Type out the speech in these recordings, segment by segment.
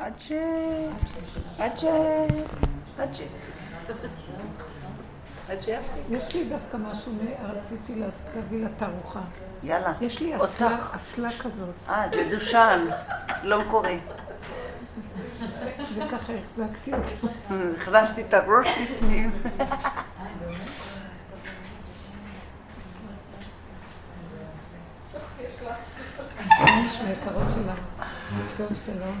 עד ש... עד ש... עד ש... יש לי דווקא משהו, רציתי להביא לתערוכה. יאללה. יש לי אסלה כזאת. אה, זה דושן, זה לא מקורי. וככה החזקתי אותו. הכנסתי את הראש לפנים. יש מהיקרות שלנו. טוב, שלום.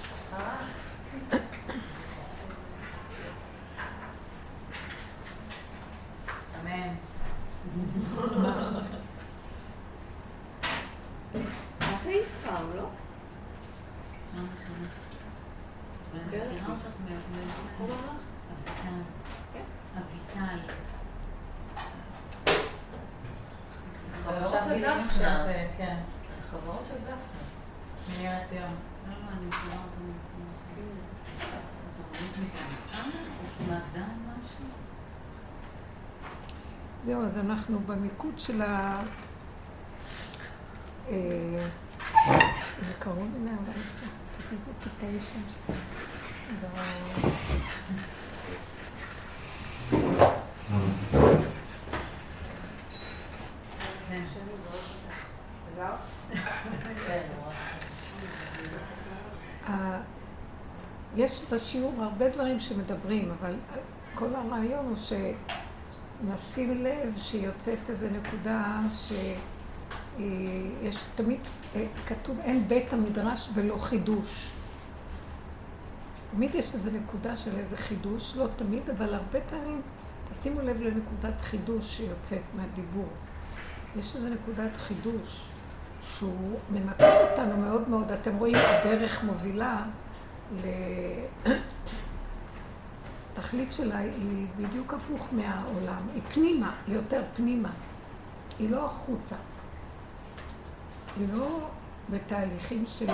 אמן. את היית פעם, לא? אביטל. חברות של דפנה. כן. חברות של דפנה. מנהר ציון. לא, לא, אני מכירה אותם. התרבות מכאן. אסנת דן משהו? זהו, אז אנחנו במיקוד של ה... אה, שם. יש בשיעור הרבה דברים שמדברים, אבל כל הרעיון הוא שנשים לב שיוצאת איזו נקודה שיש תמיד, אה, כתוב אין בית המדרש ולא חידוש. תמיד יש איזו נקודה של איזה חידוש, לא תמיד, אבל הרבה פעמים, תשימו לב לנקודת חידוש שיוצאת מהדיבור. יש איזו נקודת חידוש שהוא ממקד אותנו מאוד מאוד, אתם רואים, הדרך מובילה לתכלית שלה היא בדיוק הפוך מהעולם, היא פנימה, היא יותר פנימה, היא לא החוצה. היא לא בתהליכים של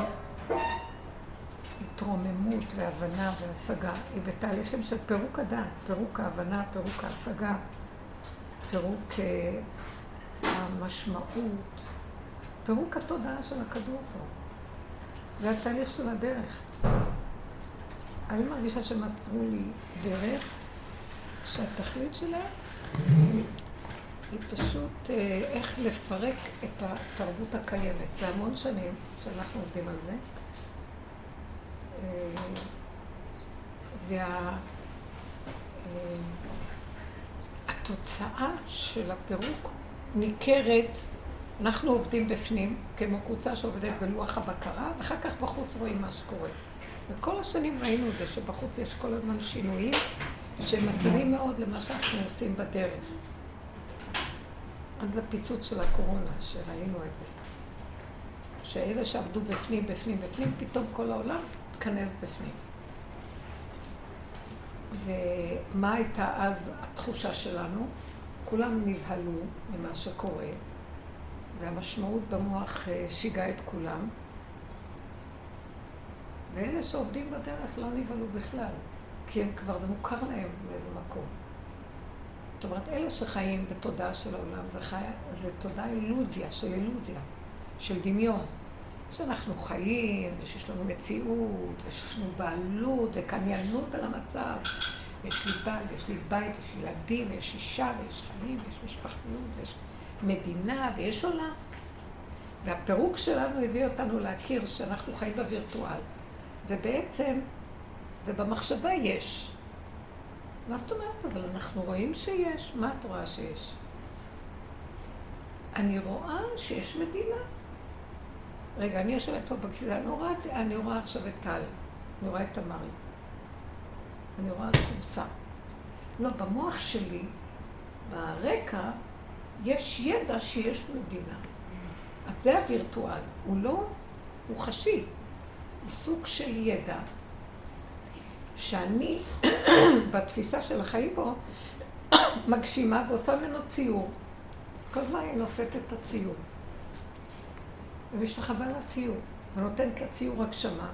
התרוממות והבנה והשגה, היא בתהליכים של פירוק הדעת, פירוק ההבנה, פירוק ההשגה, פירוק uh, המשמעות, פירוק התודעה של הכדור פה. זה התהליך של הדרך. אני מרגישה שמסרו לי דרך שהתכלית שלה היא פשוט אה, איך לפרק את התרבות הקיימת. זה המון שנים שאנחנו עובדים על זה. והתוצאה וה... אה, של הפירוק ניכרת, אנחנו עובדים בפנים, כמו קבוצה שעובדת בלוח הבקרה, ואחר כך בחוץ רואים מה שקורה. וכל השנים ראינו את זה, שבחוץ יש כל הזמן שינויים שמתאימים מאוד למה שאנחנו עושים בדרך. עד לפיצוץ של הקורונה, שראינו את זה. שאלה שעבדו בפנים, בפנים, בפנים, פתאום כל העולם התכנס בפנים. ומה הייתה אז התחושה שלנו? כולם נבהלו ממה שקורה, והמשמעות במוח אה, שיגעה את כולם. ואלה שעובדים בדרך לא נבהלו בכלל, כי הם כבר, זה מוכר להם באיזה מקום. זאת אומרת, אלה שחיים בתודעה של העולם, זה, חי... זה תודעה אילוזיה, של אילוזיה, של דמיון. שאנחנו חיים, ושיש לנו מציאות, ושיש לנו בעלות, וקניינות על המצב. יש לי בעל, יש לי בית, יש ילדים, יש אישה, ויש חיים, ויש משפחתיות, ויש מדינה, ויש עולם. והפירוק שלנו הביא אותנו להכיר שאנחנו חיים בווירטואל. ובעצם זה במחשבה יש. מה זאת אומרת? אבל אנחנו רואים שיש. מה את רואה שיש? אני רואה שיש מדינה. רגע, אני יושבת פה בכיסא, אני אני רואה עכשיו את טל, אני רואה את תמרי, אני רואה את כורסה. לא, במוח שלי, ברקע, יש ידע שיש מדינה. אז זה הווירטואל, הוא לא, הוא חשי. סוג של ידע שאני, בתפיסה של החיים בו, מגשימה ועושה ממנו ציור. כל הזמן אני נושאת את הציור. ומשתחווה לציור, ונותנת לציור הגשמה.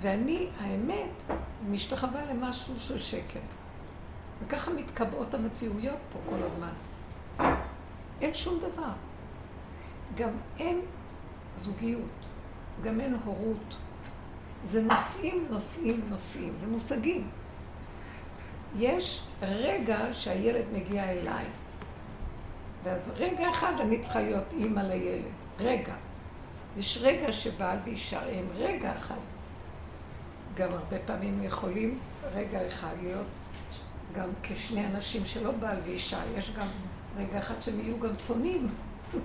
ואני, האמת, משתחווה למשהו של שקר. וככה מתקבעות המציאויות פה כל הזמן. אין שום דבר. גם אין זוגיות. גם אין הורות, זה נושאים, נושאים, נושאים, זה מושגים. יש רגע שהילד מגיע אליי, ואז רגע אחד אני צריכה להיות אימא לילד. רגע. יש רגע שבעל ואישה הם רגע אחד. גם הרבה פעמים יכולים רגע אחד להיות גם כשני אנשים שלא בעל ואישה. יש גם רגע אחד שהם יהיו גם שונאים.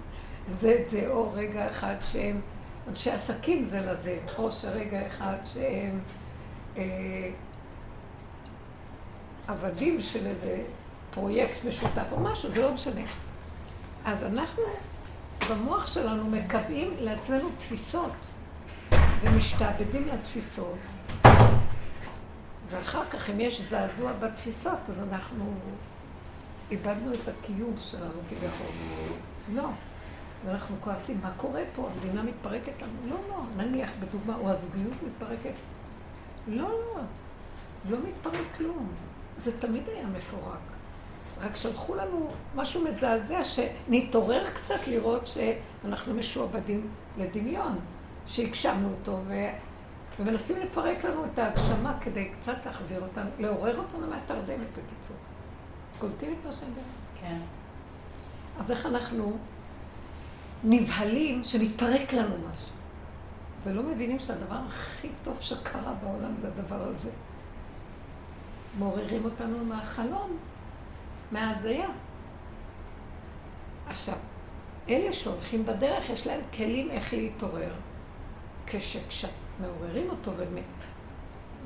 זה את זה, או רגע אחד שהם אנשי עסקים זה לזה, או שרגע אחד שהם אה, עבדים של איזה פרויקט משותף או משהו, זה לא משנה. אז אנחנו במוח שלנו מקבעים לעצמנו תפיסות ומשתעבדים לתפיסות, ואחר כך אם יש זעזוע בתפיסות, אז אנחנו איבדנו את הקיום שלנו כביכול. לא. ואנחנו כועסים, מה קורה פה? המדינה מתפרקת לנו. לא, לא, נניח בדוגמה, או הזוגיות מתפרקת. לא, לא, לא מתפרק כלום. זה תמיד היה מפורק. רק שלחו לנו משהו מזעזע, שנתעורר קצת לראות שאנחנו משועבדים לדמיון, שהגשמנו אותו, ו... ומנסים לפרק לנו את ההגשמה כדי קצת להחזיר אותנו, לעורר אותנו מהתרדמת בקיצור. קולטים את מה שאני אומרת? כן. אז איך אנחנו נבהלים שמתפרק לנו משהו, ולא מבינים שהדבר הכי טוב שקרה בעולם זה הדבר הזה. מעוררים אותנו מהחלום, מההזיה. עכשיו, אלה שהולכים בדרך, יש להם כלים איך להתעורר. כשכשאת מעוררים אותו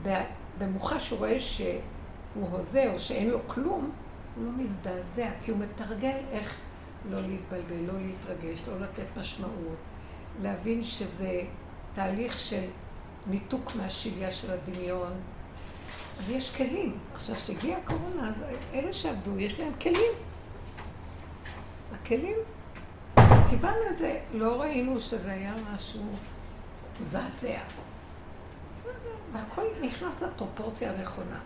ובמוחש הוא רואה שהוא הוזה או שאין לו כלום, הוא לא מזדעזע, כי הוא מתרגל איך לא להתבלבל, לא להתרגש, לא לתת משמעות, להבין שזה תהליך של ניתוק מהשליה של הדמיון. אז יש כלים. עכשיו, כשהגיעה הקורונה, אז אלה שעבדו, יש להם כלים. הכלים, קיבלנו את זה, לא ראינו שזה היה משהו מזעזע. והכל נכנס לפרופורציה הנכונה.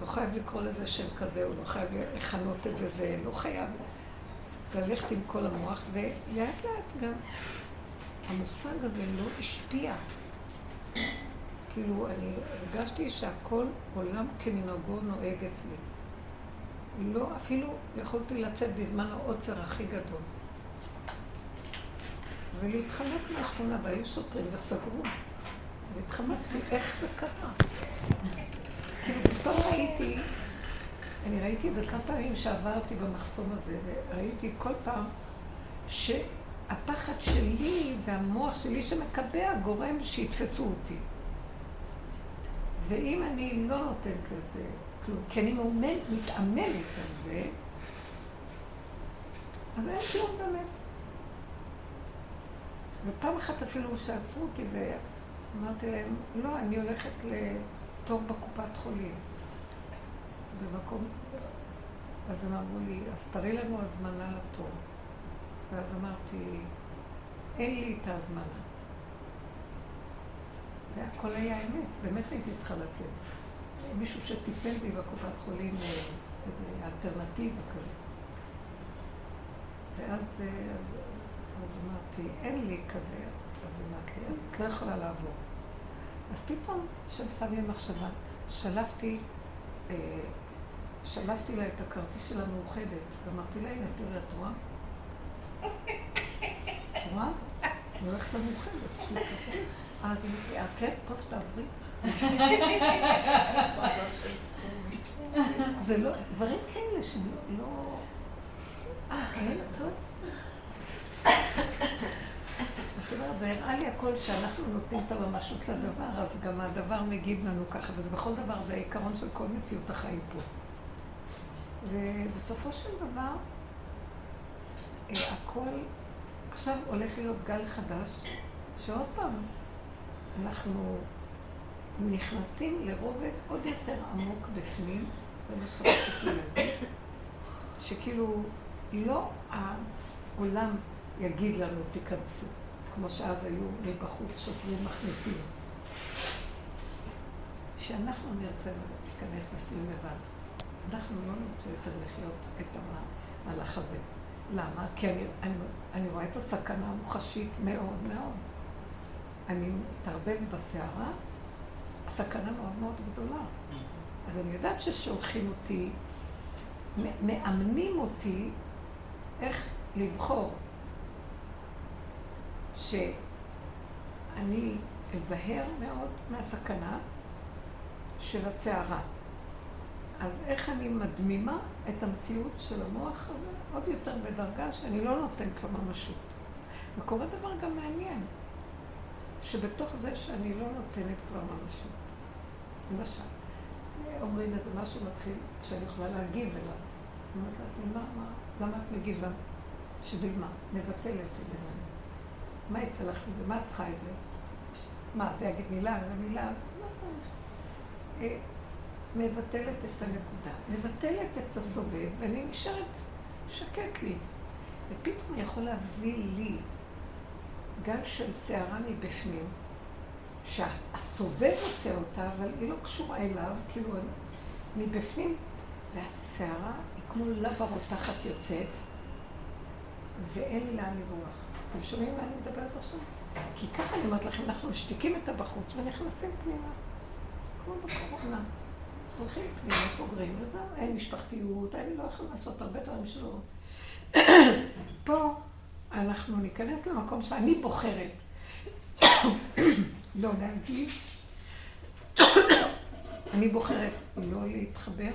לא חייב לקרוא לזה שם כזה, הוא לא חייב לכנות את זה, זה לא חייב ללכת עם כל המוח, ולאט לאט גם המושג הזה לא השפיע. כאילו, אני הרגשתי שהכל עולם כמנהגו נוהג אצלי. לא, אפילו יכולתי לצאת בזמן העוצר הכי גדול. ולהתחמק מהשכונה, והיו שוטרים וסגרו. והתחמקתי, איך זה קרה? כאילו, פתאום ראיתי, אני ראיתי את זה כמה פעמים שעברתי במחסום הזה, וראיתי כל פעם שהפחד שלי והמוח שלי שמקבע גורם שיתפסו אותי. ואם אני לא נותנת לזה כלום, כי אני מאומן, מתעמלת על זה, אז אין כלום באמת. ופעם אחת אפילו שעצרו אותי ואמרתי להם, לא, אני הולכת לתור בקופת חולים. במקום... אז הם אמרו לי, אז תראי לנו הזמנה לתור. ואז אמרתי, אין לי את ההזמנה. והכל היה אמת, באמת הייתי צריכה לצאת. מישהו שטיפל בי בקופת חולים, אה, איזה אלטרנטיבה כזה. ואז אז, אז אמרתי, אין לי כזה. אז אמרתי, אז את לא יכולה לעבור. אז פתאום, שם שם לי מחשבה, שלפתי, אה, שלפתי לה את הכרטיס של המאוחדת, ואמרתי לה, הנה, תראי, את רואה? את רואה? אני הולכת למאוחדת. אה, את אומרת לי, אה, כן? טוב, תעברי. זה לא, דברים כאלה שאני לא... אה, כן? טוב. זאת אומרת, זה הראה לי הכל שאנחנו נותנים את הממשות לדבר, אז גם הדבר מגיב לנו ככה, ובכל דבר זה העיקרון של כל מציאות החיים פה. ובסופו של דבר, אה, הכל עכשיו הולך להיות גל חדש, שעוד פעם, אנחנו נכנסים לרובד עוד יותר עמוק בפנים, שכאילו לא העולם יגיד לנו תיכנסו, כמו שאז היו מבחוץ שוטרים מכניסים. שאנחנו נרצה להיכנס בפנים לבד. אנחנו לא נרצה יותר לחיות את המהלך הזה. למה? כי אני, אני, אני רואה את הסכנה המוחשית מאוד מאוד. אני, מתערבב בסערה, הסכנה מאוד מאוד גדולה. אז אני יודעת ששולחים אותי, מאמנים אותי איך לבחור שאני אזהר מאוד מהסכנה של הסערה. אז איך אני מדמימה את המציאות של המוח הזה עוד יותר בדרגה שאני לא נותנת לו ממשות. וקורה דבר גם מעניין, שבתוך זה שאני לא נותנת כבר ממשות. למשל, אומרים איזה משהו מתחיל, שאני יכולה להגיב אליו. אני אומרת לעצמי, מה, מה, למה את מגיבה? שבשביל מה? מבטלת את זה. מה יצא לך מזה? מה את צריכה את זה? מה, זה יגיד מילה מילה? מה צריך? מבטלת את הנקודה, מבטלת את הסובב, ואני נשארת שקט לי. ופתאום יכול להביא לי גל של שערה מבפנים, שהסובב עושה אותה, אבל היא לא קשורה אליו, כאילו מבפנים, והשערה היא כמו לבה רותחת יוצאת, ואין לי לאן לברוח. אתם שומעים מה אני מדברת עכשיו? כי ככה אני אומרת לכם, אנחנו משתיקים את הבחוץ ונכנסים פנימה, כמו בקורונה. הולכים פנימה, סוגרים, וזהו, אין משפחתיות, אני לא יכולה לעשות הרבה דברים שלא... פה אנחנו ניכנס למקום שאני בוחרת. לא להגיד, אני בוחרת לא להתחבר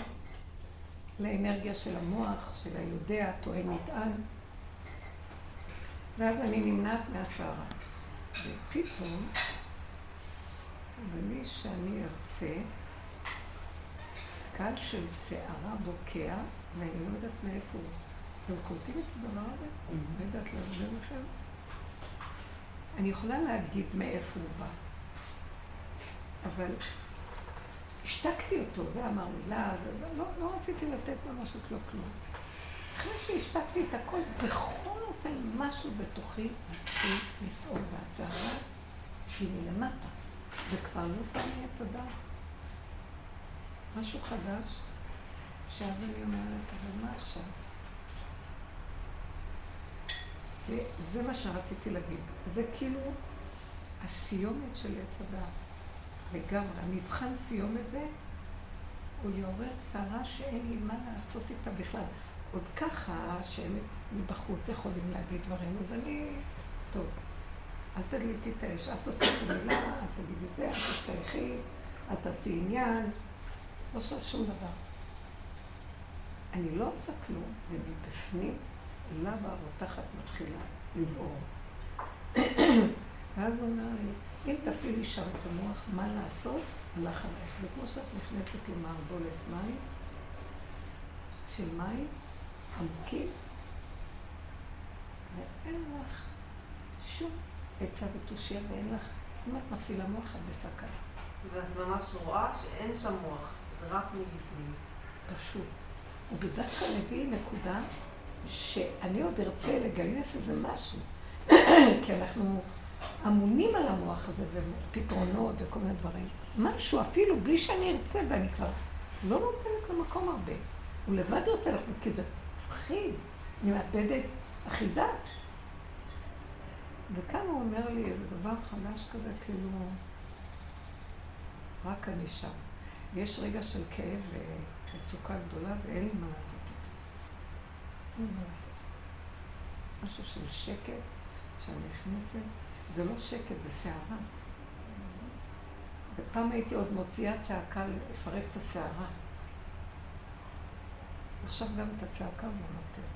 לאנרגיה של המוח, של היודע, טוען נטען, ואז אני נמנעת מהסערה. ופתאום, בלי שאני ארצה, קל של שערה בוקע, ואני לא יודעת מאיפה הוא. אתם קולטים את הדבר הזה? לא יודעת להסביר לכם? אני יכולה להגיד מאיפה הוא בא, אבל השתקתי אותו, זה אמר מילה, זה, זה, לא, לא רציתי לתת לו משהו לא כלום. אחרי שהשתקתי את הכל, בכל אופן משהו בתוכי התחיל לסעור והסערה היא מלמטה, וכבר לא פעם עץ הדעת. משהו חדש, שאז אני אומרת, אבל מה עכשיו? וזה מה שרציתי להגיד. זה כאילו הסיומת של עץ הדעת. לגמרי. המבחן סיומת זה, הוא יעורר צרה שאין לי מה לעשות איתה בכלל. עוד ככה, שהם מבחוץ יכולים להגיד דברים, אז אני, טוב, אל תדליקי את האש, אל תוסיפי מילה, אל תגידי זה, אל תשתייכי, אל תעשי עניין, לא עושה שום דבר. אני לא עושה כלום, ומבפנים למה הרותחת מתחילה לבעור. ואז הוא אומר לי, אם תפעילי שם את המוח, מה לעשות, הלך עלייך. זה כמו שאת נכנסת למערבולת מים, של מים עמוקים, ואין לך שום עצה ותושייה, ואין לך, אם את מפעילה מוח, את בסכנה. ואת ממש רואה שאין שם מוח, זה רק מבפנים. פשוט. הוא בדווקא מביא נקודה שאני עוד ארצה לגייס איזה משהו, כי אנחנו אמונים על המוח הזה ופתרונות וכל מיני דברים. משהו, אפילו בלי שאני ארצה, ואני כבר לא נותנת למקום הרבה. הוא לבד רוצה לך, כי זה מפחיד, אני מאבדת אחיזה. וכאן הוא אומר לי איזה דבר חדש כזה, כאילו, רק אני שם. יש רגע של כאב ומצוקה גדולה ואין לי מה לעשות. אין מה לעשות. משהו של שקט, שאני נכנסת, זה לא שקט, זה סערה. ופעם הייתי עוד מוציאה צעקה לפרק את הסערה. עכשיו גם את הצעקה הוא נותן.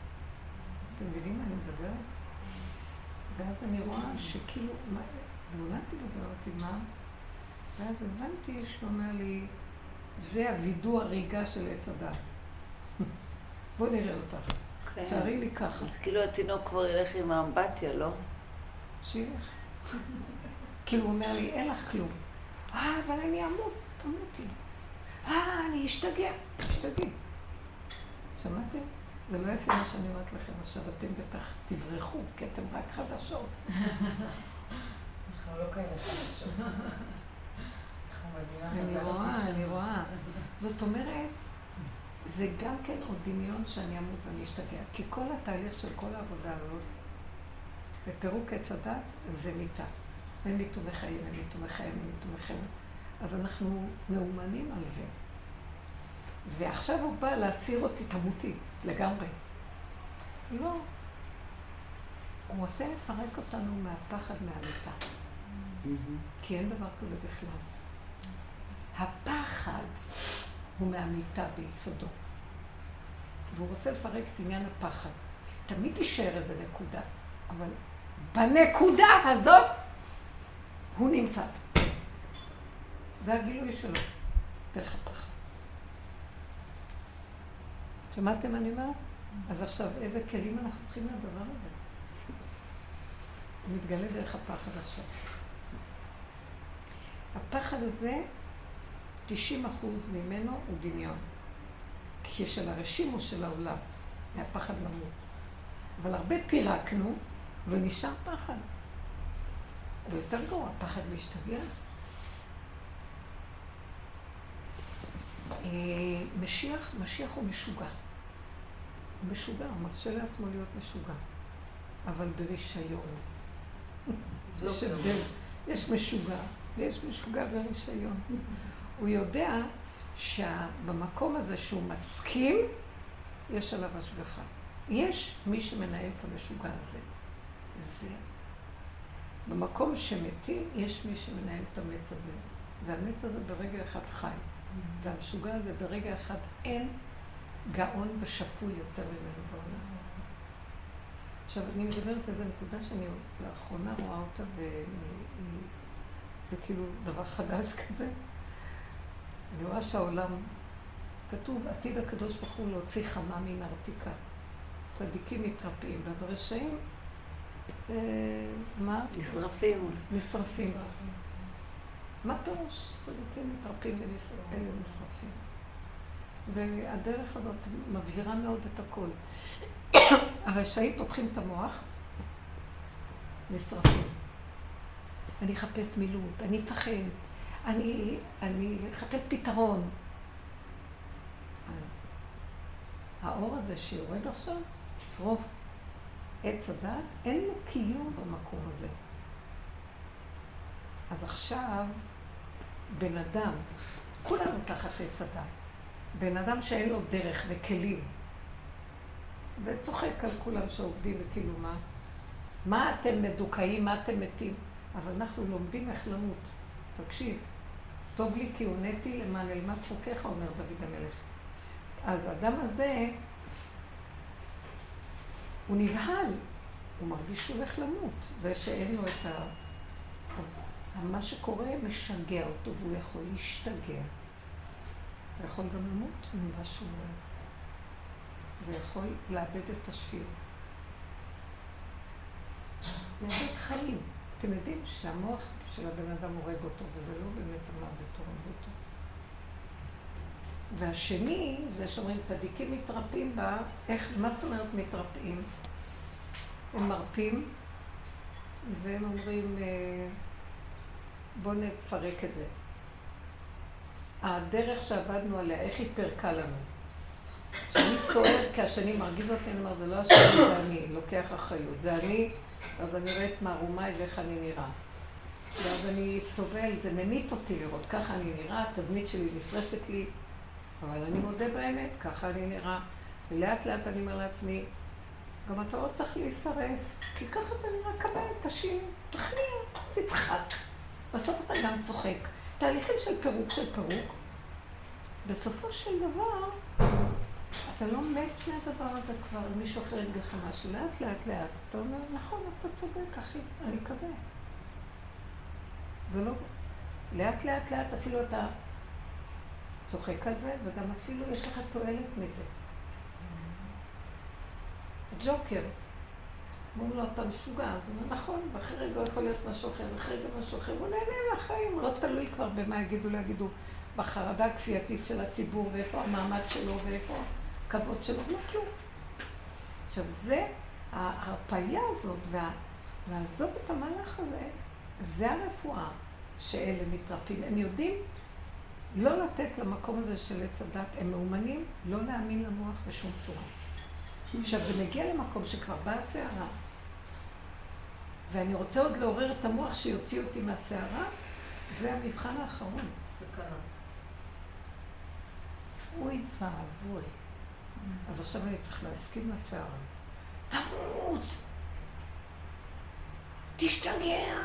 אתם מבינים מה אני מדברת? ואז אני רואה שכאילו, נולדתי בזה, אמרתי, מה? ואז הבנתי שהוא אומר לי, זה הווידוא הריגה של עץ הדת. בוא נראה אותך. כן. תארי לי ככה. אז כאילו התינוק כבר ילך עם האמבטיה, לא? שילך. כאילו הוא אומר לי, אין לך כלום. אה, אבל אני אמות, תמותי. אה, אני אשתגע, תשתגעי. שמעתם? זה לא יפה מה שאני אומרת לכם עכשיו, אתם בטח תברחו, כי אתם רק חדשות. אנחנו לא כאלה חדשות. אני רואה, אני רואה. זאת אומרת, זה גם כן עוד דמיון שאני אמות ואני אשתגע. כי כל התהליך של כל העבודה הזאת, בפירוק עץ הדת, זה מיטה. הם יתו מחיים, הם יתו מחיים, הם יתו מחיים. אז אנחנו מאומנים על זה. ועכשיו הוא בא להסיר אותי, תמותי, לגמרי. לא. הוא רוצה לפרק אותנו מהפחד מהמיטה. כי אין דבר כזה בכלל. הפחד הוא מהמיטה ביסודו. והוא רוצה לפרק את עניין הפחד. תמיד תישאר איזה נקודה, אבל בנקודה הזאת הוא נמצא. זה הגילוי שלו, דרך הפחד. שמעתם מה אני אומרת? אז עכשיו, איזה כלים אנחנו צריכים לדבר הזה? הוא מתגלה דרך הפחד עכשיו. הפחד הזה, 90 אחוז ממנו הוא דמיון. כי של הרשימו של העולם, מהפחד למות. אבל הרבה פירקנו, ונשאר פחד. ויותר גרוע, פחד להשתגע. אה, משיח, משיח הוא משוגע. הוא משוגע, הוא מרשה לעצמו להיות משוגע. אבל ברישיון. יש הבדל. יש משוגע, ויש משוגע ברישיון. הוא יודע שבמקום הזה שהוא מסכים, יש עליו השגחה. יש מי שמנהל את המשוגע הזה. זה. במקום שמתים, יש מי שמנהל את המת הזה. והמת הזה ברגע אחד חי. והמשוגע הזה ברגע אחד אין גאון ושפוי יותר ממנו בעולם. עכשיו, אני מדברת על איזה נקודה שאני לאחרונה רואה אותה, וזה כאילו דבר חדש כזה. אני רואה שהעולם, כתוב, עתיד הקדוש ברוך הוא להוציא חמה מן ארתיקה. צדיקים מתרפאים, והרשעים, אה, מה? נשרפים. נשרפים. מה פירוש? צדיקים מתרפאים ואלה נשרפים. והדרך הזאת מבהירה מאוד את הכל. הרשעים פותחים את המוח, נשרפים. אני אחפש מילוט, אני אפחד, אני, אני אחפש פתרון. האור הזה שיורד עכשיו, ישרוף עץ הדת, אין לו קיום במקום הזה. אז עכשיו, בן אדם, כולנו תחת עץ הדת. בן אדם שאין לו דרך וכלים, וצוחק על כולם שעובדים וכאילו מה? מה אתם מדוכאים, מה אתם מתים? אבל אנחנו לומדים איך למות. תקשיב, טוב לי כי הונאתי למען אלמד חוקיך, אומר דוד המלך. אז האדם הזה, הוא נבהל, הוא מרגיש שהוא הולך למות, זה שאין לו את ה... אז מה שקורה משגע אותו, והוא יכול להשתגע. הוא יכול גם למות ממה שהוא רואה. ויכול לאבד את השפיות. לאבד חיים. אתם יודעים שהמוח של הבן אדם הורג אותו, וזה לא באמת המוות הורג אותו. והשני, זה שאומרים צדיקים מתרפאים בה, איך, מה זאת אומרת מתרפאים? הם מרפים, והם אומרים, אה, בואו נפרק את זה. הדרך שעבדנו עליה, איך היא פרקה לנו? כשאני סוער, כי השני מרגיז אותי, אני אומר, זה לא השני, זה אני, לוקח אחריות. זה אני, אז אני רואה את מערומיי ואיך אני נראה. ואז אני סובל, זה ממית אותי לראות, ככה אני נראה, התדמית שלי נפרסת לי, אבל אני מודה באמת, ככה אני נראה. ולאט לאט אני אומר לעצמי, גם אתה לא צריך להישרף, כי ככה אתה נראה, קבל, תשאיר, תכניע, תצחק. בסוף אתה גם צוחק. תהליכים של פירוק של פירוק. בסופו של דבר, אתה לא מת מהדבר הזה כבר, מישהו אחר יגיד לך משהו, לאט לאט לאט, אתה אומר, נכון, אתה צודק, אחי, אני מקווה. זה לא... לאט לאט לאט אפילו אתה צוחק על זה, וגם אפילו יש לך תועלת מזה. ג'וקר, אומרים לו, אתה משוגע, אז הוא אומר, נכון, ואחרי רגע יכול להיות משהו אחר, ואחרי רגע משהו אחר, הוא נהנה מהחיים, הוא לא תלוי כבר במה יגידו לו, יגידו, בחרדה הכפייתית של הציבור, ואיפה המעמד שלו, ואיפה הכבוד שלו, לא כלום. עכשיו, זה, ההרפאיה הזאת, וה, לעזוב את המהלך הזה, זה הרפואה שאלה מתרפאים. הם יודעים לא לתת למקום הזה של עץ הדת, הם מאומנים לא להאמין למוח בשום צורה. עכשיו, זה מגיע למקום שכבר באה הסערה. ואני רוצה עוד לעורר את המוח שיוציא אותי מהסערה, זה המבחן האחרון. סכנה. אוי ואבוי. אז עכשיו אני צריך להסכים לסערה. תמות! תשתגע!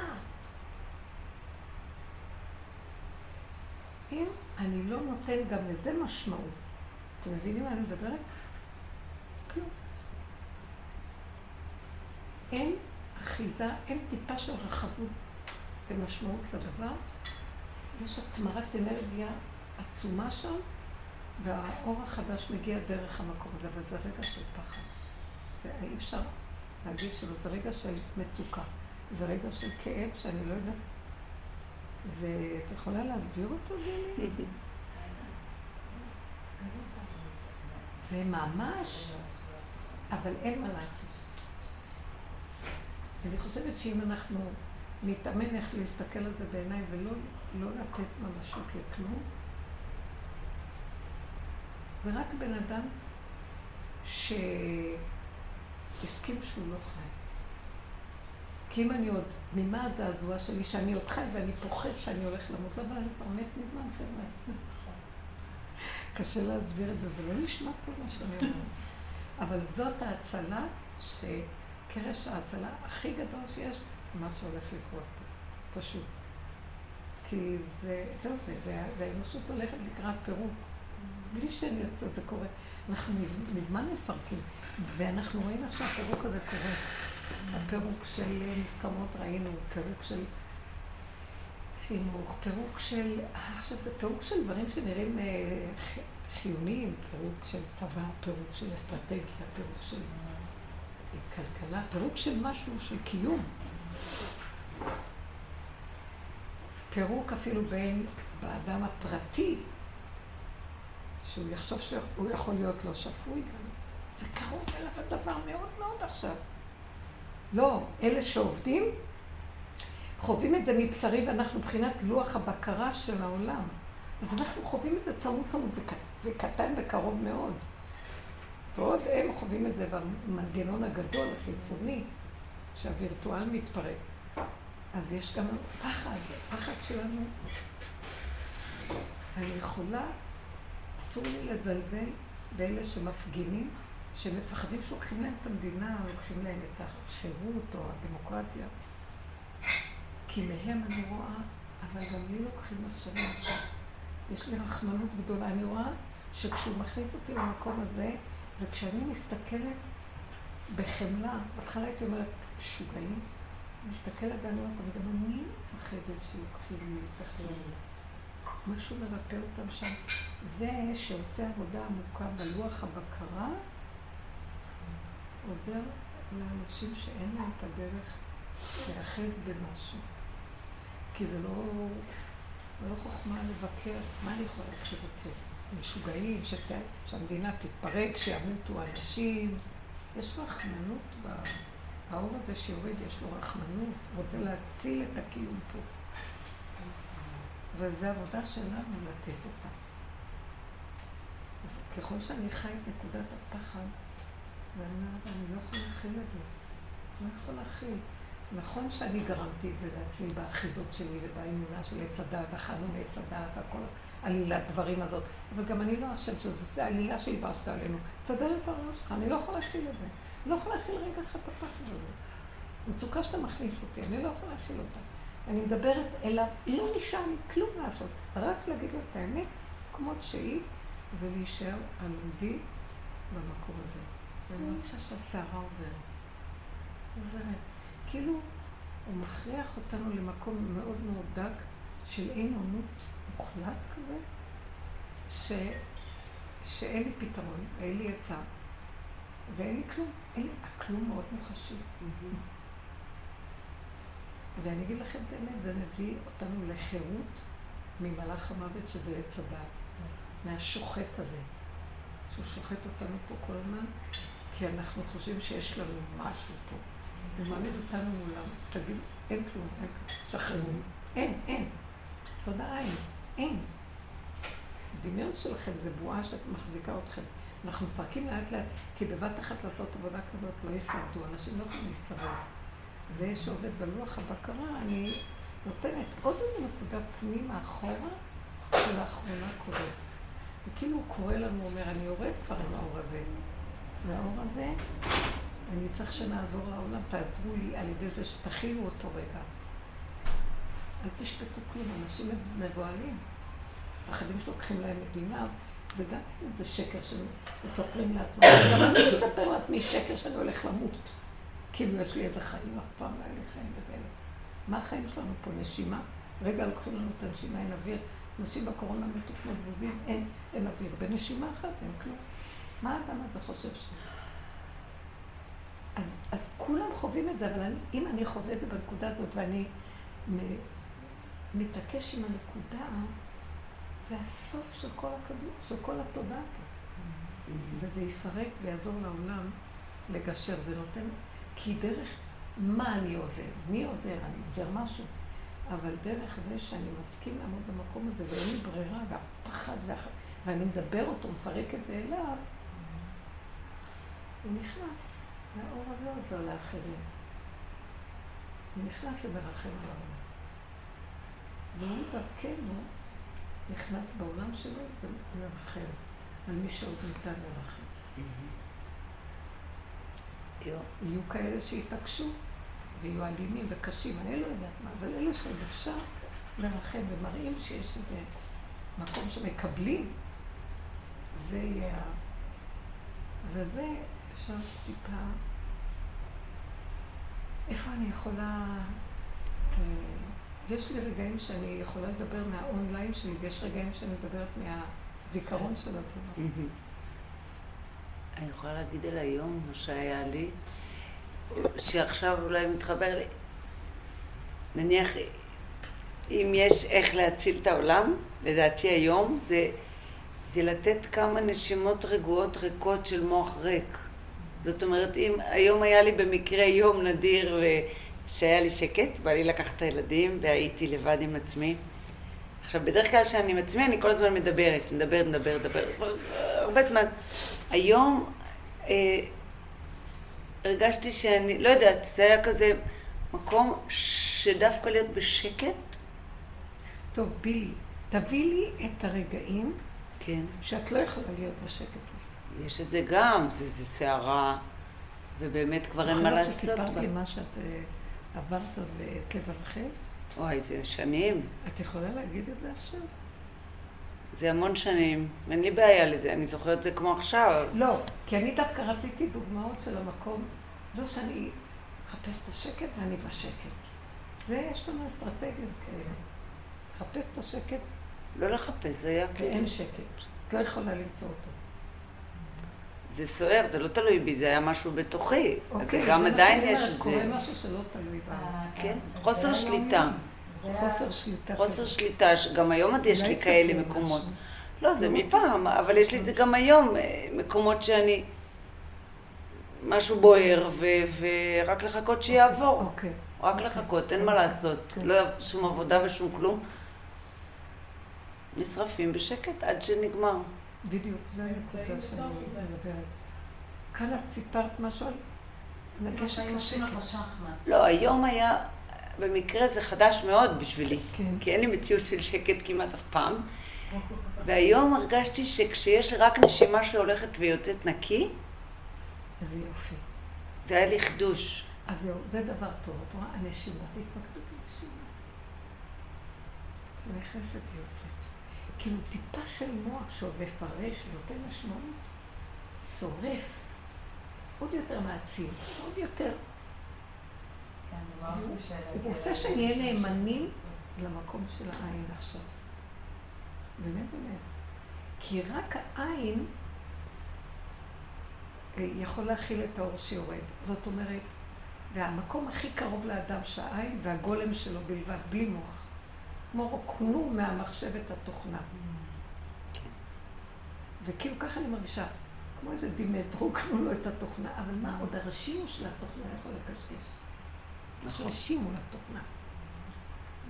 אם אני לא נותן גם לזה משמעות, אתם מבינים מה אני מדברת? כלום. אין אחיזה, אין טיפה של רחבות ומשמעות לדבר. יש התמרת אנרגיה עצומה שם, והאור החדש מגיע דרך המקום הזה, אבל זה רגע של פחד. ואי אפשר להגיד שלא, זה רגע של מצוקה. זה רגע של כאב שאני לא יודעת. ואת יכולה להסביר אותו, גילי? זה ממש, אבל אין מה לעשות. אני חושבת שאם אנחנו נתאמן איך להסתכל על זה בעיניים ולא לא לתת ממשות לכלום, זה רק בן אדם שהסכים שהוא לא חי. כי אם אני עוד, ממה הזעזוע שלי שאני עוד חי ואני פוחד שאני הולך למות, לא, אבל אני כבר מת מזמן, חבר'ה. קשה להסביר את זה, זה לא נשמע טוב מה שאני אומרת. אבל זאת ההצלה, שקרש ההצלה הכי גדול שיש, מה שהולך לקרות פה, פשוט. כי זה, זהו, זה, זה האנושות הולכת לקראת פירוק. בלי שאני רוצה, זה קורה. אנחנו מזמן מפרקים, ואנחנו רואים איך שהפירוק הזה קורה. הפירוק של מוסכמות ראינו, פירוק של חינוך, פירוק של, עכשיו זה פירוק של דברים שנראים אה, חיוניים, פירוק של צבא, פירוק של אסטרטגיה, פירוק של כלכלה, פירוק של משהו, של קיום. פירוק אפילו בין באדם הפרטי, שהוא יחשוב שהוא יכול להיות לא שפוי גם. זה קרוב אליו הדבר מאוד מאוד עכשיו. לא, אלה שעובדים, חווים את זה מבשרי ואנחנו מבחינת לוח הבקרה של העולם. אז אנחנו חווים את זה צמוד צמוד, זה קטן וקרוב מאוד. ועוד הם חווים את זה במנגנון הגדול, החיצוני, שהווירטואל מתפרק. אז יש גם פחד, פחד שלנו. אני יכולה, אסור לי לזלזל באלה שמפגינים, שמפחדים שלוקחים להם את המדינה, לוקחים להם את החירות או הדמוקרטיה. כי מהם אני רואה, אבל גם לי לוקחים עכשיו משהו. יש לי רחמנות גדולה. אני רואה שכשהוא מכניס אותי למקום הזה, וכשאני מסתכלת בחמלה, בהתחלה הייתי אומרת, משוגעים, מסתכלת ואני אומרת, אבל גם אני מפחדת שלוקחים לי את החירות. משהו מרפא אותם שם. זה שעושה עבודה עמוקה בלוח הבקרה, עוזר לאנשים שאין להם את הדרך להיאחז במשהו. כי זה לא, לא חוכמה לבקר. מה אני יכולה להתחיל לבקר? משוגעים, שת... שהמדינה תתפרק, שימותו אנשים. יש רחמנות באור הזה שיורד, יש לו רחמנות, רוצה להציל את הקיום פה. וזו עבודה שלנו לתת אותה. ככל שאני חי את נקודת הפחד, ואני אומרת, אני לא יכול להכיל את זה. לא יכול להכיל. נכון שאני גרמתי את זה לעצמי באחיזות שלי ובאמונה של עץ הדעת, אכלנו מעץ הדעת, הכל עלילת דברים הזאת, אבל גם אני לא אשם שזו עלילה שהלבשת עלינו. תסדר את הראש שלך, אני לא יכול להכיל את זה. לא יכול להכיל רגע אחד את הפחד הזה. מצוקה שאתה מכניס אותי, אני לא יכול להכיל אותה. אני מדברת אליו, לא נשאר לי כלום לעשות, רק להגיד לו את האמת כמות שהיא, ולהישאר על עמדי במקום הזה. ואני מרגישה שהסערה עוברת. עוברת. כאילו, הוא מכריח אותנו למקום מאוד מאוד דק של אין עונות מוחלט כזה, ש... שאין לי פתרון, אין לי עצה, ואין לי כלום. אין, הכלום מאוד מוחשי. ואני אגיד לכם את האמת, זה מביא אותנו לחירות ממלאך המוות שזה עץ הדת, מהשוחט הזה, שהוא שוחט אותנו פה כל הזמן, כי אנחנו חושבים שיש לנו משהו פה. ומעמיד אותנו מולם, תגיד, אין כלום, אין כלום, שחררו. אין, אין. סוד העין, אין. הדמיון שלכם זה בועה שאת מחזיקה אתכם. אנחנו מפרקים לאט לאט, כי בבת אחת לעשות עבודה כזאת לא ישרדו, אנשים לא יכולים לשרוד. זה שעובד בלוח הבקרה, אני נותנת עוד איזה נקודה פנימה אחורה, שלאחרונה קורה. וכאילו הוא קורא לנו, הוא אומר, אני יורד כבר עם האור הזה. והאור הזה, אני צריך שנעזור לעולם, תעזרו לי על ידי זה שתכילו אותו רגע. אל תשפטו כלום, אנשים מבוהלים. פחדים שלוקחים להם מדינה, זה גם איזה שקר שמספרים לעצמם. גם אני מספר לעצמי שקר שאני הולך למות. כאילו יש לי איזה חיים, אף פעם לא היה לי חיים בבלע. מה החיים שלנו פה? נשימה? רגע לוקחים לנו את הנשימה, אין אוויר. אנשים בקורונה מתו כמו זבובים, אין, אין אוויר. בנשימה אחת אין כלום. מה האדם הזה חושב ש... אז, אז כולם חווים את זה, אבל אני, אם אני חווה את זה בנקודה הזאת ואני מתעקש עם הנקודה, זה הסוף של כל הכדור, של כל התודעה פה. וזה יפרק ויעזור לעולם לגשר. זה נותן, כי דרך מה אני עוזר? מי עוזר? אני עוזר משהו. אבל דרך זה שאני מסכים לעמוד במקום הזה ואין לי ברירה, והפחד, והח... ואני מדבר אותו, מפרק את זה אליו, הוא נכנס, והאור הזה עוזר לאחרים. הוא נכנס ומרחם על העולם. והוא דרכנו נכנס בעולם שלו ומרחם על מי שעוד ניתן לרחם. יהיו כאלה שיתעקשו ויהיו אלימים וקשים, אני לא יודעת מה, אבל אלה שעוד אפשר לרחם ומראים שיש איזה מקום שמקבלים, זה יהיה ה... וזה אפשר טיפה... איפה אני יכולה... אה, יש לי רגעים שאני יכולה לדבר מהאונליין שלי, ויש רגעים שאני מדברת מהזיכרון של הדבר. אני יכולה להגיד על היום, מה שהיה לי, שעכשיו אולי מתחבר לי. נניח, אם יש איך להציל את העולם, לדעתי היום, זה, זה לתת כמה נשימות רגועות ריקות של מוח ריק. זאת אומרת, אם היום היה לי במקרה יום נדיר ושהיה לי שקט, בא לי לקחת את הילדים והייתי לבד עם עצמי. עכשיו, בדרך כלל כשאני עם עצמי, אני כל הזמן מדברת, מדברת, מדברת, מדברת, הרבה זמן. היום אה, הרגשתי שאני, לא יודעת, זה היה כזה מקום שדווקא להיות בשקט. טוב, בילי, תביא לי את הרגעים כן. שאת לא יכולה להיות בשקט הזה. יש את זה גם, זה, זה סערה, ובאמת כבר אין מה לעשות. זוכרת שסיפרת לי מה שאת אה, עברת אז בקבר רחל? וואי, זה שנים. את יכולה להגיד את זה עכשיו? זה המון שנים, אין לי בעיה לזה, אני זוכרת את זה כמו עכשיו. לא, כי אני דווקא רציתי דוגמאות של המקום, לא שאני אחפש את השקט ואני בשקט. זה, יש לנו אסטרטגיות כאלה. לחפש את השקט. לא לחפש, זה היה כזה. ואין שקט. את לא יכולה למצוא אותו. זה סוער, זה לא תלוי בי, זה היה משהו בתוכי. אוקיי, אז גם עדיין יש את זה. קורה משהו שלא תלוי בה. אה, כן, חוסר שליטה. חוסר שליטה. חוסר שליטה, גם היום עוד יש לי כאלה מקומות. לא, זה מפעם, אבל יש לי את זה גם היום, אה, מקומות שאני... משהו בוער, ורק לחכות שיעבור. אוקיי. רק לחכות, אין מה לעשות. לא שום עבודה ושום כלום. נשרפים בשקט עד שנגמר. בדיוק, זה הנקודה שאני מדברת. כאן את סיפרת משהו על לגשת לשקט. לא, היום היה, במקרה זה חדש מאוד בשבילי. כן. כי אין לי מציאות של שקט כמעט אף פעם. והיום הרגשתי שכשיש רק נשימה שהולכת ויוצאת נקי, איזה יופי. זה היה לי חידוש. אז זהו, זה דבר טוב. את רואה, הנשימה, תתמקדו בנשימה. שנכנסת ויוצאת. כאילו טיפה של מוח שעוד מפרש ונותן משמעות, צורף, עוד יותר מעצים, עוד יותר. כן, הוא רוצה שנהיה נאמנים למקום של העין עכשיו. באמת באמת. כי רק העין אה, יכול להכיל את האור שיורד. זאת אומרת, והמקום הכי קרוב לאדם שהעין זה הגולם שלו בלבד, בלי מוח. כמו רוקנו מהמחשבת התוכנה. וכאילו ככה אני מרגישה, כמו איזה דימט, רוקנו לו את התוכנה, אבל מה, עוד הרשימו של התוכנה יכול לקשקש. נכון. רשימו לתוכנה.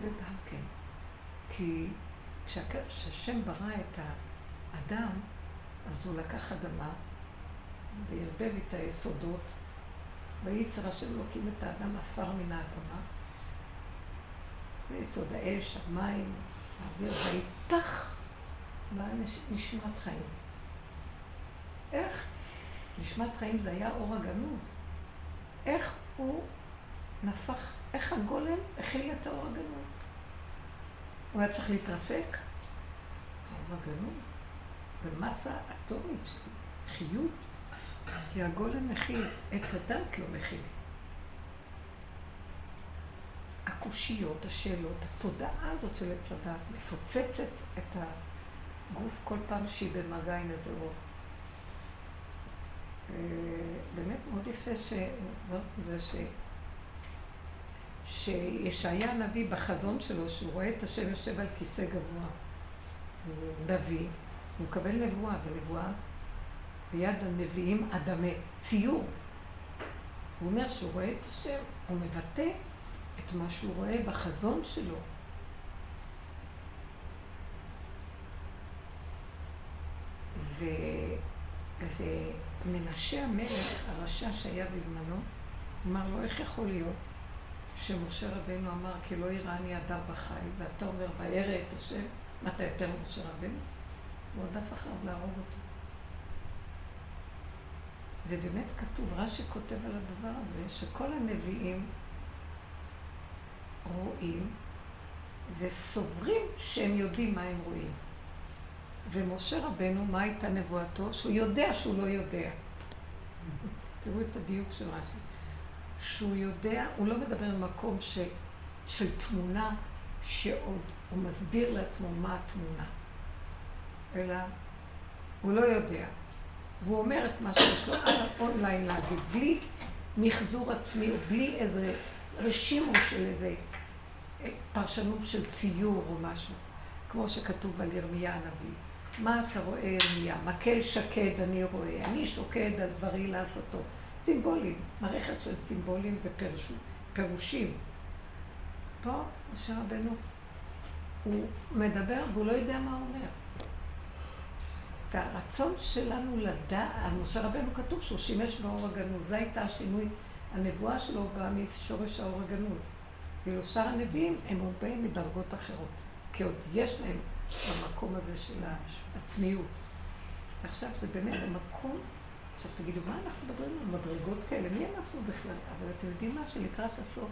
וגם כן. כי כשהשם ברא את האדם, אז הוא לקח אדמה וערבב את היסודות, וייצר השם אלוקים את האדם עפר מן האדמה, ויסוד האש, המים, האוויר, ויפח באה נשמת חיים. איך? נשמת חיים זה היה אור הגנות. איך הוא נפח, איך הגולם הכיל את האור הגנות? הוא היה צריך להתרסק? האור הגנות. זה מסה אטומית של חיות. כי הגולם מכיל, עץ הדת לא מכיל. הקושיות, השאלות, התודעה הזאת של עץ הדת מפוצצת את הגוף כל פעם שהיא במגע עם איזה אור. אה, באמת מאוד יפה ש... זה ש... שישעיה הנביא בחזון שלו, שהוא רואה את השם יושב על כיסא גבוה, נביא, הוא מקבל נבואה, ונבואה ביד הנביאים אדמה, ציור. הוא אומר שהוא רואה את השם, הוא מבטא את מה שהוא רואה בחזון שלו. ו... ומנשה המלך, הרשע שהיה בזמנו, אמר לו, איך יכול להיות שמשה רבנו אמר, כי לא יראני אדם בחי, ואתה אומר, וירא את השם, מה אתה יותר משה רבנו? הוא עוד אף אחריו להרוג אותו. ובאמת כתוב, רש"י כותב על הדבר הזה, שכל הנביאים רואים וסוברים שהם יודעים מה הם רואים. ומשה רבנו, מה הייתה נבואתו? שהוא יודע שהוא לא יודע. תראו את הדיוק של רש"י. שהוא יודע, הוא לא מדבר במקום ש, של תמונה שעוד הוא מסביר לעצמו מה התמונה, אלא הוא לא יודע. והוא אומר את מה שיש לו על האונליין להגיד, בלי מחזור עצמי או בלי איזה רשימו של איזה אה, פרשנות של ציור או משהו, כמו שכתוב על ירמיה הנביא. מה אתה רואה ירמיה? מקל שקד אני רואה, אני שוקד על דברי לעשותו. סימבולים, מערכת של סימבולים ופירושים. פה, משה רבנו, הוא מדבר והוא לא יודע מה הוא אומר. והרצון שלנו לדעת, על משה רבנו כתוב שהוא שימש באור הגנוז, זו הייתה השינוי, הנבואה שלו באה משורש האור הגנוז. ואילו שאר הנביאים הם עוד באים מדרגות אחרות, כי עוד יש להם במקום הזה של העצמיות. עכשיו זה באמת המקום, עכשיו תגידו, מה אנחנו מדברים על מדרגות כאלה? מי אנחנו בכלל? אבל אתם יודעים מה? שלקראת הסוף,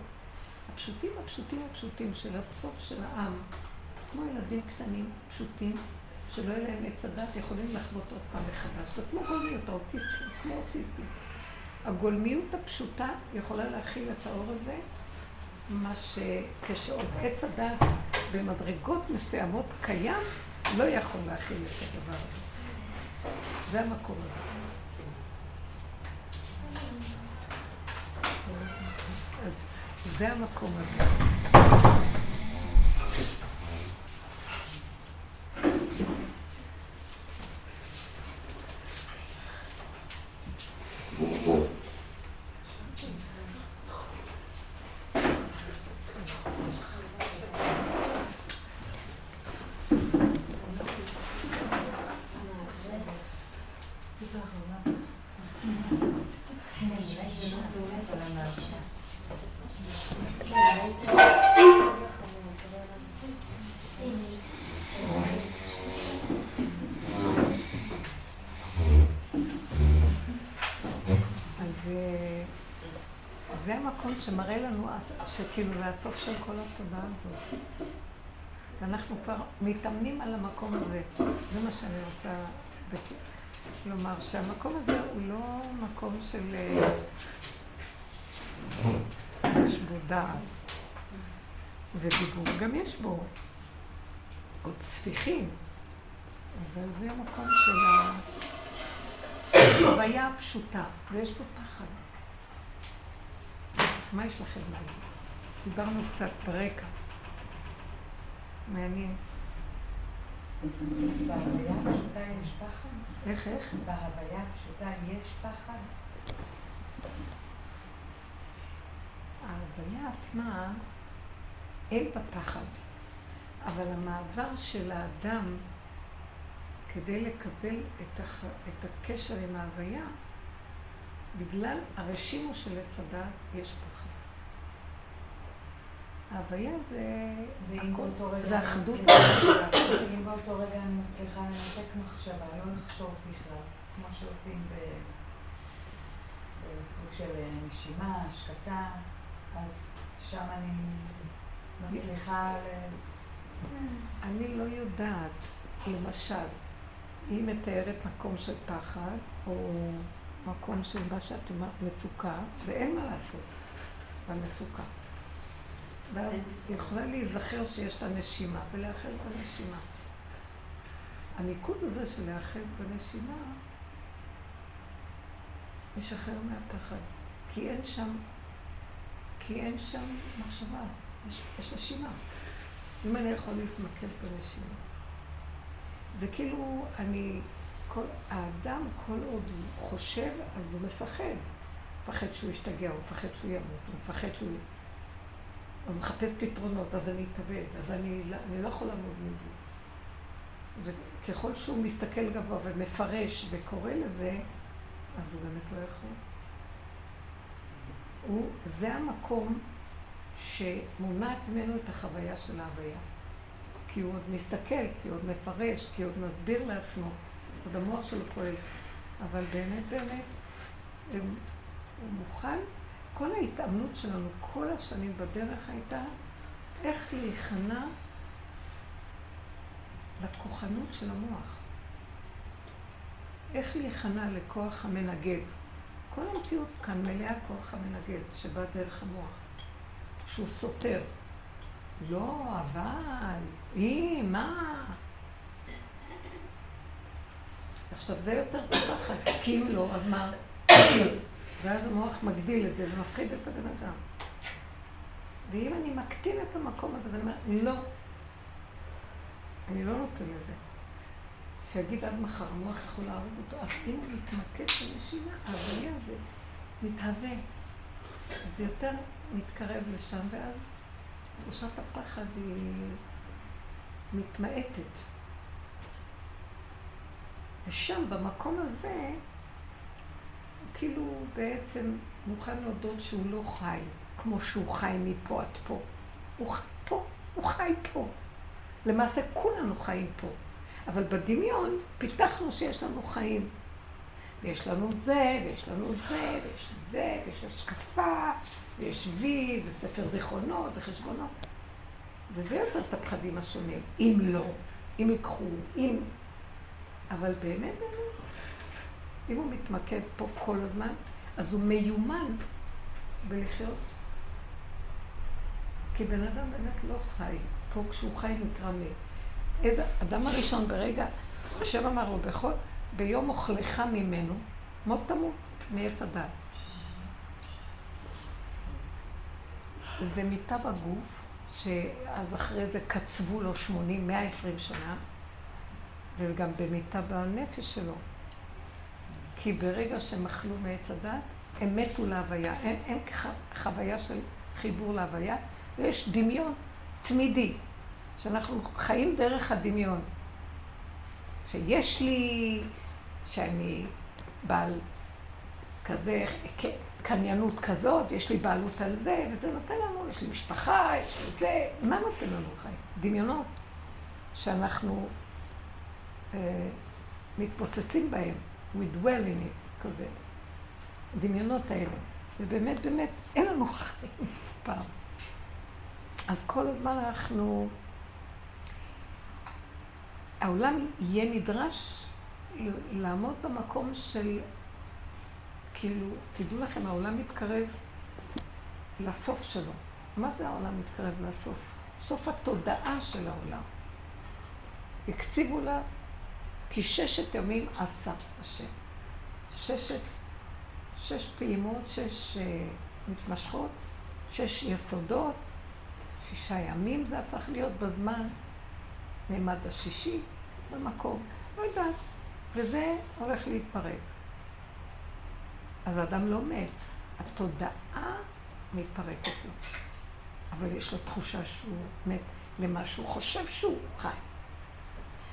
הפשוטים הפשוטים הפשוטים של הסוף של העם, כמו ילדים קטנים, פשוטים, שלא יהיה להם עץ הדת, יכולים לחוות עוד פעם מחדש. זה כמו גולמיות, האוטיסטים, כמו אוטיסטים. הגולמיות הפשוטה יכולה להכיל את האור הזה, מה שכשעוד עץ הדת במדרגות מסוימות קיים, לא יכול להכיל את הדבר הזה. זה המקום הזה. זה המקום הזה. שמראה לנו שכאילו זה הסוף של כל התודעה הזאת. ואנחנו כבר מתאמנים על המקום הזה. זה מה שאני רוצה לומר, שהמקום הזה הוא לא מקום של... יש בו דעת ודיבור, גם יש בו עוד ספיחים, אבל זה המקום של החוויה הפשוטה, ויש בו פחד. מה יש לכם להגיד? דיברנו קצת ברקע. מעניין. אז בהוויה הפשוטה יש פחד? איך, איך? בהוויה הפשוטה יש פחד? ההוויה עצמה, אין בה פחד, אבל המעבר של האדם כדי לקבל את, הח... את הקשר עם ההוויה, בגלל הרשימו של עץ הדת יש פחד. ההוויה זה ואם באותו רגע אני. מצליחה- לנתק מחשבה, לא לחשוב בכלל, כמו שעושים ב- בסוג של נשימה, השקטה, אז שם אני מצליחה ל... אני לא יודעת, למשל, היא מתארת מקום של פחד, או מקום של מה שאת אומרת, מצוקה, ואין מה לעשות במצוקה. ואז יכולה להיזכר שיש לה נשימה, ולאחד בנשימה. המיקוד הזה של לאחד בנשימה, משחרר מהפחד. כי אין שם, כי אין שם מחשבה, יש, יש נשימה. אם אני יכול להתמקד בנשימה. זה כאילו, אני, כל, האדם, כל עוד הוא חושב, אז הוא מפחד. מפחד שהוא ישתגע, הוא מפחד שהוא ימות, הוא מפחד שהוא... אז מחפש פתרונות, אז אני אתאבד, אז אני, לא- אני לא יכול לעמוד מזה. וככל שהוא מסתכל גבוה ומפרש וקורא לזה, אז הוא באמת לא יכול. הוא, זה המקום שמונעת ממנו את החוויה של ההוויה. כי הוא עוד מסתכל, כי הוא עוד מפרש, כי הוא עוד מסביר לעצמו, עוד המוח שלו פועל. אבל באמת, באמת, הוא, הוא מוכן, כל ההתאמנות שלנו כל השנים בדרך הייתה איך להיכנע לכוחנות של המוח. איך להיכנע לכוח המנגד. כל המציאות כאן מלאה כוח המנגד, שבא דרך המוח, שהוא סותר. לא, אבל, היא, מה? עכשיו, זה יותר פחד, כי אם לא, אז מה? ואז המוח מגדיל את זה ומפחיד את הבן אדם. ואם אני מקטין את המקום הזה ואני אומר, לא, אני לא נותן לזה. שיגיד עד מחר, המוח יכול להרוג אותו, אז אם הוא מתמקד בנשימה, ההוויה הזה מתהווה. זה יותר מתקרב לשם, ואז תחושת הפחד היא מתמעטת. ושם, במקום הזה, כאילו בעצם מוכן להודות שהוא לא חי, כמו שהוא חי מפה עד פה. הוא חי פה, הוא חי פה. למעשה כולנו חיים פה. אבל בדמיון פיתחנו שיש לנו חיים. ויש לנו זה, ויש לנו זה, ויש זה, ויש השקפה, ויש וי, וספר זיכרונות, וחשבונות. וזה יותר את הפחדים השונים. אם לא, אם ייקחו, אם... אבל באמת, באמת, אם הוא מתמקד פה כל הזמן, אז הוא מיומן בלחיות. כי בן אדם באמת לא חי. פה כשהוא חי נקרא מת. אדם הראשון ברגע, השם אמר לו, בכל, ביום אוכלך ממנו, מות תמות מעץ הדת. זה מיטה בגוף, שאז אחרי זה קצבו לו 80, 120 שנה, וגם במיטה בנפש שלו. כי ברגע שהם אכלו מעץ הדת, הם מתו להוויה. אין, אין חוויה של חיבור להוויה, ויש דמיון תמידי, שאנחנו חיים דרך הדמיון. שיש לי, שאני בעל כזה, קניינות כזאת, יש לי בעלות על זה, וזה נותן לנו, יש לי משפחה, יש לי זה, מה נותן לנו חיים? דמיונות שאנחנו אה, מתבוססים בהם, we dwell in it, כזה. הדמיונות האלה. ובאמת, באמת, אין לנו חיים אף פעם. אז כל הזמן אנחנו... העולם יהיה נדרש לעמוד במקום של, כאילו, תדעו לכם, העולם מתקרב לסוף שלו. מה זה העולם מתקרב לסוף? סוף התודעה של העולם. הקציבו לה, כי ששת ימים עשה השם. ששת, שש פעימות, שש מתמשכות, שש יסודות, שישה ימים זה הפך להיות בזמן, מימד השישי, במקום, לא יודעת, וזה הולך להתפרק. אז האדם לא מת, התודעה מתפרקת לו, אבל יש לו תחושה שהוא מת למה שהוא חושב שהוא חי.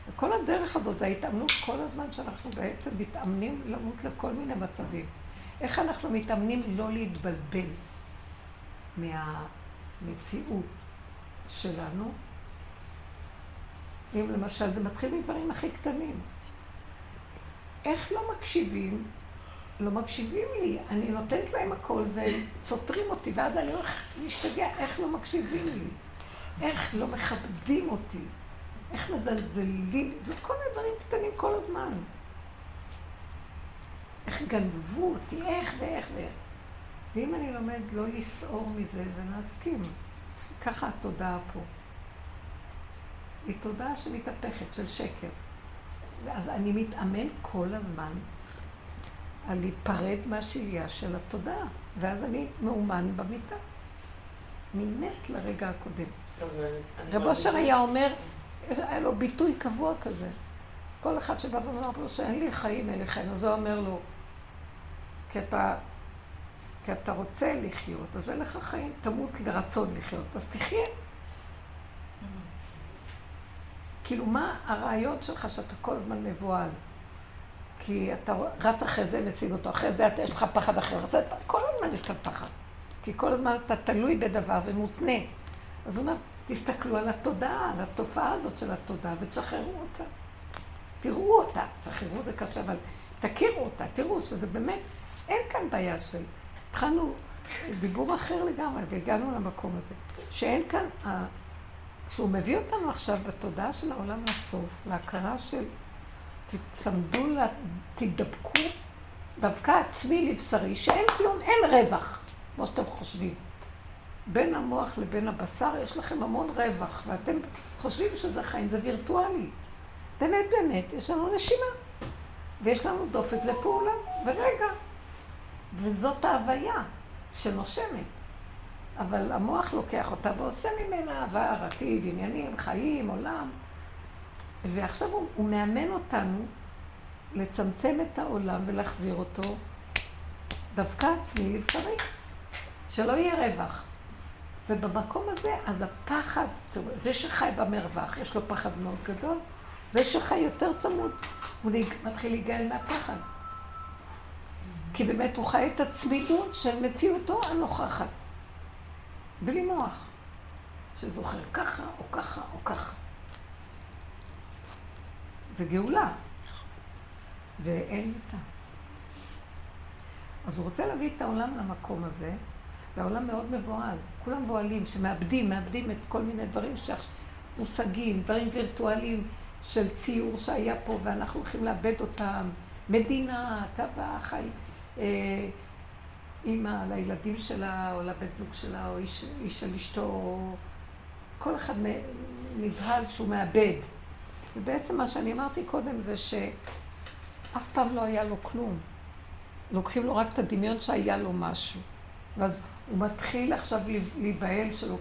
וכל הדרך הזאת, ההתאמנות כל הזמן שאנחנו בעצם מתאמנים למות לכל מיני מצבים. איך אנחנו מתאמנים לא להתבלבל מהמציאות שלנו. אם למשל, זה מתחיל מדברים הכי קטנים. איך לא מקשיבים? לא מקשיבים לי, אני נותנת להם הכל והם סותרים אותי, ואז אני הולך להשתגע, איך לא מקשיבים לי? איך לא מכבדים אותי? איך מזלזלים? זה כל מיני דברים קטנים כל הזמן. איך גנבו אותי, איך ואיך ואיך. ואם אני לומד לא לסעור מזה ולהסכים, ככה התודעה פה. היא תודעה שמתהפכת, של שקר. ואז אני מתאמן כל הזמן על להיפרד מהשהייה של התודעה, ואז אני מאומן במיטה. אני מת לרגע הקודם. רב אושר היה אומר, היה לו ביטוי קבוע כזה. כל אחד שבא ואומר לו שאין לי חיים, אין לי חיים, אז הוא אומר לו, כי אתה, כי אתה רוצה לחיות, אז אין לך חיים, תמות לרצון לחיות, אז תחיה. כאילו, מה הרעיון שלך שאתה כל הזמן מבוהל? כי אתה רץ אחרי זה, משיג אותו, אחרי זה יש לך פחד אחר, כל הזמן יש לך פחד. כי כל הזמן אתה תלוי בדבר ומותנה. אז הוא אומר, תסתכלו על התודעה, על התופעה הזאת של התודעה, ותשחררו אותה. תראו אותה. תשחררו זה קשה, אבל תכירו אותה, תראו שזה באמת, אין כאן בעיה של... התחלנו דיבור אחר לגמרי, והגענו למקום הזה. שאין כאן, שהוא מביא אותנו עכשיו בתודעה של העולם לסוף, להכרה של תצמדו, לה, תדבקו, דווקא עצמי לבשרי, שאין כלום, אין רווח, כמו שאתם חושבים. בין המוח לבין הבשר יש לכם המון רווח, ואתם חושבים שזה חיים, זה וירטואלי. באמת, באמת, יש לנו נשימה, ויש לנו דופק לפעולה, ורגע. וזאת ההוויה שנושמת. אבל המוח לוקח אותה ועושה ממנה עבר, עתיד, עניינים, חיים, עולם. ועכשיו הוא, הוא מאמן אותנו לצמצם את העולם ולהחזיר אותו דווקא עצמי לבשרי, שלא יהיה רווח. ובמקום הזה, אז הפחד, זה שחי במרווח, יש לו פחד מאוד גדול, זה שחי יותר צמוד, הוא מתחיל להיגאל מהפחד. כי באמת הוא חי את הצמידות של מציאותו הנוכחת. בלי מוח. שזוכר ככה או ככה או ככה. זה גאולה. ואין מיטה. אז הוא רוצה להביא את העולם למקום הזה, והעולם מאוד מבוהל. כולם מבוהלים, שמאבדים, מאבדים את כל מיני דברים, מושגים, דברים וירטואליים של ציור שהיה פה, ואנחנו הולכים לאבד אותם. מדינה, צבא, חי, אה, אימא לילדים שלה, או לבן זוג שלה, או איש, איש של אשתו, כל אחד נבהל שהוא מאבד. ובעצם מה שאני אמרתי קודם זה שאף פעם לא היה לו כלום. לוקחים לו רק את הדמיון שהיה לו משהו. ואז הוא מתחיל עכשיו להיבהל שלו.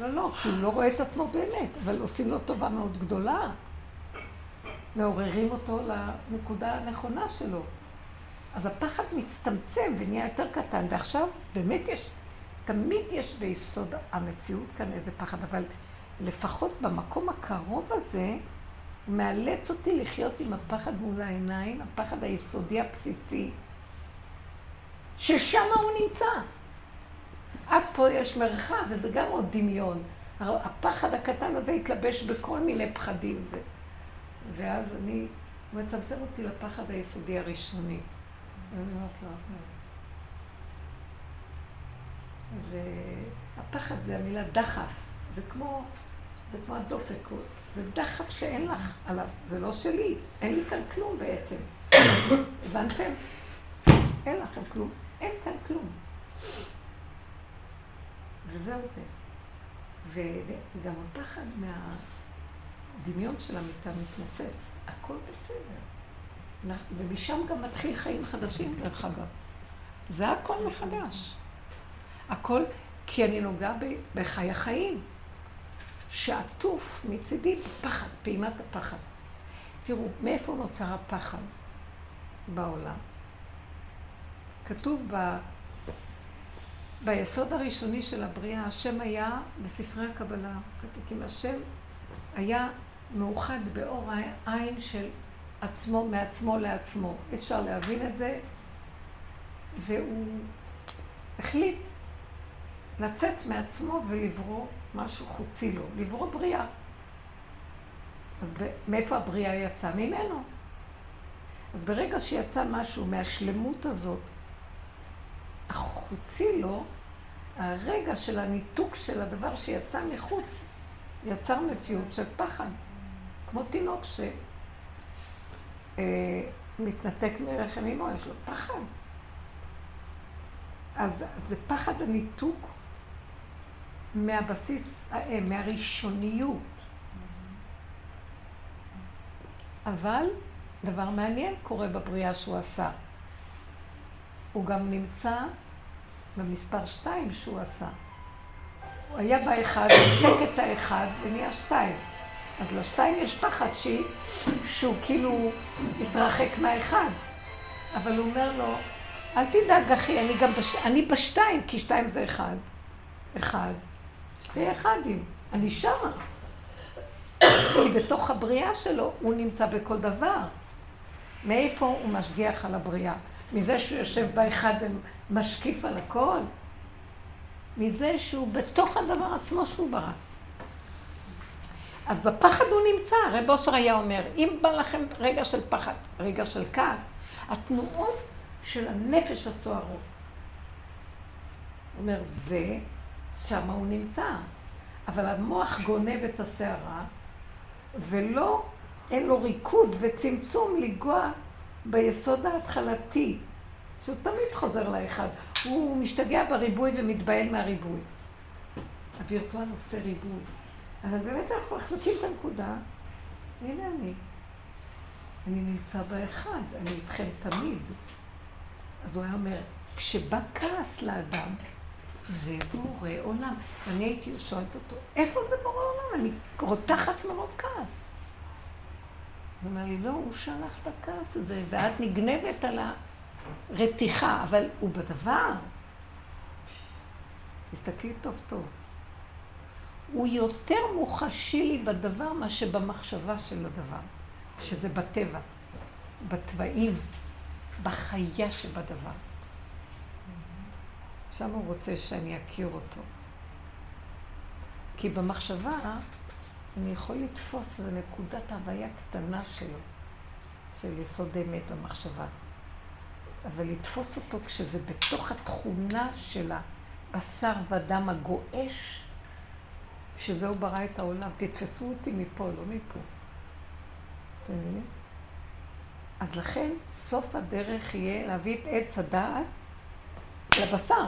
לא, לא, כי הוא לא רואה את עצמו באמת, אבל עושים לו טובה מאוד גדולה. מעוררים אותו לנקודה הנכונה שלו. אז הפחד מצטמצם ונהיה יותר קטן, ועכשיו באמת יש, תמיד יש ביסוד המציאות כאן איזה פחד, אבל לפחות במקום הקרוב הזה, הוא מאלץ אותי לחיות עם הפחד מול העיניים, הפחד היסודי הבסיסי, ששם הוא נמצא. עד פה יש מרחב, וזה גם עוד דמיון. הפחד הקטן הזה התלבש בכל מיני פחדים, ו... ואז אני, הוא מצמצם אותי לפחד היסודי הראשוני. והפחד זה המילה דחף, זה כמו, זה כמו הדופק, זה דחף שאין לך עליו, זה לא שלי, אין לי כאן כלום בעצם. הבנתם? אין לכם כלום, אין כאן כלום. וזהו זה. וגם הפחד מהדמיון של המיטה מתנוסס, הכל בסדר. ומשם גם מתחיל חיים חדשים, דרך אגב. זה הכל מחדש. הכל, כי אני נוגעה בחי החיים, שעטוף מצידי בפחד, פעימת הפחד. תראו, מאיפה נוצר הפחד בעולם? כתוב ב... ביסוד הראשוני של הבריאה, השם היה בספרי הקבלה, כתוב, כי השם היה מאוחד באור העין של עצמו מעצמו לעצמו. אפשר להבין את זה והוא החליט לצאת מעצמו ולברוא משהו חוצי לו, לברוא בריאה. אז מאיפה הבריאה יצאה? ממנו. אז ברגע שיצא משהו מהשלמות הזאת, החוצי לו, הרגע של הניתוק של הדבר שיצא מחוץ, יצר מציאות של פחד. כמו תינוק שמתנתק אה, מרחם אמו, יש לו פחד. אז זה פחד הניתוק מהבסיס האם, מהראשוניות. אבל דבר מעניין קורה בבריאה שהוא עשה. הוא גם נמצא במספר שתיים שהוא עשה. הוא היה באחד, ניתק את האחד ונהיה שתיים. אז לשתיים יש פחד שהיא, שהוא כאילו התרחק מהאחד. אבל הוא אומר לו, אל תדאג אחי, אני גם בש... אני בשתיים, כי שתיים זה אחד. אחד. שתי אחדים. אני שמה. כי בתוך הבריאה שלו הוא נמצא בכל דבר. מאיפה הוא משגיח על הבריאה? מזה שהוא יושב באחד ומשקיף על הכל? מזה שהוא בתוך הדבר עצמו שהוא ברא. אז בפחד הוא נמצא. רב אושר היה אומר, אם בא לכם רגע של פחד, רגע של כעס, התנועות של הנפש הסוערות. הוא אומר, זה, שם הוא נמצא. אבל המוח גונב את הסערה, ולא, אין לו ריכוז וצמצום לגוע ביסוד ההתחלתי, שהוא תמיד חוזר לאחד. הוא משתגע בריבוי ומתבהל מהריבוי. הווירטואל עושה ריבוי. אבל באמת אנחנו מחזיקים את הנקודה, הנה אני. אני נמצא באחד, אני איתכם תמיד. אז הוא היה אומר, כשבא כעס לאדם, זה בורא עולם. אני הייתי שואלת אותו, איפה זה בורא עולם? אני רותחת מרוב כעס. אז הוא אומר לי, לא, הוא שלח את הכעס הזה, ואת נגנבת על הרתיחה, אבל הוא בדבר. תסתכלי טוב טוב. הוא יותר מוחשי לי בדבר מה שבמחשבה של הדבר, שזה בטבע, בתוואים, בחיה שבדבר. שם הוא רוצה שאני אכיר אותו. כי במחשבה אני יכול לתפוס איזו נקודת הוויה קטנה שלו, של יסוד אמת במחשבה. אבל לתפוס אותו כשזה בתוך התכונה של הבשר ודם הגועש, שזהו ברא את העולם. תתפסו אותי מפה, לא מפה. אתם מבינים? אז לכן, סוף הדרך יהיה להביא את עץ הדעת לבשר,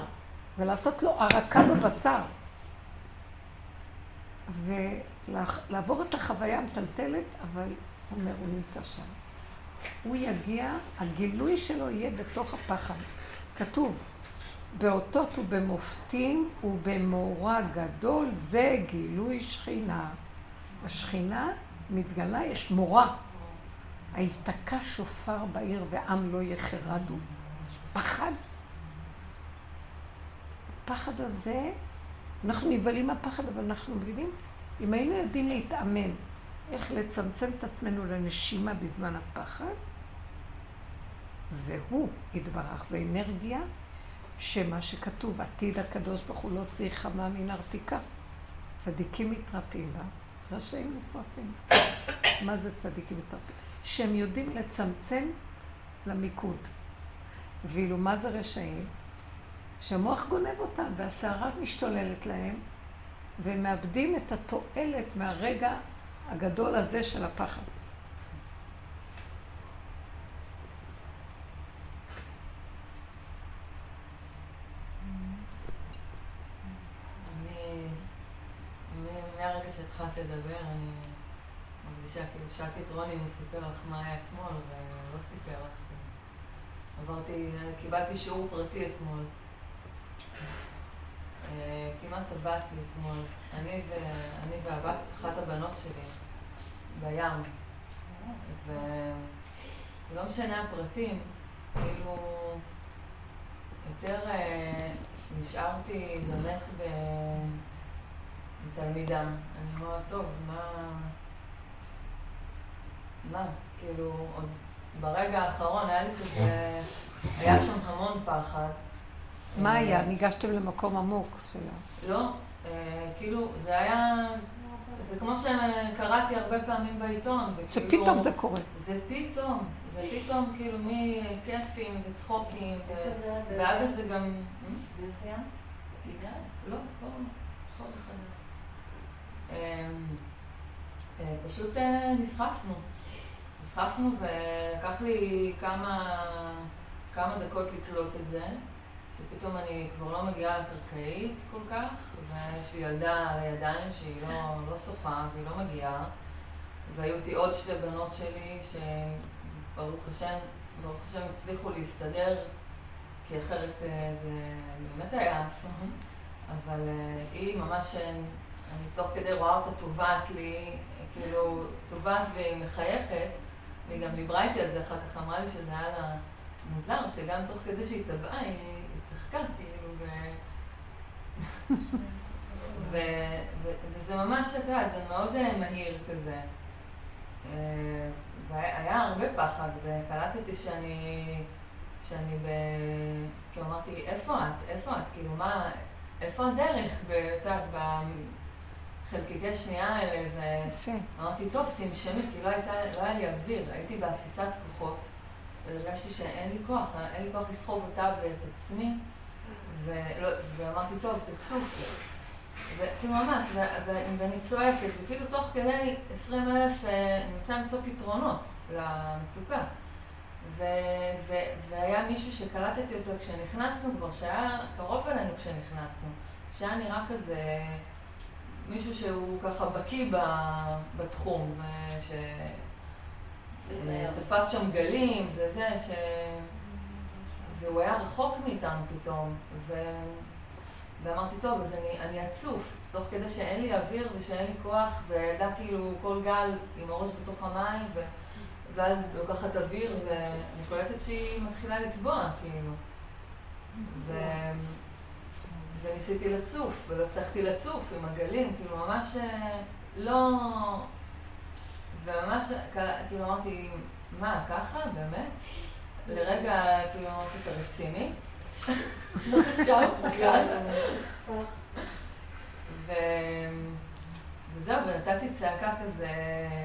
ולעשות לו ערקה בבשר. ולעבור את החוויה המטלטלת, אבל הוא אומר, הוא נמצא שם. הוא יגיע, הגילוי שלו יהיה בתוך הפחד. כתוב, באותות ובמופתים ובמאורע גדול זה גילוי שכינה. השכינה מתגלה, יש מורא. היתקע שופר בעיר ועם לא יחרדו. יש פחד. הפחד הזה, אנחנו נבהלים מהפחד, אבל אנחנו מבינים, אם היינו יודעים להתאמן, איך לצמצם את עצמנו לנשימה בזמן הפחד, זה הוא יתברך, זה אנרגיה שמה שכתוב, עתיד הקדוש ברוך הוא לא צריך חמה מן ארתיקה. צדיקים מתרפאים בה, רשעים נשרפים. מה זה צדיקים מתרפאים? שהם יודעים לצמצם למיקוד. ואילו מה זה רשעים? שהמוח גונב אותם והסערה משתוללת להם, והם מאבדים את התועלת מהרגע הגדול הזה של הפחד. מהרגע לדבר, אני מרגישה, כאילו, שאלתי את רוני אם הוא סיפר לך מה היה אתמול, והוא לא סיפר לך. עברתי, קיבלתי שיעור פרטי אתמול. אה, כמעט טבעתי אתמול. אני, ו... אני והבת, אחת הבנות שלי, בים. ולא משנה הפרטים, כאילו, יותר אה, נשארתי באמת ב... מתלמידה. אני אומרת, טוב, מה... מה? כאילו, עוד ברגע האחרון היה לי כזה היה שם המון פחד. מה היה? ניגשתם למקום עמוק שלה. לא, אה, כאילו, זה היה... זה כמו שקראתי הרבה פעמים בעיתון. וכאילו- שפתאום זה קורה. זה פתאום, זה פתאום כאילו מכיפים וצחוקים, ו- איפה זה גם... אה? לא, פה, פשוט נסחפנו. נסחפנו ולקח לי כמה, כמה דקות לקלוט את זה, שפתאום אני כבר לא מגיעה לקרקעית כל כך, ויש לי ילדה על הידיים שהיא לא, לא שוחה והיא לא מגיעה, והיו איתי עוד שתי בנות שלי שברוך השם, ברוך השם הצליחו להסתדר, כי אחרת אה, זה באמת היה אסון. אבל אה, היא ממש, אה, אני תוך כדי רואה אותה טובעת לי, כאילו, טובעת והיא מחייכת, והיא גם דיברה איתי על זה אחר כך, אמרה לי שזה היה לה מוזר, שגם תוך כדי שהיא טבעה, היא, צחקה, כאילו, ו... ו... ו... וזה ממש, את יודעת, זה מאוד אה, מהיר כזה. אה, והיה הרבה פחד, וקלטתי שאני, שאני ב... כאילו אמרתי, איפה את? איפה את? כאילו, מה, איפה הדרך? ב- את יודעת, בחלקיקי שנייה האלה. ואמרתי, טוב, תנשמי, כי לא, הייתה, לא היה לי אוויר, הייתי באפיסת כוחות, והרגשתי שאין לי כוח, אין לי כוח לסחוב אותה ואת עצמי, ולא, ואמרתי, טוב, תצוף. וכאילו ממש, ו- ו- ואני צועקת, וכאילו תוך כדי 20 אלף אה, אני מנסה למצוא פתרונות למצוקה. ו- ו- והיה מישהו שקלטתי אותו כשנכנסנו כבר, שהיה קרוב אלינו כשנכנסנו, שהיה נראה כזה מישהו שהוא ככה בקיא ב- בתחום, שתפס שם גלים וזה, ש... והוא היה רחוק מאיתנו פתאום, ו... ואמרתי, טוב, אז אני, אני עצוף, תוך כדי שאין לי אוויר ושאין לי כוח, והילדה כאילו כל גל עם הראש בתוך המים, ו... ואז לוקחת אוויר, ואני קולטת שהיא מתחילה לטבוע, כאילו. ו... וניסיתי לצוף, ולא הצלחתי לצוף עם הגלים, כאילו ממש אה, לא... וממש, כאילו אמרתי, מה, ככה? באמת? לרגע, כאילו אמרתי, אתה רציני? ו... וזהו, ונתתי צעקה כזה,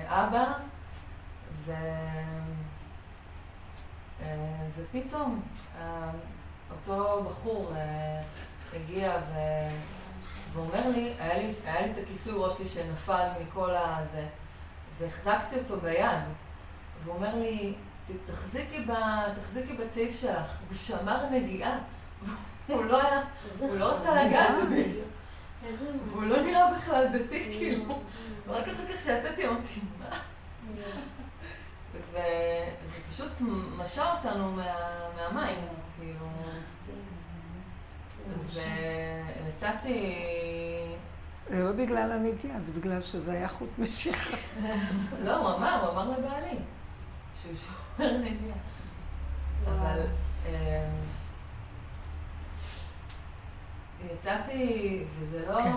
אבא, ו... אה, ופתאום אה, אותו בחור אה, הגיע ו... ואומר לי, היה לי, היה לי את הכיסוי ראש שלי שנפל מכל הזה, והחזקתי אותו ביד, והוא אומר לי, "ת- תחזיקי, ב... תחזיקי בצעיף שלך, הוא שמר נגיעה, הוא לא היה, הוא לא רצה לגעת בי, והוא לא נראה בכלל דתי, כאילו, ורק אחר כך שיצאתי אמרתי, מה? ופשוט משה אותנו מה... מהמים, כאילו, ויצאתי, זה לא בגלל הנגיעה, זה בגלל שזה היה חוט משיכה. לא, הוא אמר, הוא אמר לבעלי, שהוא שומר נגיעה. אבל אמ, יצאתי, וזה לא... כן.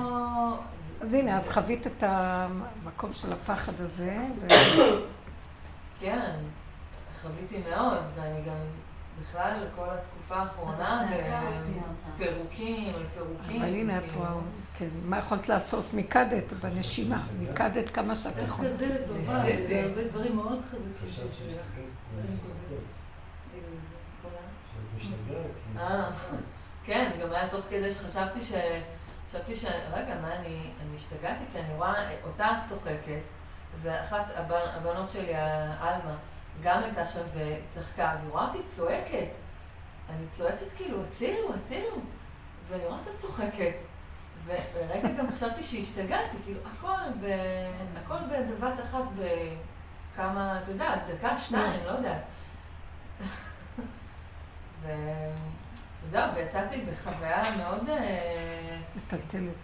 אז הנה, אז חווית את המקום של הפחד הזה. כן, חוויתי מאוד, ואני גם בכלל כל התקופה האחרונה. בפירוקים על פירוקים. אבל הנה את כאילו. רואה, כן, מה יכולת לעשות? מיקדת בנשימה, מיקדת כמה שאת יכולה. דווקא זה לטובה, ניסיתי. זה הרבה דברים מאוד חזקים שאת לך. אה, כן, גם היה תוך כדי שחשבתי ש... חשבתי ש... רגע, מה אני... אני השתגעתי? כי אני רואה אותה צוחקת, ואחת הבנ... הבנות שלי, עלמה, גם הייתה שם וצחקה, והיא רואה אותי צועקת. אני צועקת כאילו, הצילו, הצילו. ואני רואה אותה צוחקת. ורגע גם חשבתי שהשתגעתי, כאילו, הכל, ב... הכל בבת אחת בכמה, את יודעת, דקה, שתיים, לא יודעת. וזהו, ויצאתי בחוויה מאוד אה.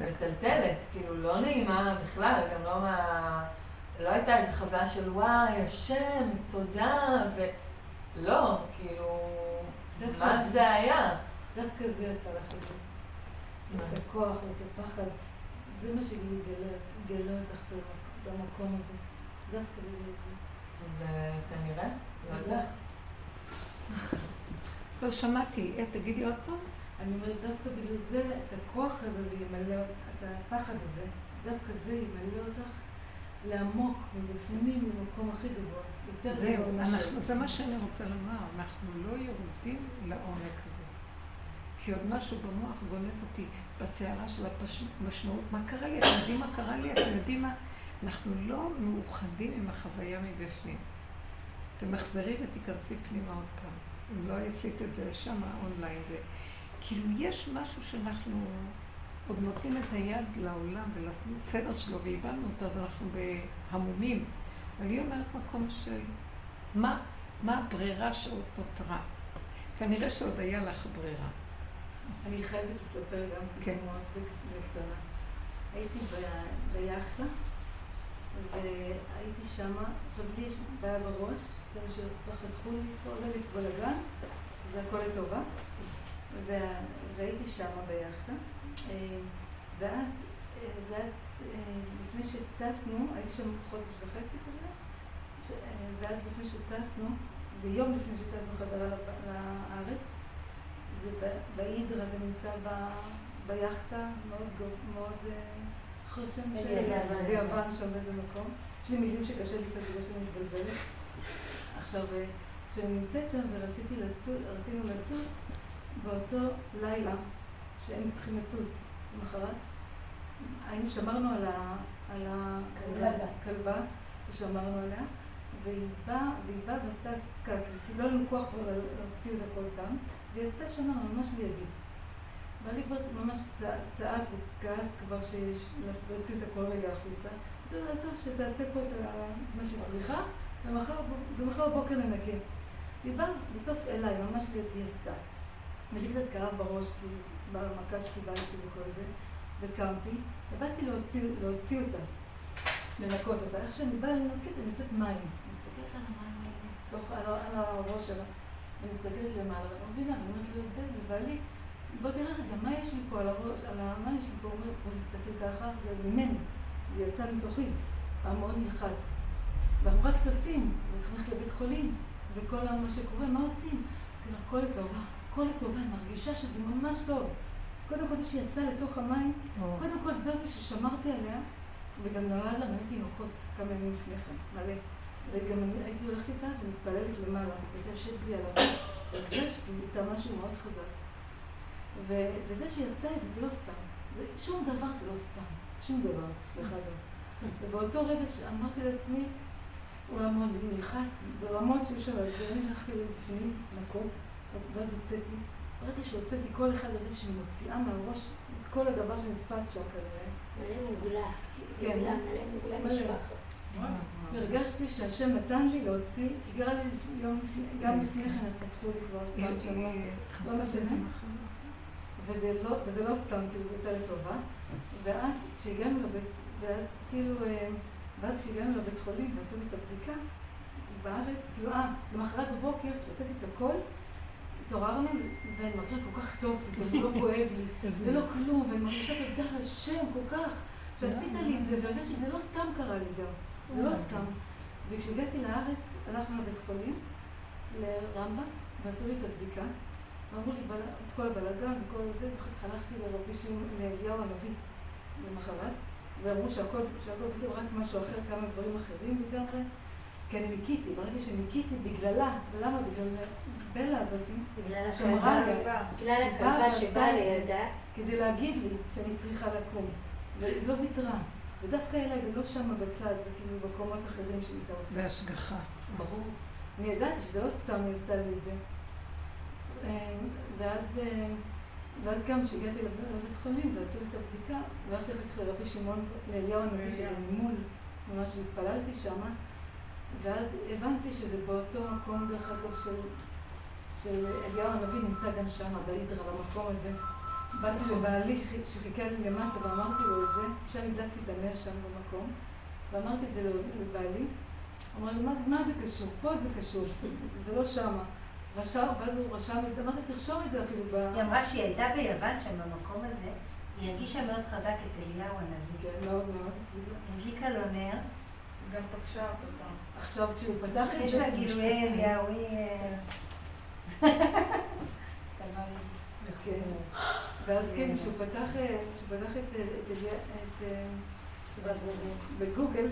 מטלטלת, כאילו לא נעימה בכלל, גם לא מה... לא הייתה איזו חוויה של וואי, השם, תודה, ולא, כאילו, מה זה- זה היה? דווקא זה עשה לך את זה. את הכוח ואת הפחד. זה מה שגלה אותך את המקום הזה. דווקא בגלל זה. וכנראה, לא יודעת. לא שמעתי. אה, תגידי עוד פעם. אני אומרת, דווקא בגלל זה, את הכוח הזה, זה ימלא, את הפחד הזה, דווקא זה ימלא אותך לעמוק, מבפנים, למקום הכי גבוה. יותר זהו. זה מה שאני רוצה לומר, אנחנו לא יורדים לעומק. כי עוד משהו במוח גונב אותי בסערה של המשמעות. מה קרה לי? אתם יודעים מה קרה לי? אתם יודעים מה? אנחנו לא מאוחדים עם החוויה מבפנים. תמחזרי ותיכנסי פנימה עוד פעם. אם לא עשית את זה שם, אונליין. זה... כאילו, יש משהו שאנחנו עוד נותנים את היד לעולם ולסדר שלו, ואיבדנו אותו, אז אנחנו בהמומים. ואני אומרת מקום של מה, מה הברירה שעוד נותרה. כנראה שעוד היה לך ברירה. אני חייבת לספר גם כן. סיפור מאוד בקטנה. הייתי ביאכטה, והייתי שמה, עכשיו לי יש בעיה בראש, שחתכו לי פה, זה לי בלאגן, זה הכל לטובה, וה- והייתי שמה ביאכטה, ואז זה היה לפני שטסנו, הייתי שם חודש וחצי כזה, ואז לפני שטסנו, ביום לפני שטסנו חזרה לארץ, זה ב- בהידרה, זה נמצא ביאכטה, מאוד מאוד אה, שם של ביוון. ביוון שם באיזה מקום. יש לי מילים שקשה לי קצת בגלל שאני מתבלבלת. עכשיו, אה, כשאני נמצאת שם ורציתי לטוס, רצינו לטוס, באותו לילה שהם צריכים לטוס למחרת, היינו, שמרנו על ה... על ה... כלבה. כלבה ששמרנו עליה, והיא באה, והיא באה ועשתה קקי, כי לא היה לנו כוח כבר להוציא אותה כל פעם, והיא עשתה שם ממש לידי. ואני כבר ממש צע- צעק וכעס כבר שיש, להוציא אותה כל רגע החוצה. אמרתי לה, עזוב, שתעשה פה את מה שצריכה, ומחר בבוקר ננקה. היא באה בסוף אליי, ממש לידי עשתה. ולי קצת כאב בראש, כי במכה שקיבלתי וכל זה, וקמתי, ובאתי להוציא, להוציא אותה, לנקות אותה. איך שאני באה לנקות, אני יוצאת מים. מסתכלת על המים האלה, על הראש שלה. אני מסתכלת למעלה, ואני לא מבינה, אני אומרת לו, בן, לבעלי, בוא תראה רגע, מה יש לי פה על הראש, על. מה יש לי פה? אומר, אז מסתכל ככה, זה ממני, זה יצא מתוכי, היה מאוד נלחץ. ואנחנו רק טסים, ללכת לבית חולים, וכל מה שקורה, מה עושים? לה, הכל לטובה, הכל לטובה, אני מרגישה שזה ממש טוב. קודם כל זה שיצא לתוך המים, קודם כל זאת ששמרתי עליה, וגם נולד לה מלא תינוקות כמה ימים לפני כן, מלא. וגם אני הייתי הולכת איתה ומתפללת למעלה, והייתה יושבת לי על הראש, הרגשתי איתה משהו מאוד חזק. ו- וזה שהיא עשתה את זה, זה לא סתם. שום דבר זה לא סתם, שום דבר, דרך אגב. ובאותו רגע שאמרתי לעצמי, הוא היה מאוד נלחץ, ברמות של שלוש, ואני הלכתי לבפנים, מכות, ואז הוצאתי. ברגע שהוצאתי, כל אחד הרגיש שאני מוציאה מהראש את כל הדבר שנתפס שם כנראה. מלא מוגלה. כן. מלא מוגלה מלא. משפחת. והרגשתי שהשם נתן לי להוציא, כי קרה לי יום לפני, גם לפני כן הם פתחו לי כבר פעם שעברה, היא- לא משנה. וזה לא, וזה לא סתם, כאילו זה יצא לטובה. ואז כשהגענו לבית, ואז כאילו, אה, ואז כשהגענו לבית חולים ועשו לי את הבדיקה בארץ, כאילו, אה, למחרת בבוקר, כשהוצאתי את הכל, התעוררנו, ואני מרגישה כל כך טוב, פתאום לא כואב לי, ולא כלום, ואני מרגישה תודה לשם כל כך, שעשית לי את זה, והרגשתי שזה לא סתם קרה לי גם, זה לא סתם. וכשהגעתי לארץ, הלכנו לבית חולים, לרמב"ם, ועשו לי את הבדיקה, ואמרו לי את כל הבלאגן וכל זה, הלכתי לרבי שמעון, לאליהו הנביא למחרת, ואמרו שהכל, בסדר, רק משהו אחר, כמה דברים אחרים לגמרי, כי אני ניקיתי, ברגע שניקיתי בגללה, ולמה? בגלל בלה הזאתי, הכלבה. לי. בגלל הכלבה שבאה. לידה. כדי להגיד לי שאני צריכה לקום. והיא לא ויתרה. ודווקא אליי, ולא שמה בצד, וכאילו במקומות אחרים שהיא הייתה עושה. זה השגחה. ברור. אני ידעתי שזה לא סתם היא עשתה לי את זה. אה, ואז, אה, ואז גם כשהגעתי לב- לבית חולים ועשו את הבדיקה, והלכתי אחר כך לרבי שמעון, לאליהו הנביא, שזה ממול, ממש והתפללתי שמה, ואז הבנתי שזה באותו מקום, דרך אגב, של, של אליהו הנביא נמצא גם שם, בהידרה, במקום הזה. באתי לבעלי שחי- שחיכה לי למטה ואמרתי לו את זה, שם הדלקתי את הנר שם במקום, ואמרתי את זה לבעלי, אמר לי, מה, זה- מה זה קשור? פה זה קשור, זה לא שמה. רשם, ואז הוא רשם את זה, אמרתי, תרשום את זה אפילו ב... היא אמרה שהיא הייתה ביוון, שם במקום הזה, היא הרגישה מאוד חזק את אליהו הנביא. כן, מאוד מאוד. הדליקה לו נר, גם פגשה אותו פעם. עכשיו, כשהוא פתח את זה... יש לה גילויי אליהו, היא... אה, כן. ואז כן, כשהוא פתח, אה, כשהוא פתח את, אה, את, את, את, אה, בגוגל,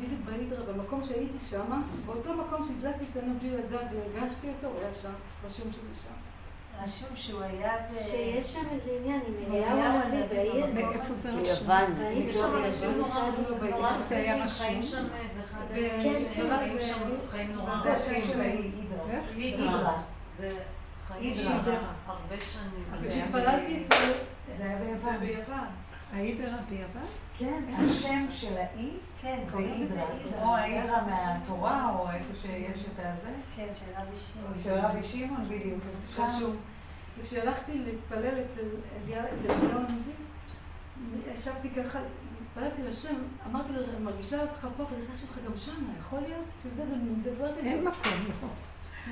בדיוק בהידרה, במקום שהייתי שם, באותו מקום שהדלקתי את הנר בלי לדעת והרגשתי אותו, הוא היה שם, רשום שזה שם. רשום שהוא היה. שיש שם איזה עניין עם אליהו הנביא הנביא, הזה. מאיפה זה רשום? ביוון. והאי שם רשום נורא איפה בעיר. רשום? חיים שם, זה אחד כן, כן. חיים נורא זה השם. של? הידרה. זה הידרה. הרבה שנים. כשהתפללתי את זה, זה היה זה ביוון. ההידרה ביוון? כן, השם של האי, כן, זה הידרה. כמו ההידרה מהתורה, או איפה שיש את הזה. כן, של רבי שמעון. של רבי שמעון בדיוק. אז שם רשום. וכשהלכתי להתפלל אצל אליהו אצל אליהו הנביא, ישבתי ככה, התפללתי לשם, אמרתי לו, אני מרגישה אותך פה, והרגשתי אותך גם שם, יכול להיות? כאילו, זה, אני מדברת זה. אין מקום, לא.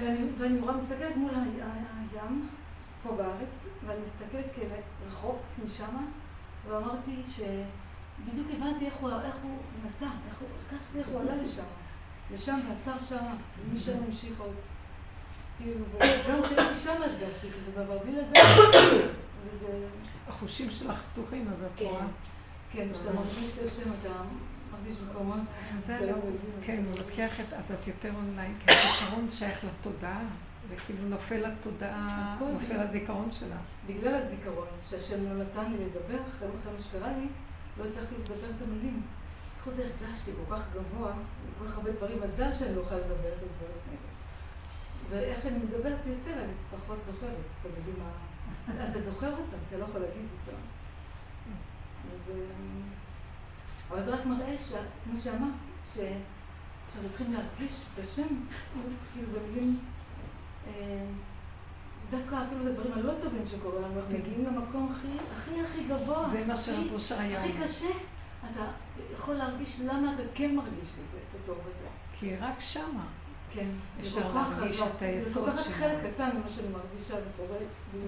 ואני, ואני נורא מסתכלת מול הים, פה בארץ, ואני מסתכלת כאלה רחוק משם, ואמרתי שבדיוק הבנתי איך הוא, איך הוא נסע, איך הוא, הרגשתי איך הוא עלה לשם, לשם ועצר שם, ומשם המשיך עוד. כאילו, וגם כשהייתי שם הרגשתי כזה דבר, בלי לדעת. וזה, החושים שלך פתוחים, אז את כן. רואה. כן, כשאתה מרגיש את השם, אתה לא-. כן, הוא לוקח את, אז את יותר אונליין, כי הזיכרון שייך לתודעה, זה כאילו נופל לתודעה, נופל הזיכרון שלה. בגלל הזיכרון, שהשם לא נתן לי לדבר, אחרי מה שקרה לי, לא הצלחתי לדבר את המילים. בזכות זה הרגשתי כל כך גבוה, כל כך הרבה דברים, מזל שאני לא יכולה לדבר את הדברים האלה. ואיך שאני מדברת יותר, אני פחות זוכרת את המילים ה... אתה זוכר אותם, אתה לא יכול להגיד אותם. אז... אבל זה רק מראה, ש- כמו שאמרת, ש- שאנחנו צריכים להרגיש את השם, כאילו במילים... אה, דווקא אפילו בדברים הלא טובים שקורים לנו, אנחנו מגיעים למקום הכי, הכי הכי גבוה. זה מה אושר היה הכי. קשה. אתה יכול להרגיש למה אתה כן מרגיש את זה, את הטוב הזה. כי רק שמה. כן. אפשר להרגיש. את היסוד זה כל כך שלנו. חלק קטן ממה שאני מרגישה וקורה.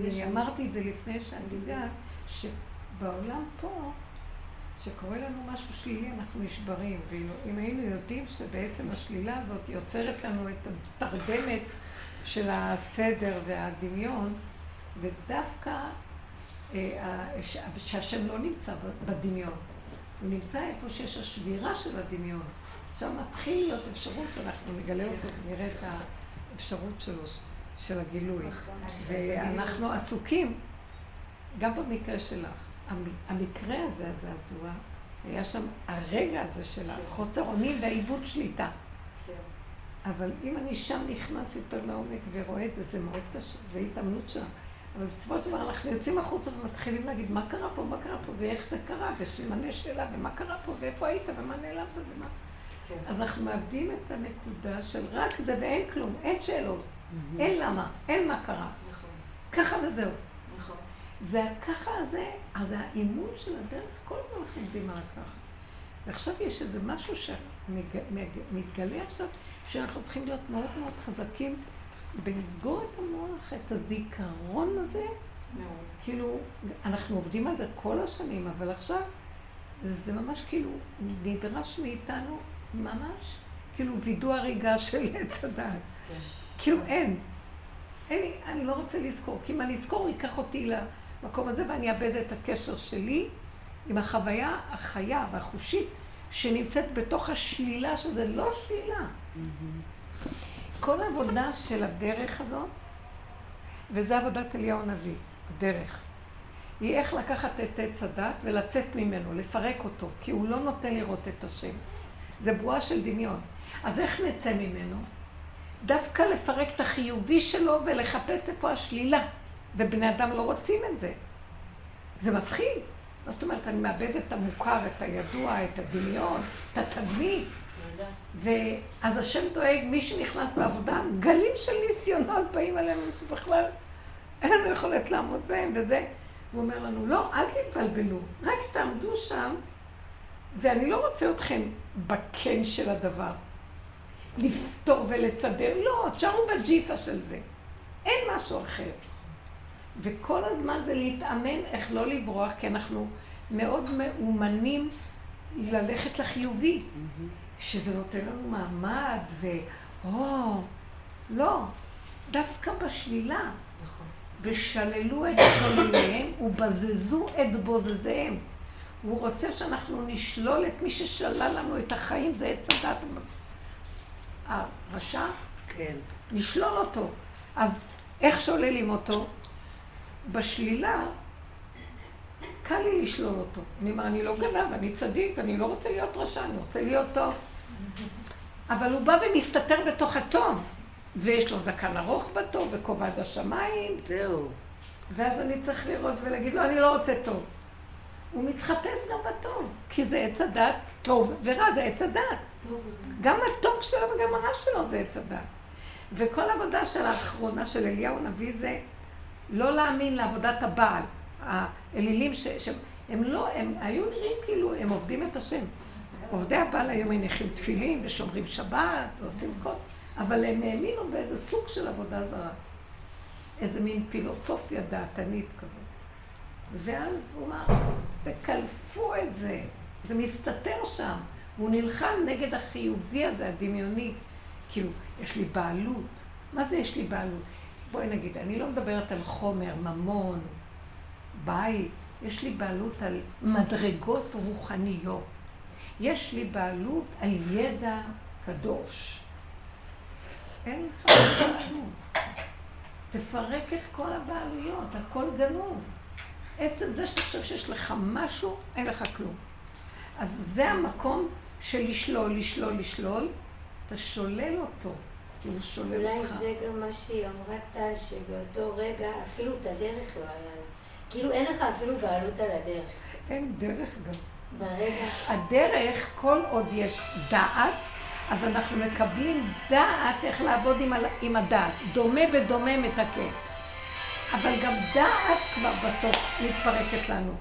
לי אני. אמרתי את זה לפני שאני יודעת, שבעולם פה, שקורה לנו משהו שלילי, אנחנו נשברים. ואם היינו יודעים שבעצם השלילה הזאת יוצרת לנו את התרדמת של הסדר והדמיון, ודווקא אה, שהשם לא נמצא בדמיון, הוא נמצא איפה שיש השבירה של הדמיון. עכשיו מתחיל להיות אפשרות שאנחנו נגלה אותו ונראה את האפשרות שלו, של הגילוי. ואנחנו עסוקים, גם במקרה שלך, המקרה הזה, הזעזוע, היה שם הרגע הזה של החוסר אונים והאיבוד שליטה. כן. אבל אם אני שם נכנס יותר לעומק ורואה את זה, זה מאוד קשה, זה התאמנות שם. אבל בסופו של דבר אנחנו יוצאים החוצה ומתחילים להגיד מה קרה פה, מה קרה פה, ואיך זה קרה, וסימני שאלה, ומה קרה פה, ואיפה היית, ומה נעלמת, ומה... כן. אז אנחנו מאבדים את הנקודה של רק זה ואין כלום, אין שאלות, אין למה, אין מה קרה. נכון, ככה וזהו. זה הככה הזה, אז האימון של הדרך, כל הזמן אנחנו עומדים על הככה. ועכשיו יש איזה משהו שמתגלה עכשיו, שאנחנו צריכים להיות מאוד מאוד חזקים בלסגור את המוח, את הזיכרון הזה. מאוד. כאילו, אנחנו עובדים על זה כל השנים, אבל עכשיו זה ממש כאילו נדרש מאיתנו ממש, כאילו וידוא הריגה של עץ הדעת. כאילו אין. אין לי, אני לא רוצה לזכור, כי אם אני אזכור, ייקח אותי למקום הזה ואני אאבד את הקשר שלי עם החוויה החיה והחושית שנמצאת בתוך השלילה, שזה לא שלילה. כל העבודה של הדרך הזאת, וזה עבודת אליהו הנביא, הדרך, היא איך לקחת את עץ הדת ולצאת ממנו, לפרק אותו, כי הוא לא נותן לראות את השם. זה בועה של דמיון. אז איך נצא ממנו? דווקא לפרק את החיובי שלו ולחפש איפה השלילה. ובני אדם לא רוצים את זה. זה מפחיד. מה זאת אומרת, אני מאבד את המוכר, את הידוע, את הדמיון, את התדמית. ואז השם דואג, מי שנכנס לעבודה, גלים של ניסיונות באים עלינו שבכלל אין לנו יכולת לעמוד בהם וזה. הוא אומר לנו, לא, אל תתבלבלו, רק תעמדו שם, ואני לא רוצה אתכם בקן של הדבר. לפתור ולסדר, לא, תשארו בג'יפה של זה. אין משהו אחר. וכל הזמן זה להתאמן איך לא לברוח, כי אנחנו מאוד מאומנים ללכת לחיובי, שזה נותן לנו מעמד, ו... או, לא, דווקא בשלילה. נכון. ושללו את שולליהם ובזזו את בוזזיהם. הוא רוצה שאנחנו נשלול את מי ששלל לנו את החיים, זה עץ הדת הרשע. כן. נשלול אותו. אז איך שוללים אותו? בשלילה, קל לי לשלול אותו. אני אומר, אני לא גנב, אני צדיק, אני לא רוצה להיות רשע, אני רוצה להיות טוב. אבל הוא בא ומסתתר בתוך הטוב, ויש לו זקן ארוך בטוב, וכובע עד השמיים. זהו. ואז אני צריך לראות ולהגיד לו, אני לא רוצה טוב. הוא מתחפש גם בטוב, כי זה עץ הדת, טוב ורע זה עץ הדת. גם הטוב שלו וגם הרע שלו זה עץ הדת. וכל עבודה של האחרונה של אליהו הנביא זה לא להאמין לעבודת הבעל. האלילים ש... שהם לא, הם היו נראים כאילו הם עובדים את השם. עובדי הבעל היום מניחים תפילין ושומרים שבת ועושים כל... אבל הם האמינו באיזה סוג של עבודה זרה. איזה מין פילוסופיה דעתנית כזאת. ואז הוא אמר, תקלפו את זה, זה מסתתר שם. והוא נלחם נגד החיובי הזה, הדמיוני. כאילו, יש לי בעלות. מה זה יש לי בעלות? בואי נגיד, אני לא מדברת על חומר, ממון, בית. יש לי בעלות על מדרגות רוחניות. יש לי בעלות על ידע קדוש. אין לך כלום. תפרק את כל הבעלויות, הכל גנוב. עצם זה שאתה חושב שיש לך משהו, אין לך כלום. אז זה המקום של לשלול, לשלול, לשלול, אתה שולל אותו, הוא שולל אולי אותך. זה גם מה שהיא אמרה טל, שבאותו רגע אפילו את הדרך לא היה לה. כאילו אין לך אפילו בעלות על הדרך. אין דרך גם. ברגע... הדרך, כל עוד יש דעת, אז אנחנו מקבלים דעת איך לעבוד עם, עם הדעת. דומה בדומה מתקן. אבל גם דעת כבר בסוף מתפרקת לנו.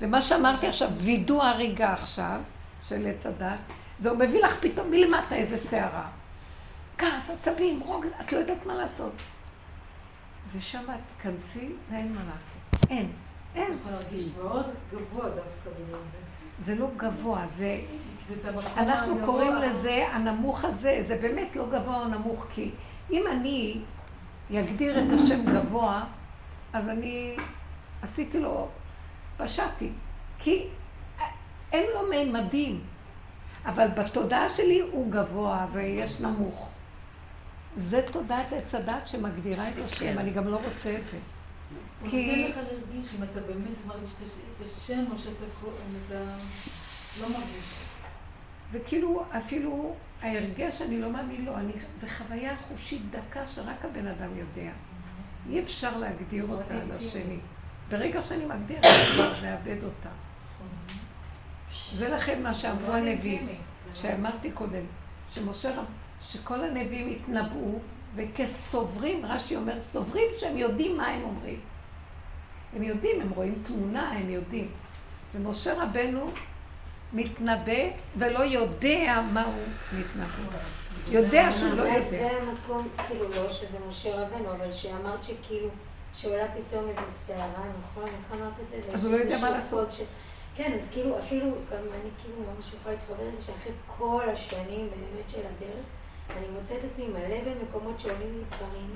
ומה שאמרתי עכשיו, וידוא הריגה עכשיו, של עץ הדת, זה הוא מביא לך פתאום מלמטה איזה סערה. כעס, עצבים, רוגז, את לא יודעת מה לעשות. ושם את תיכנסי ואין מה לעשות. אין. אין. יכול להרגיש מאוד גבוה דווקא בגלל זה. זה לא גבוה, זה... אנחנו. קוראים לזה הנמוך הזה, זה באמת לא גבוה או נמוך, כי אם אני אגדיר את השם גבוה, אז אני עשיתי לו, פשעתי. כי אין לו מימדים, אבל בתודעה שלי הוא גבוה ויש נמוך. זה תודעת עץ הדת שמגדירה את השם, אני גם לא רוצה את זה. הוא כי- נותן לך להרגיש אם אתה באמת מרגיש את הש- את השם או שאתה לא מרגיש. זה כאילו, אפילו ההרגש, אני לא מאמין לו, אני, זה חוויה חושית דקה שרק הבן אדם יודע. אי אפשר להגדיר אותה על השני. ברגע שאני מגדיר, אני כבר מאבד אותה. זה לכן מה שאמרו הנביאים, שאמרתי קודם, שמשה שכל הנביאים התנבאו, וכסוברים, רש"י אומר, סוברים שהם יודעים מה הם אומרים. הם יודעים, הם רואים תמונה, הם יודעים. ומשה רבנו מתנבא ולא יודע מה הוא מתנבא. יודע שהוא לא יודע. זה המקום, כאילו לא שזה משה רבנו, אבל שאמרת שכאילו, שעולה פתאום איזו סערה, נכון? איך אמרת את זה? אז הוא לא יודע מה לעשות. כן, אז כאילו, אפילו, גם אני כאילו ממש יכולה להתחבר לזה שאחרי כל השנים באמת של הדרך, אני מוצאת את עצמי מלא במקומות שעולים לי דברים,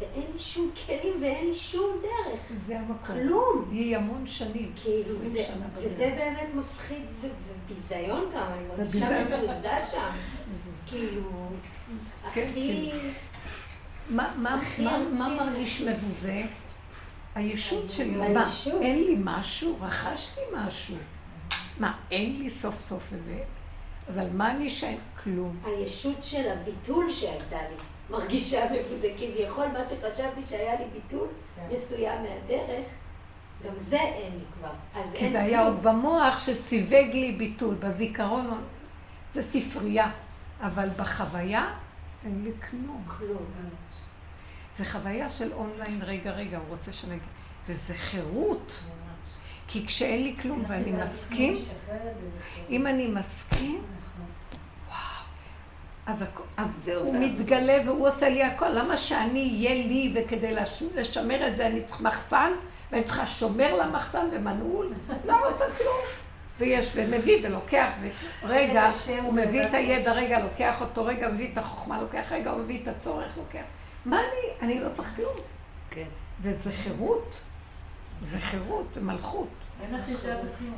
ואין לי שום כלים ואין לי שום דרך. זה המקום. כלום. היא המון שנים, כאילו, 20 זה, וזה. באמת מפחיד וביזיון גם, אני מרגישה. מבוזה שם. כאילו, כן, הכי... מה- מה- מה-. מה מרגיש מבוזה? הישות שלי, מה. אין לי משהו? רכשתי משהו. מה, אין לי סוף סוף איזה... אז על מה אני שאין? כלום. הישות של הביטול שהייתה לי, מרגישה מבוזה. כביכול מה שחשבתי שהיה לי ביטול כן. מסוים מהדרך, גם זה אין לי כבר. אז כי אין זה היה. עוד במוח שסיווג לי ביטול, בזיכרון, זה ספרייה. אבל בחוויה, אין לי כלום. כלום. זה חוויה של אונליין, רגע, רגע, הוא רוצה שנגיד. וזה חירות. כי כשאין לי כלום ואני מסכים, אם אני מסכים, אז, אז זה הוא עובר. מתגלה והוא עושה לי הכל. למה שאני אהיה לי וכדי לש- לשמר את זה אני צריך מחסן, ואני צריכה שומר למחסן ומנעול? לא רוצה כלום. ויש, ומביא ולוקח, ורגע, השם הוא מביא את. הידע, רגע, לוקח אותו, רגע, מביא את החוכמה, לוקח רגע, הוא מביא את הצורך, לוקח. מה אני? אני לא צריך כלום. כן. וזה חירות. זה חירות, זה מלכות. אין אחיזה בכלום.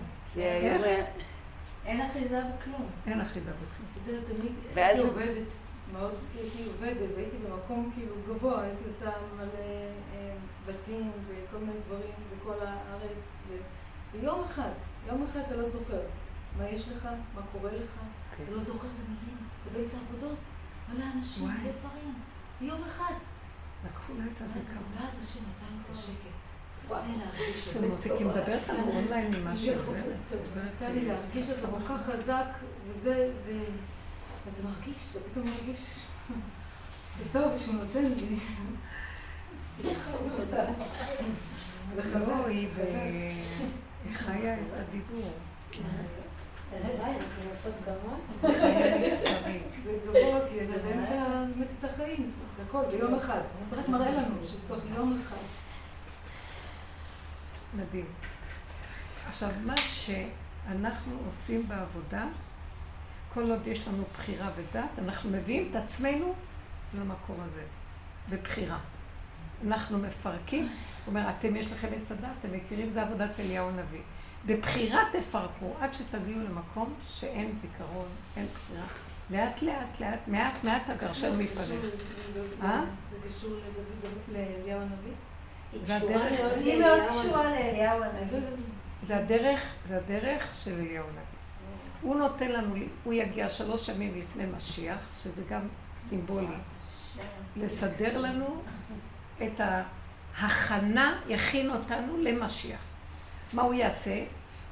אין אחיזה בכלום. אין אחיזה בכלום. יודע, תמיד הייתי עובדת, מאוד הייתי עובדת, והייתי במקום כאילו גבוה, הייתי עושה מלא אה, בתים וכל מיני דברים בכל הארץ, ויום אחד, יום אחד אתה לא זוכר מה יש לך, מה קורה לך, אתה לא זוכר את המילים, אתה באמצע עבודות, מלא אנשים. מלא דברים, ביום אחד. לקחו לה את הזיכרון. ואז השם נתן לי את השקט. כי מדברת לנו אונליין ממה שהיא עוברת. נתן לי להרגיש אותו כל כך חזק, וזה, ואתה מרגיש, אתה פתאום מרגיש זה טוב שהוא נותן לי. היא חיה את הדיבור. חיה מבשרי. זה גבוה, כי זה באמצע את החיים, הכל, ביום אחד. זה רק מראה לנו שתוך יום אחד. מדהים. עכשיו, מה שאנחנו עושים בעבודה, כל עוד יש לנו בחירה ודת, אנחנו מביאים את עצמנו למקום הזה, בבחירה. אנחנו מפרקים, הוא אומר, אתם יש לכם עץ הדת, אתם מכירים, זה עבודת אליהו הנביא. בבחירה תפרקו, עד שתגיעו למקום שאין זיכרון, אין בחירה. לאט לאט לאט, מעט מעט הגרשן לדוד- אה? זה קשור לדוד- לאליהו הנביא? היא זה הדרך. מאוד היא מאוד קשורה. לאליהו הנביא. זה הדרך, זה הדרך של אליהו הנביא. הוא נותן לנו, הוא יגיע שלוש ימים לפני משיח, שזה גם סימבולי, לסדר לנו את ההכנה, יכין אותנו למשיח. מה הוא יעשה?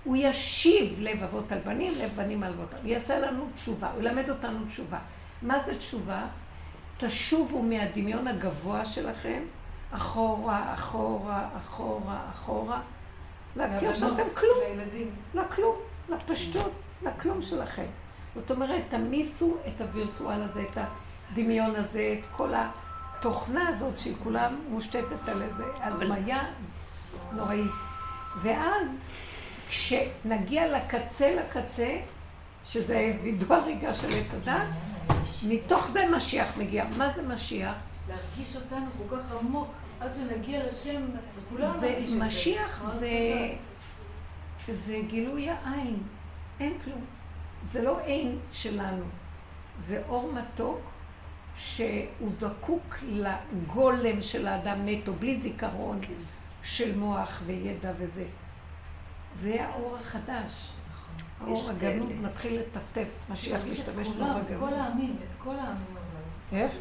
הוא ישיב לב אבות על בנים, לב בנים על אבות. הוא יעשה לנו תשובה, הוא ילמד אותנו תשובה. מה זה תשובה? תשובו מהדמיון הגבוה שלכם, אחורה, אחורה, אחורה, אחורה, להכיר שאתם כלום. לילדים. לכלום, לפשטות, לכלום שלכם. זאת אומרת, תמיסו את הווירטואל הזה, את הדמיון הזה, את כל התוכנה הזאת שהיא כולה מושתתת על איזה הדמיה נוראית. ואז כשנגיע לקצה לקצה, שזה וידוא הריגה של עץ הדת, מתוך זה משיח מגיע. מה זה משיח? להרגיש אותנו כל כך עמוק, עד שנגיע לשם, וכולנו זה נרגיש את זה. משיח זה. זה גילוי העין, אין כלום. זה לא עין שלנו, זה אור מתוק שהוא זקוק לגולם של האדם נטו, בלי זיכרון של מוח וידע וזה. זה האור החדש. האור יש הגנוז כאלה. מתחיל לטפטף, משיח להשתמש באור כולם, את כל הגנוז. העמים, את כל העמים אבל. איך?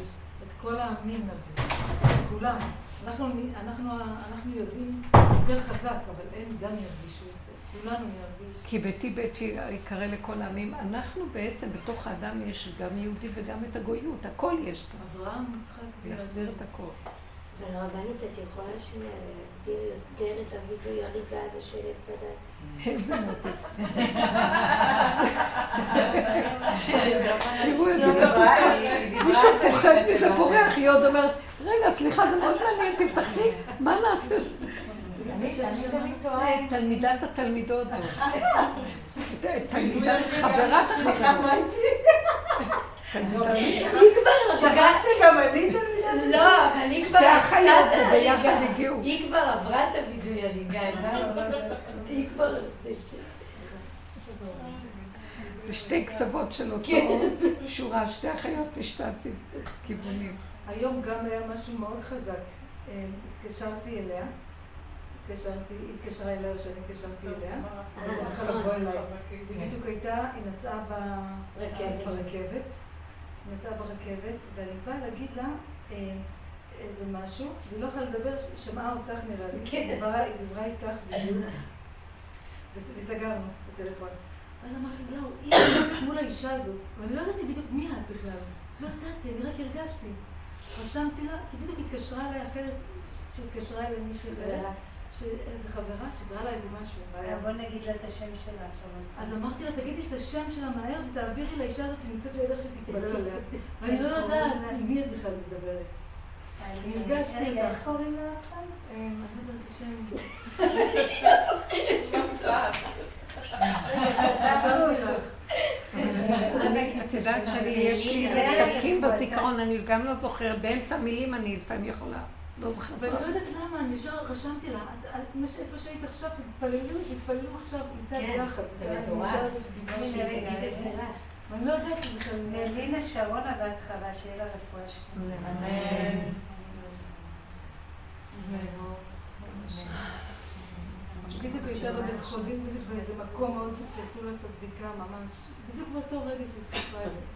את כל העמים נביא. את כולם. אנחנו, אנחנו, אנחנו יודעים יותר חזק, אבל הם גם ירגישו. כולנו נרגיש. כי ביתי בית יקרא לכל העמים. אנחנו בעצם, בתוך האדם יש גם יהודי וגם את הגויות, הכל יש פה. אברהם, יצחק, ויחזיר את הכל. אבל הרבנית, את יכולה שנייה להגדיר יותר את הווידוי הריגה הזה של עץ הדת? איזה מוטי. תראו איזה מצוקה. מישהו פוחד מזה, בורח, היא עוד אומרת, רגע, סליחה, זה מאוד מעניין, תפתחי, מה נעשה? תלמידת התלמידות זאת. תלמידת חברת החברות. תלמידת היא כבר שכחת שגם אני תלמידה? לא, אבל היא כבר עשתה את. הגיעו. היא כבר עברה את הווידוי הריגה, הבנת? היא כבר... ש- זה שתי קצוות של אותו שורה, שתי אחיות משתי כיוונים. היום גם היה משהו מאוד חזק. אה, התקשרתי אליה, התקשרתי, היא התקשרה אליי או שאני התקשרתי אליה, היא צריכה לבוא אליי. בדיוק הייתה, היא נסעה. ברכבת, היא נסעה ברכבת, ואני באה להגיד לה אה, איזה משהו, והיא לא יכולה לדבר, שמעה אותך נראה לי, כן. היא דיברה- היא איתך בדיוק, וס- וסגרנו את הטלפון. אז אמרתי, לא, היא נכנסת מול האישה הזאת, ואני לא ידעתי בדיוק מי את בכלל. לא ידעתי, אני רק הרגשתי. רשמתי לה, כי בדיוק התקשרה אליי אחרת, שהתקשרה אליי מישהי, איזה חברה שקראה לה איזה משהו. בוא נגיד לה את השם שלה. אז אמרתי לה, תגידי את השם שלה מהר ותעבירי לאישה הזאת שנמצאת לידך שתתפלל עליה. ואני לא יודעת עם מי את בכלל מדברת. רגע, אותך. איך קוראים לה עכשיו? אה, אני לא יודעת את השם. חשבתי לך. את יודעת שאני, יש לי פתקים בזיכרון, אני גם לא זוכרת, באמצע מילים אני לפעמים יכולה. לא ואני לא יודעת למה, אני ישר רשמתי לה, שאיפה שהיית עכשיו, תתפללו, תתפללו עכשיו איתה כן, ביחד. זה מטורף. את זה לך. ואני לא יודעת בכלל. לינה שרונה בהתחלה, שיהיה לה רפואה שלמה. אמן. בדיוק הייתה בבית חולים, באיזה מקום מאוד, שעשו לה את הבדיקה ממש, בדיוק באותו רגע שהתקשרה אליי.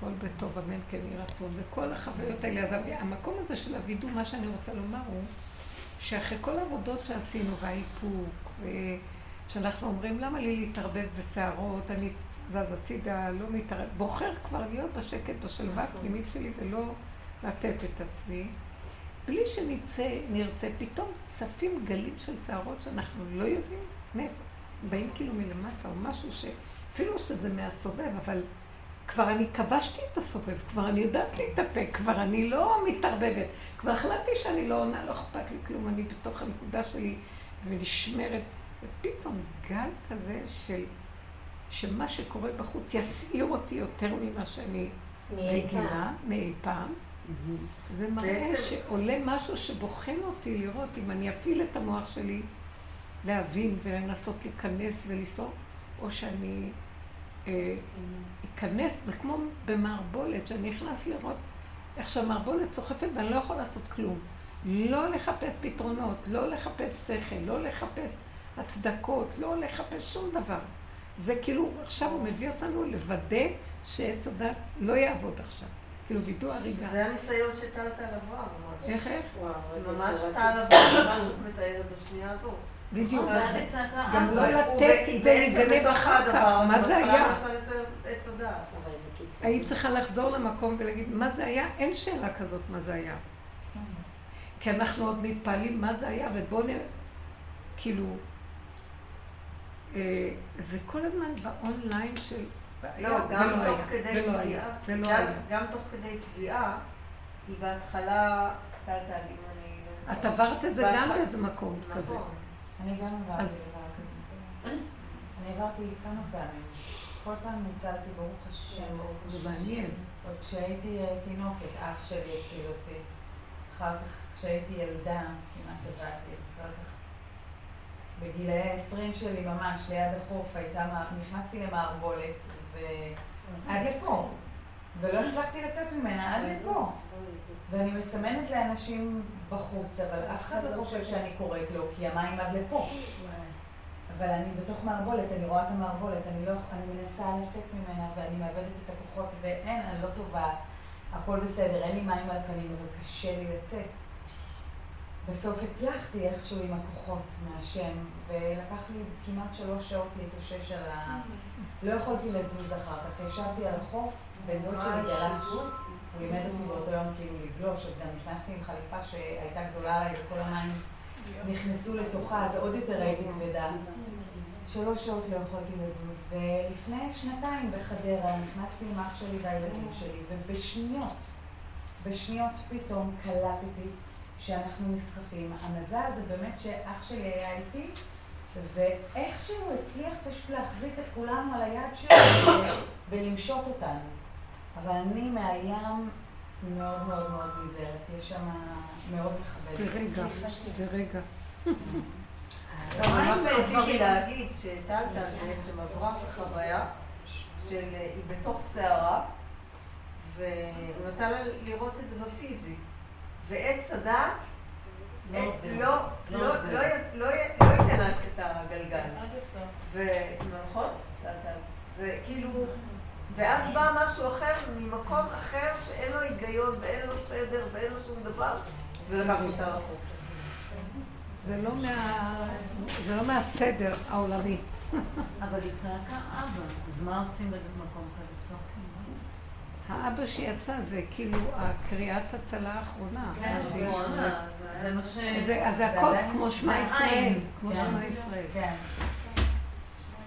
כל בטוב, אמן כן יהי רצון. וכל החוויות האלה, אז המקום הזה של הווידוא, מה שאני רוצה לומר הוא, שאחרי כל העבודות שעשינו, והאיפוק, ושאנחנו אומרים, למה לי להתערבב בסערות, אני זז הצידה, לא מתערב, בוחר כבר להיות בשקט, בשלווה הפנימית שלי, ולא לתת את עצמי. בלי שנצא, נרצה, פתאום צפים גלים של שערות שאנחנו לא יודעים מאיפה, באים כאילו מלמטה, או משהו ש... אפילו שזה מהסובב, אבל כבר אני כבשתי את הסובב, כבר אני יודעת להתאפק, כבר אני לא מתערבבת, כבר החלטתי שאני לא עונה, לא אכפת לי כלום, אני בתוך הנקודה שלי ונשמרת, ופתאום גל כזה של, שמה שקורה בחוץ יסעיר אותי יותר ממה שאני רגילה. מאי פעם. זה מראה שעולה משהו שבוחן אותי לראות אם אני אפעיל את המוח שלי להבין ולנסות להיכנס ולנסוע, או שאני אה, אכנס, זה כמו במערבולת, שאני נכנס לראות איך שהמערבולת סוחפת ואני לא יכול לעשות כלום. לא לחפש פתרונות, לא לחפש שכל, לא לחפש הצדקות, לא לחפש שום דבר. זה כאילו, עכשיו הוא מביא אותנו לוודא שעץ הדת לא יעבוד עכשיו. כאילו וידוא הריגה. זה הניסיון שטלת על אברהם, ממש. איך איך? ממש טל אברהם, מה שאת מתארת בשנייה הזאת. בדיוק. מה זה צעקה? גם לא לתת ולהיגנב אחר כך, מה זה היה? היית צריכה לחזור למקום ולהגיד, מה זה היה? אין שאלה כזאת מה זה היה. כי אנחנו עוד מתפעלים מה זה היה, ובואו נ... כאילו, אה, זה כל הזמן באונליין של... לא, גם ולא תוך כדי היה, תביעה, ולא גם- תוך כדי תביעה, היא בהתחלה. את עברת את זה גם באיזה מקום כזה. אני גם עברתי דבר כזה. אני עברתי כמה פעמים. כל פעם ניצלתי, ברוך השם, ברוך השם. זה מעניין. עוד כשהייתי תינוקת, אח שלי הציל אותי. אחר כך, כשהייתי ילדה, כמעט עבדתי. אחר כך, בגילאי ה-20 שלי ממש, ליד החוף, הייתה, נכנסתי למערבולת, ועד לפה. ולא הצלחתי לצאת ממנה עד לפה. ואני מסמנת לאנשים בחוץ, אבל אף אחד לא חושב שאני קוראת לו, כי המים עד לפה. אבל אני בתוך מערבולת, אני רואה את המערבולת, אני לא, אני מנסה לצאת ממנה, ואני מאבדת את הכוחות, ואין, אני לא טובעת, הכל בסדר, אין לי מים על הפנים, אבל קשה לי לצאת. בסוף הצלחתי איכשהו עם הכוחות מהשם, ולקח לי כמעט שלוש שעות להתאושש על ה... לא יכולתי לזוז אחר כך, ישבתי על החוף, בן דוד שלי גלש, הוא לימד אותי באותו יום כאילו לגלוש, אז גם נכנסתי עם חליפה שהייתה גדולה עליי וכל המים נכנסו לתוכה, אז עוד יותר הייתי כבדה. שלוש שעות לא יכולתי לזוז, ולפני שנתיים בחדרה נכנסתי עם אח שלי והילדים שלי, ובשניות, בשניות פתאום קלטתי שאנחנו נסחפים. המזל זה באמת שאח שלי היה איתי, ואיכשהו הצליח פשוט להחזיק את כולנו על היד שלו ולמשות אותנו. אבל אני מהים מאוד מאוד מאוד נזהרת, יש שם מאוד מכבדת. לרגע. לא, מה שרציתי להגיד, שטלטל בעצם עברה בחוויה של, היא בתוך סערה, והוא נתן לה לראות את זה בפיזי. ועץ הדעת, לא. לא, לא לא, ייתן לה את הגלגל. נכון? זה כאילו, ואז בא משהו אחר, ממקום אחר שאין לו היגיון ואין לו סדר ואין לו שום דבר, ולקח אותה רחוק. זה לא מה... זה לא מהסדר העולמי. אבל היא צעקה אבא, אז מה עושים במקום כזה צועקים? האבא שיצא זה כאילו הקריאת הצלה האחרונה. כן, שהיא- נכון, זה מה ש... זה- אז זה זה הכל עדיין- כמו שמע ישראל. כמו כן. שמע ישראל. כן.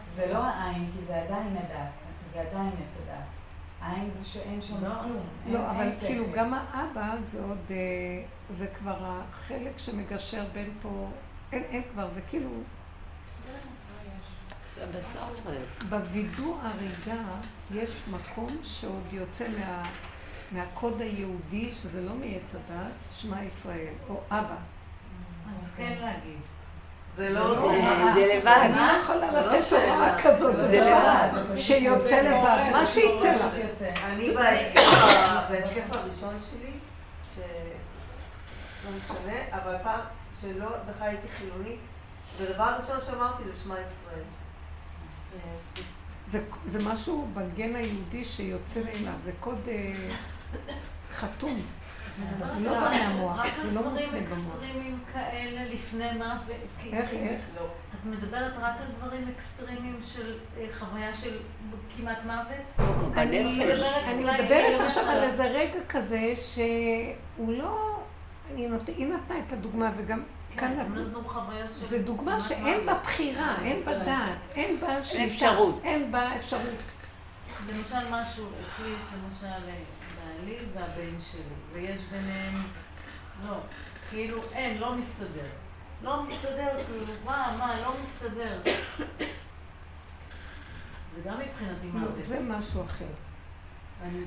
זה לא העין, כי זה עדיין הדת, זה עדיין עץ הדת. העין זה שאין שם לא. כלום. לא, אבל. כאילו גם האבא זה עוד, אה, זה כבר החלק שמגשר בין פה, אין, אין כבר, זה כאילו, זה הבשר צריך. בווידוא הריגה יש מקום שעוד יוצא מה... מהקוד היהודי, שזה לא מעץ הדת, שמע ישראל, או אבא. אז כן להגיד. זה לא... זה לבד. אני לא יכולה לא לתת. הוראה כזאת, זה לבד. שיוצא לבד, מה שיצא לך. אני בהתקף הראשון שלי, ש... לא משנה, אבל פעם שלא, בכלל הייתי חילונית, והדבר הראשון שאמרתי זה שמע ישראל. זה, זה משהו בגן היהודי שיוצא מאליו, זה קוד אה, חתום. זה לא בא מהמוח, רק זה על לא דברים מותנה במוח. אקסטרימיים כאלה לפני מוות. כי- איך, איך? לא. את מדברת רק על דברים אקסטרימיים של אה, חוויה של כמעט מוות? אני. מדברת אני מדברת עכשיו על איזה רגע כזה שהוא לא... היא נתנה את הדוגמה וגם כאן כן, של... זו דוגמה שאין בה. בחירה, אין בה דעת, אין בה אפשרות. אין בה אפשרות. למשל משהו, אצלי יש למשל אה, בעלי והבן שלי, ויש ביניהם, לא, כאילו אין, לא מסתדר. לא מסתדר, כאילו, מה, מה, לא מסתדר. זה גם מבחינתי לא, מוות. זה משהו אחר.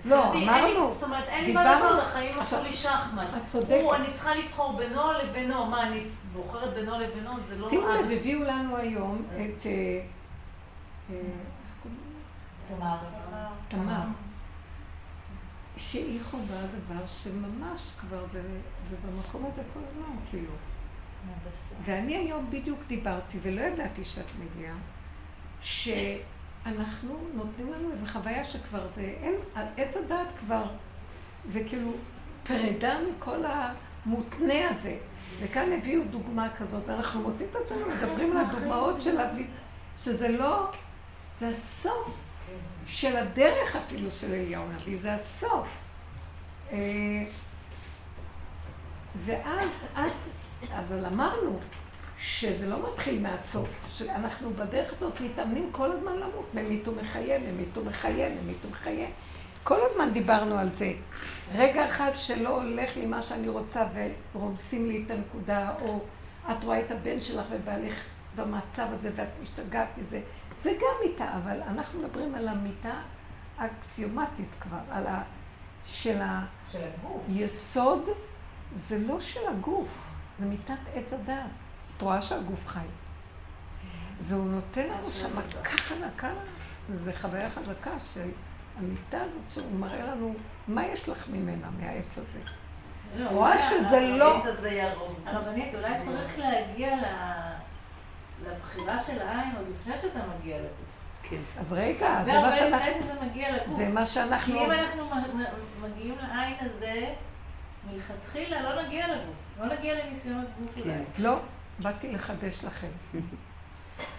לא, אמרנו, זאת אומרת, אין לי מה לעשות, החיים עשו לי שחמט. את צודקת. אני צריכה לבחור בינו לבינו. מה, אני בוחרת בינו לבינו? זה לא... שימו לב, הביאו לנו היום את... אה, אה, איך קוראים לה? תמר. שהיא חווה דבר שממש כבר זה, זה במקום הזה כל הזמן, כאילו. ואני היום בדיוק דיברתי, ולא ידעתי שאת מגיעה, שאנחנו נותנים לנו איזו חוויה שכבר זה, אין, עץ הדעת כבר, זה כאילו פרידה מכל המותנה הזה. וכאן הביאו דוגמה כזאת, ואנחנו מוצאים את עצמנו מדברים על הדוגמאות של אבי, שזה לא, זה הסוף של הדרך אפילו של אליהו הנביא, זה הסוף. אה, ואז את, אבל אמרנו שזה לא מתחיל מהסוף, שאנחנו בדרך הזאת מתאמנים כל הזמן למות, ממית ומחיה, ממית ומחיה, ממית ומחיה. כל הזמן דיברנו על זה. רגע אחד שלא הולך לי מה שאני רוצה ורומסים לי את הנקודה, או את רואה את הבן שלך ובעלך במצב הזה ואת משתגעת מזה, זה גם מיטה, אבל אנחנו מדברים על המיטה האקסיומטית כבר, על ה... של של הגוף. היסוד, זה לא של הגוף, זה מיטת עץ הדעת. את רואה שהגוף חי. זה הוא נותן לנו שם מכה חזקה, זו חוויה חזקה של המיטה הזאת, שהוא מראה לנו מה יש לך ממנה, מהעץ הזה. לא, רואה אולי שזה לא... העץ הזה ירום. הרבנית, אולי צריך להגיע ל- לבחירה של העין עוד לפני שזה מגיע לגוף. כן. אז רגע, זה מה שאנחנו... לפני שזה מגיע לגוף. זה מה כי שאנחנו... אם אנחנו מגיעים לעין הזה, מלכתחילה לא נגיע לגוף. לא נגיע לניסיונות גוף כן. אולי. לא, באתי לחדש לכם.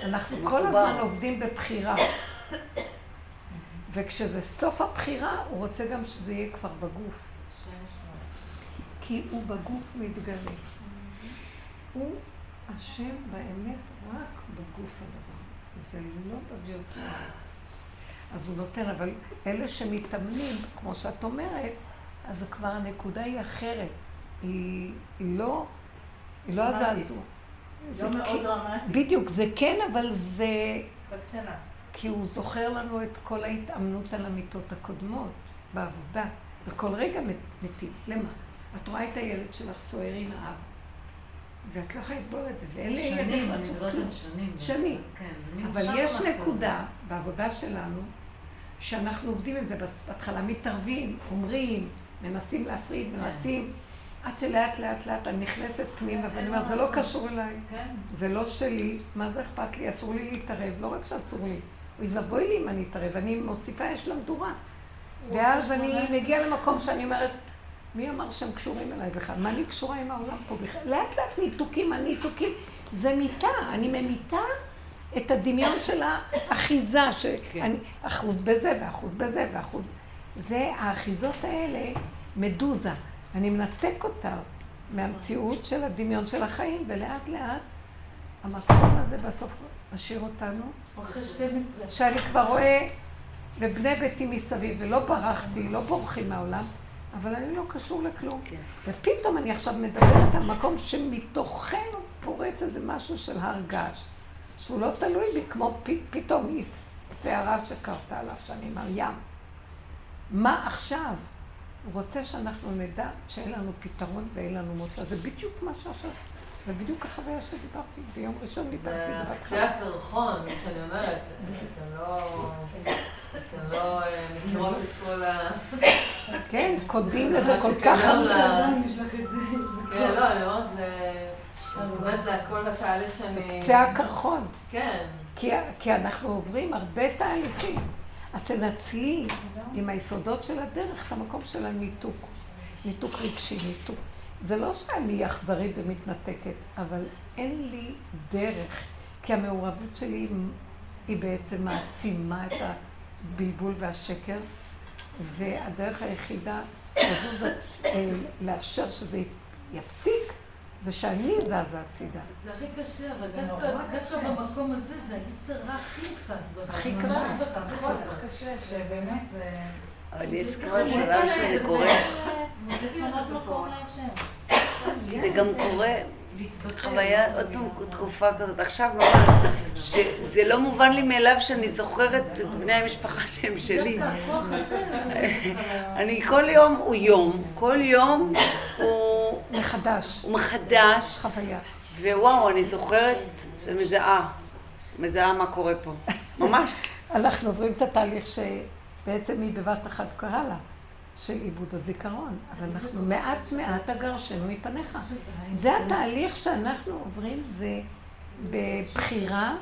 אנחנו. כל הזמן עובדים בבחירה. וכשזה סוף הבחירה, הוא רוצה גם שזה יהיה כבר בגוף. כי הוא בגוף מתגלה. הוא השם באמת רק בגוף הדבר. זה לא בווירטואל. אז הוא נותן, אבל אלה שמתאמנים, כמו שאת אומרת, אז כבר הנקודה היא אחרת. היא, היא לא, היא לא דרמטית. הזעזוע. לא מאוד כי- דרמטי. בדיוק, זה כן, אבל זה... בקטנה. כי הוא זוכר לנו את כל ההתאמנות על המיטות הקודמות בעבודה, וכל רגע מת- מתים. למה? את רואה את הילד שלך סוער עם האב, ואת לא יכולה לסבול את זה, ואין לידך שנים, אני מדברת. על שנים. שנים. כן. אבל יש. נקודה בעבודה שלנו, שאנחנו עובדים עם זה בהתחלה, מתערבים, אומרים, מנסים להפריד, כן. מנסים, עד שלאט לאט לאט אני נכנסת פנימה ואני אומרת, זה לא קשור אליי. כן. זה לא שלי, מה זה אכפת לי? אסור לי להתערב, לא רק שאסור לי, אוי ואבוי לי אם אני אתערב, אני מוסיפה אש למדורה. ואז אני מגיעה למקום שאני אומרת, מי אמר שהם קשורים אליי בכלל? מה אני קשורה עם העולם פה בכלל? לאט לאט ניתוקים, הניתוקים, זה מיטה, אני ממיתה את הדמיון של האחיזה, שאני אחוז בזה ואחוז בזה ואחוז... זה, האחיזות האלה, מדוזה. אני מנתק אותה מהמציאות של הדמיון של החיים, ולאט לאט המקום הזה בסוף משאיר אותנו, אחרי 12. שאני כבר רואה ובני ביתי מסביב, ולא ברחתי, לא בורחים מהעולם, אבל אני לא קשור לכלום. כן. ופתאום אני עכשיו מדברת על מקום שמתוכנו פורץ איזה משהו של הר געש, שהוא לא תלוי בי, כמו פ, פתאום היא סערה שקרתה לה שאני הים. מה עכשיו? הוא רוצה שאנחנו נדע שאין לנו פתרון ואין לנו מוצא. זה בדיוק מה שעכשיו, זה בדיוק החוויה שדיברתי, ביום ראשון דיברתי. זה קצה הקרחון, מה שאני אומרת. אתם לא... אתם לא אה, מכירות את כל ה... כן, קודים לזה כל כך הרבה. זה. כן, לא, אני אומרת, זה... את אומרת לה כל התהליך שאני... קצה הקרחון. כן. כי, כי אנחנו עוברים הרבה תהליכים. אז תנצלי עם היסודות של הדרך את המקום של הניתוק. ניתוק רגשי, ניתוק. זה לא שאני אכזרית ומתנתקת, אבל אין לי דרך, כי המעורבות שלי היא בעצם מעצימה את הבלבול והשקר, והדרך היחידה לזוז, אה, לאפשר שזה יפסיק, זה שאני זזה הצידה. זה הכי קשה, אבל דווקא במקום הזה זה היצר הכי נתפס בך. הכי קשה. זאת. קשה, שבאמת זה... אבל יש כבר שלב שזה קורה, זה גם קורה, חוויה, עוד פעם תקופה כזאת, עכשיו שזה לא מובן לי מאליו שאני זוכרת את בני המשפחה שהם שלי. אני כל יום הוא יום, כל יום הוא מחדש, הוא מחדש, חוויה. ווואו, אני זוכרת, זה מזהה, מזהה מה קורה פה, ממש. אנחנו עוברים את התהליך שבעצם היא בבת אחת קרה לה, של עיבוד הזיכרון. אבל אנחנו מעט מעט אגרשנו מפניך. זה התהליך שאנחנו עוברים, זה בבחירה,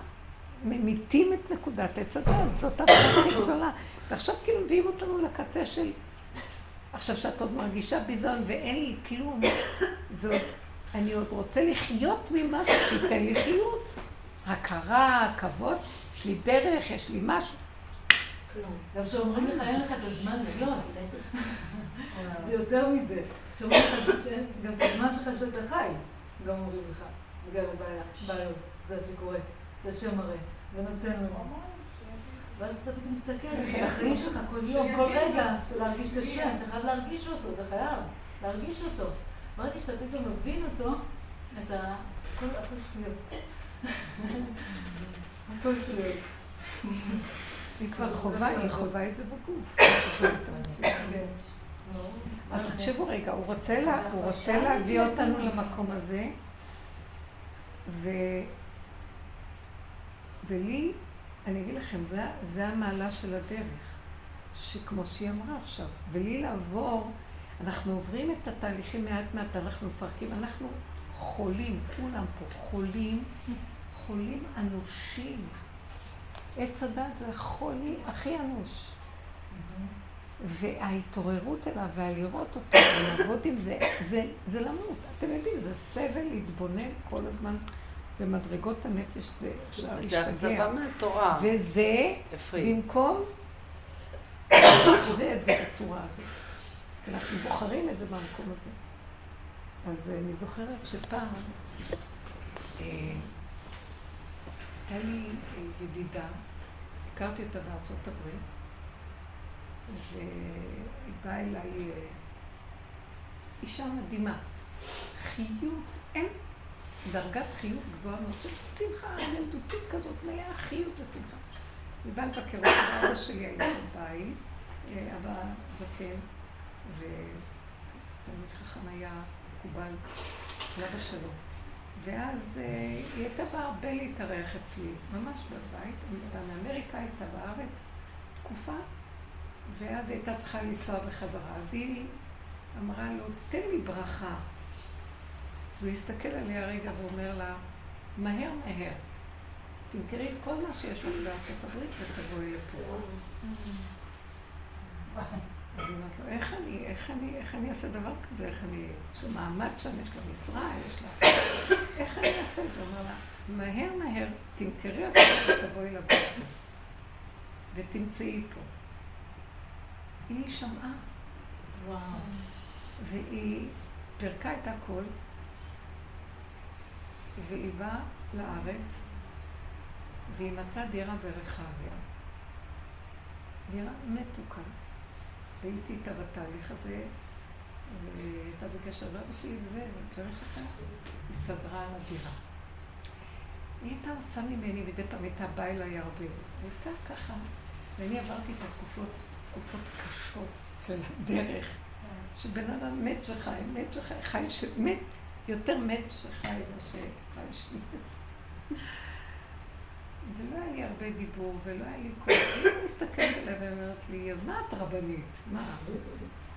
ממיתים את נקודת עץ הדת, זאת העבודה הכי גדולה. ועכשיו כאילו מביאים אותנו לקצה של... עכשיו שאת עוד מרגישה ביזון ואין לי כלום, זאת, אני עוד רוצה לחיות ממשהו שייתן לי חיות. הכרה, כבוד, יש לי דרך, יש לי משהו. גם כשאומרים לך אין לך את הזמן, זה לא, זה יותר מזה. שאומרים לך גם את הזמן שלך שאתה חי, גם אומרים לך, בגלל הבעיות, זה שקורה, שהשם מראה, ונותן לנו. ואז אתה פתאום מסתכל, החיים שלך כל יום, כל רגע, של להרגיש את השם, אתה חייב להרגיש אותו, אתה חייב להרגיש אותו. ברגע שאתה פתאום מבין אותו, אתה... הכל שטויות. הכל שטויות. היא כבר חווה, היא חווה את זה בגוף. אז תחשבו רגע, הוא רוצה, לה, הוא רוצה להביא אותנו למקום הזה, ו... ולי, אני אגיד לכם, זה, זה המעלה של הדרך, שכמו שהיא אמרה עכשיו, ולי לעבור, אנחנו עוברים את התהליכים מעט מעט, אנחנו מפרקים, אנחנו חולים, כולם פה חולים, חולים אנושים. עץ הדת זה החולי הכי אנוש. וההתעוררות אליו והלראות אותו ולעבוד עם זה, זה, זה למות. אתם יודעים, זה סבל להתבונן כל הזמן במדרגות הנפש, זה אפשר זה להשתגע. אכזבה מהתורה. וזה. במקום להתמודד בצורה הזאת. אנחנו בוחרים את זה במקום הזה. אז אני זוכרת שפעם אה, הייתה לי אה, ידידה, הכרתי אותה בארצות הברית, והיא באה אליי אה, אישה מדהימה. חיות, אין דרגת חיות גבוהה מאוד של שמחה ילדותית כזאת, מלאה חיות ושמחה. היא באה לבקר אותי, אבא שלי היה בבית, אה, אבא זקן, ותלמיד חכם היה מקובל, לאבא שלו. ואז אה, היא הייתה באה הרבה להתארח אצלי, ממש בבית, היא הייתה מאמריקה, הייתה בארץ תקופה, ואז היא הייתה צריכה לנסוע בחזרה. אז היא אמרה לו, תן לי ברכה. אז הוא הסתכל עליה רגע ואומר לה, מהר מהר, תמכרי את כל מה שיש לך בארצות הברית ותבואי לפה. אז היא אומרת לו, איך אני, איך אני, איך אני אעשה דבר כזה? איך אני, יש לה מעמד שם, יש לה משרה, יש לה... איך אני אעשה את זה? הוא אומר לה, מהר מהר, תמכרי אותה ותבואי לבוא. ותמצאי פה. היא שמעה. וואו. והיא פירקה את הכל, והיא באה לארץ, והיא מצאה דירה ברחביה. דירה מתוקה. והייתי איתה בתהליך הזה, והייתה בקשר לאבא שלי וזה, ודרך אחת היא סגרה על הדירה. היא הייתה עושה ממני, מדי פעם הייתה באה אליי הרבה. היא הייתה ככה, ואני עברתי את התקופות, תקופות קשות של הדרך. שבן אדם מת שחי, מת שחי, חי שמת, יותר מת שחי מאשר חי שמת. ולא היה לי הרבה דיבור, ולא היה לי כוח. היא מסתכלת עליה ואומרת לי, אז מה את רבנית? מה?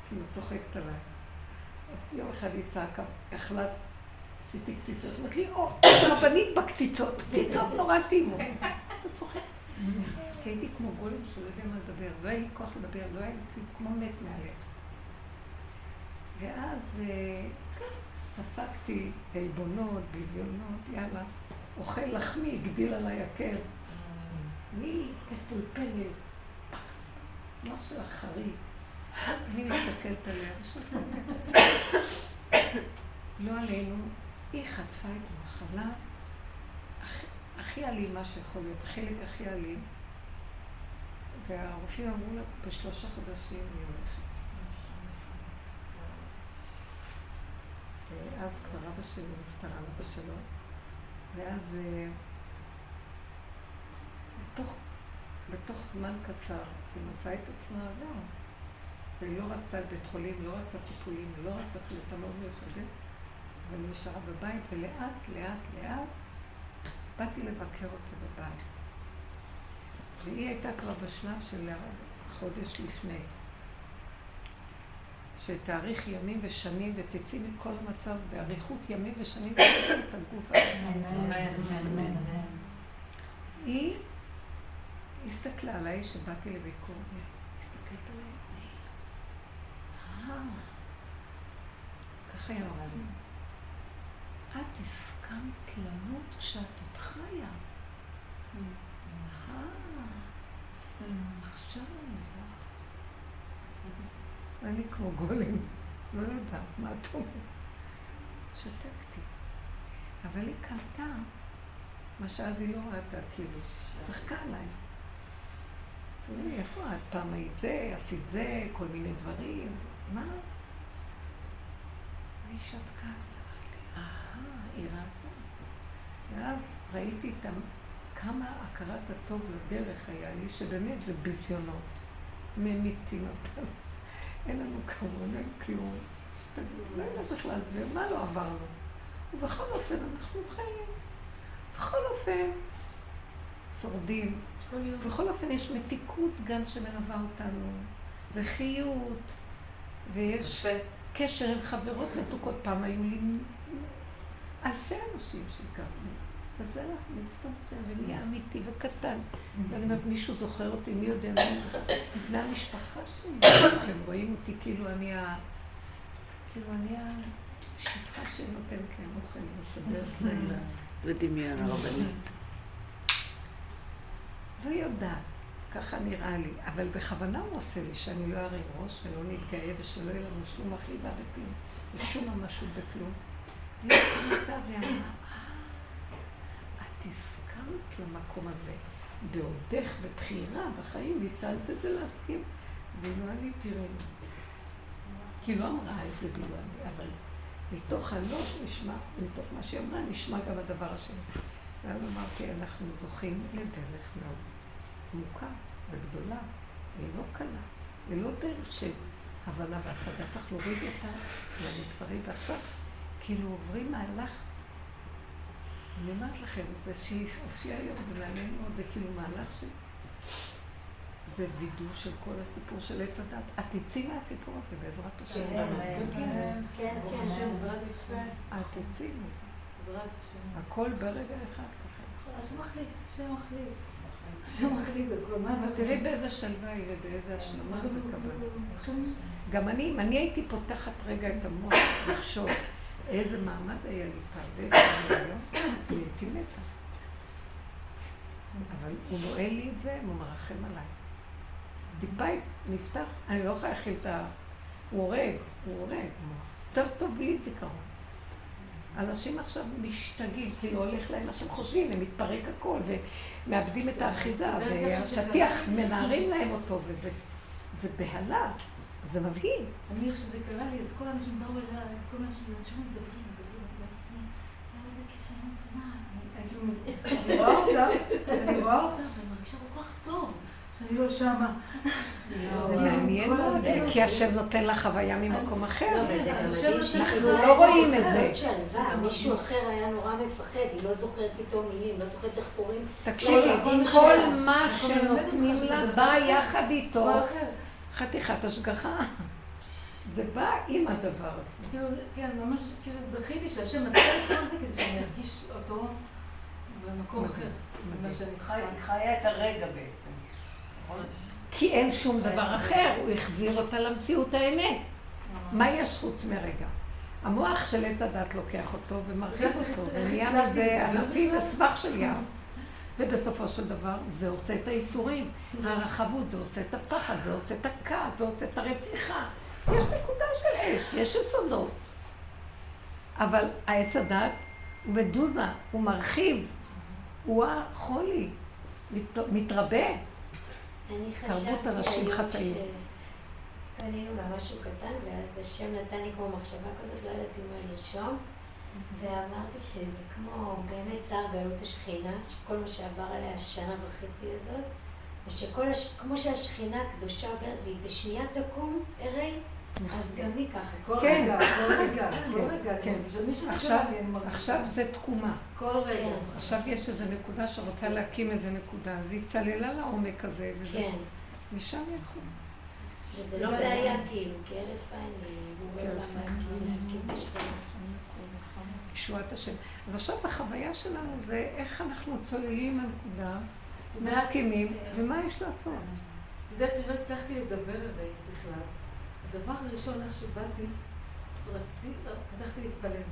כאילו צוחקת עליי. אז יום אחד היא צעקה, החלט, עשיתי קציצות, אמרתי לי, או, רבנית בקציצות, קציצות נורא תימו. אתה צוחק. כי הייתי כמו גולם שלא יודע מה לדבר, לא היה לי כוח לדבר, לא היה לי כמו מת מעליך. ואז אה, ספגתי עלבונות, ביזיונות, יאללה. אוכל לחמי, הגדיל עליי הקר. אני מפולפלת, מוח של החריג. אני מסתכלת עליה, לא עלינו, היא חטפה את המחלה הכי אלימה שיכול להיות, החלק הכי אלים. והרופאים אמרו לה, בשלושה חודשים היא הולכת. ואז כבר אבא שלי נפטר, אבא שלו. ואז אה, בתוך, בתוך זמן קצר היא מצאה את עצמה, זהו. והיא לא רצתה בית חולים, לא רצתה טיפולים, לא רצתה חלטה מאוד מיוחדת, אבל היא נשארה בבית, ולאט, לאט, לאט, באתי לבקר אותה בבית. והיא הייתה כבר בשלב של חודש לפני. שתאריך ימים ושנים ותצאי מכל המצב באריכות ימים ושנים ותצאי את הגוף הזה. היא הסתכלה עליי שבאתי לביקור, הסתכלת עליי, אה, ככה היא אמרה לי, את הסכמת למות כשאת עוד חיה. אה, עכשיו אני אני כמו גולם, לא יודעת מה את אומרת. שתקתי. אבל היא קלטה מה שאז היא לא ראתה, כאילו, צחקה עליי. תראי, איפה את? פעם היית זה, עשית זה, כל מיני דברים. מה? והיא שתקה, אה, היא ראתה. ואז ראיתי את כמה הכרת הטוב לדרך היה לי, שבאמת זה ביזיונות. ממיתים אותם. אין לנו כבוד, אין כלום. לא יודע בכלל זה, מה לא עברנו? ובכל אופן אנחנו חיים. בכל אופן, שורדים. בכל אופן יש מתיקות גם שמלווה אותנו, וחיות, ויש קשר עם חברות מתוקות. פעם היו לי אלפי אנשים שהכרנו. וזה מצטמצם ונהיה אמיתי וקטן. ואני אומרת, מישהו זוכר אותי, מי יודע מי? בני המשפחה שלי, הם רואים אותי כאילו אני ה... כאילו אני המשפחה שנותנת להם אוכל, מסדרת לילה. ודמיון הרבנית. לא יודעת, ככה נראה לי, אבל בכוונה הוא עושה לי שאני לא ארים ראש ולא נתגאה ושלא יהיה לנו שום אחיזה וכלום, ושום ממשות בכלום. היא עשתה ואמרה, הסכמת למקום הזה. בעודך בבחירה בחיים, ניצלת את זה להסכים. ולא עניתי רגע. כי לא אמרה את זה ולא אני, אבל מתוך הלא נשמע, מתוך מה שהיא אמרה, נשמע גם הדבר השני. ואז אמרתי, אנחנו זוכים לדרך מאוד עמוקה וגדולה, ולא קלה, ולא דרך של הבנה והשגה. צריך להוריד אותה למבשרי, ועכשיו כאילו עוברים מהלך אני אומרת לכם, זה שהופיע היום, זה מעניין מאוד, זה כאילו מהלך של... זה וידוא של כל הסיפור של עץ הדת. את תצאי מהסיפור הזה בעזרת השם. כן, כן, כן, כן. בעזרת השם. את תצאי מזה. הכל ברגע אחד ככה. השם מחליט, השם מחליט. השם מחליט הכל. תראי באיזה שלווה היא ובאיזה השלמה וקבלה. גם אני, אם אני הייתי פותחת רגע את המוח לחשוב איזה מעמד היה לי פעם, ואיזה היום, הייתי מתה. אבל הוא נועל לי את זה, הוא מרחם עליי. טיפה נפתח, אני לא יכולה להכיל את ה... הוא הורג, הוא הורג. יותר טוב בלי זיכרון. אנשים עכשיו משתגעים, כאילו הולך להם מה שהם חושבים, הם מתפרק הכל, ומאבדים את האחיזה, והשטיח, מנערים להם אותו, וזה בהלה. זה מבהיל. אני, איך שזה קרה לי, אז כל האנשים באו אליי, כל האנשים מדברים, מדברים, מדברים, למה זה כיף אני מבינה? אני רואה אותה, אני רואה אותה, ואני מרגישה כל כך טוב. אני לא שמה. זה מעניין מאוד, כי השם נותן לך חוויה ממקום אחר. לא, אנחנו שהיא לא רואים את זה. מישהו אחר היה נורא מפחד, היא לא זוכרת פתאום מילים, לא זוכרת איך קוראים. תקשיבי, לילדים כל. מה שנותנים לה בא. יחד איתו. חתיכת השגחה. זה בא עם הדבר הזה. כאילו, כן, ממש, כאילו, זכיתי שהשם עשה את כל זה כדי שאני ארגיש אותו במקום אחר. ממה שאני היא חיה את הרגע בעצם. נכון? כי אין שום דבר אחר, הוא החזיר אותה למציאות האמת. מה יש חוץ מרגע? המוח של עץ הדת לוקח אותו ומרחיב אותו, ונהיה מזה ענפים בכלל? וסבך של ים. ובסופו של דבר זה עושה את האיסורים. הרחבות, זה עושה את הפחד, זה עושה את הכעס, זה עושה את הרציחה. יש נקודה של אש, יש יסודות. אבל העץ הדת הוא מדוזה, הוא מרחיב, הוא החולי, מת- מתרבה. אני תרבות אנשים חטאים. שקנינו לה משהו קטן, ואז השם נתן לי כמו מחשבה כזאת, לא ידעתי מה לרשום, ואמרתי שזה כמו באמת צער גלות השכינה, שכל מה שעבר עליה השנה וחצי הזאת, ושכל, הש... כמו שהשכינה הקדושה עוברת והיא בשנייה תקום, הרי, אז גם היא ככה. כל כן. רגע, כל רגע, כל כן, רגע. כן. בשביל מי שזה עכשיו, זה תקומה. כל רגע. כן. עכשיו יש איזו נקודה שרוצה להקים איזו נקודה, אז היא צללה לעומק הזה, וזה כן, משם יקום. וזה לא בעיה כאילו, כהרף עין, הוא בעולם עין. להקים את השכינה. ישועת השם. אז עכשיו בחוויה שלנו זה איך אנחנו צוללים מהנקודה, יודעת, מסכימים, ומה יש לעשות. את יודעת שלא הצלחתי לדבר עברית בכלל. הדבר הראשון, איך שבאתי, רציתי, פתחתי להתפלל.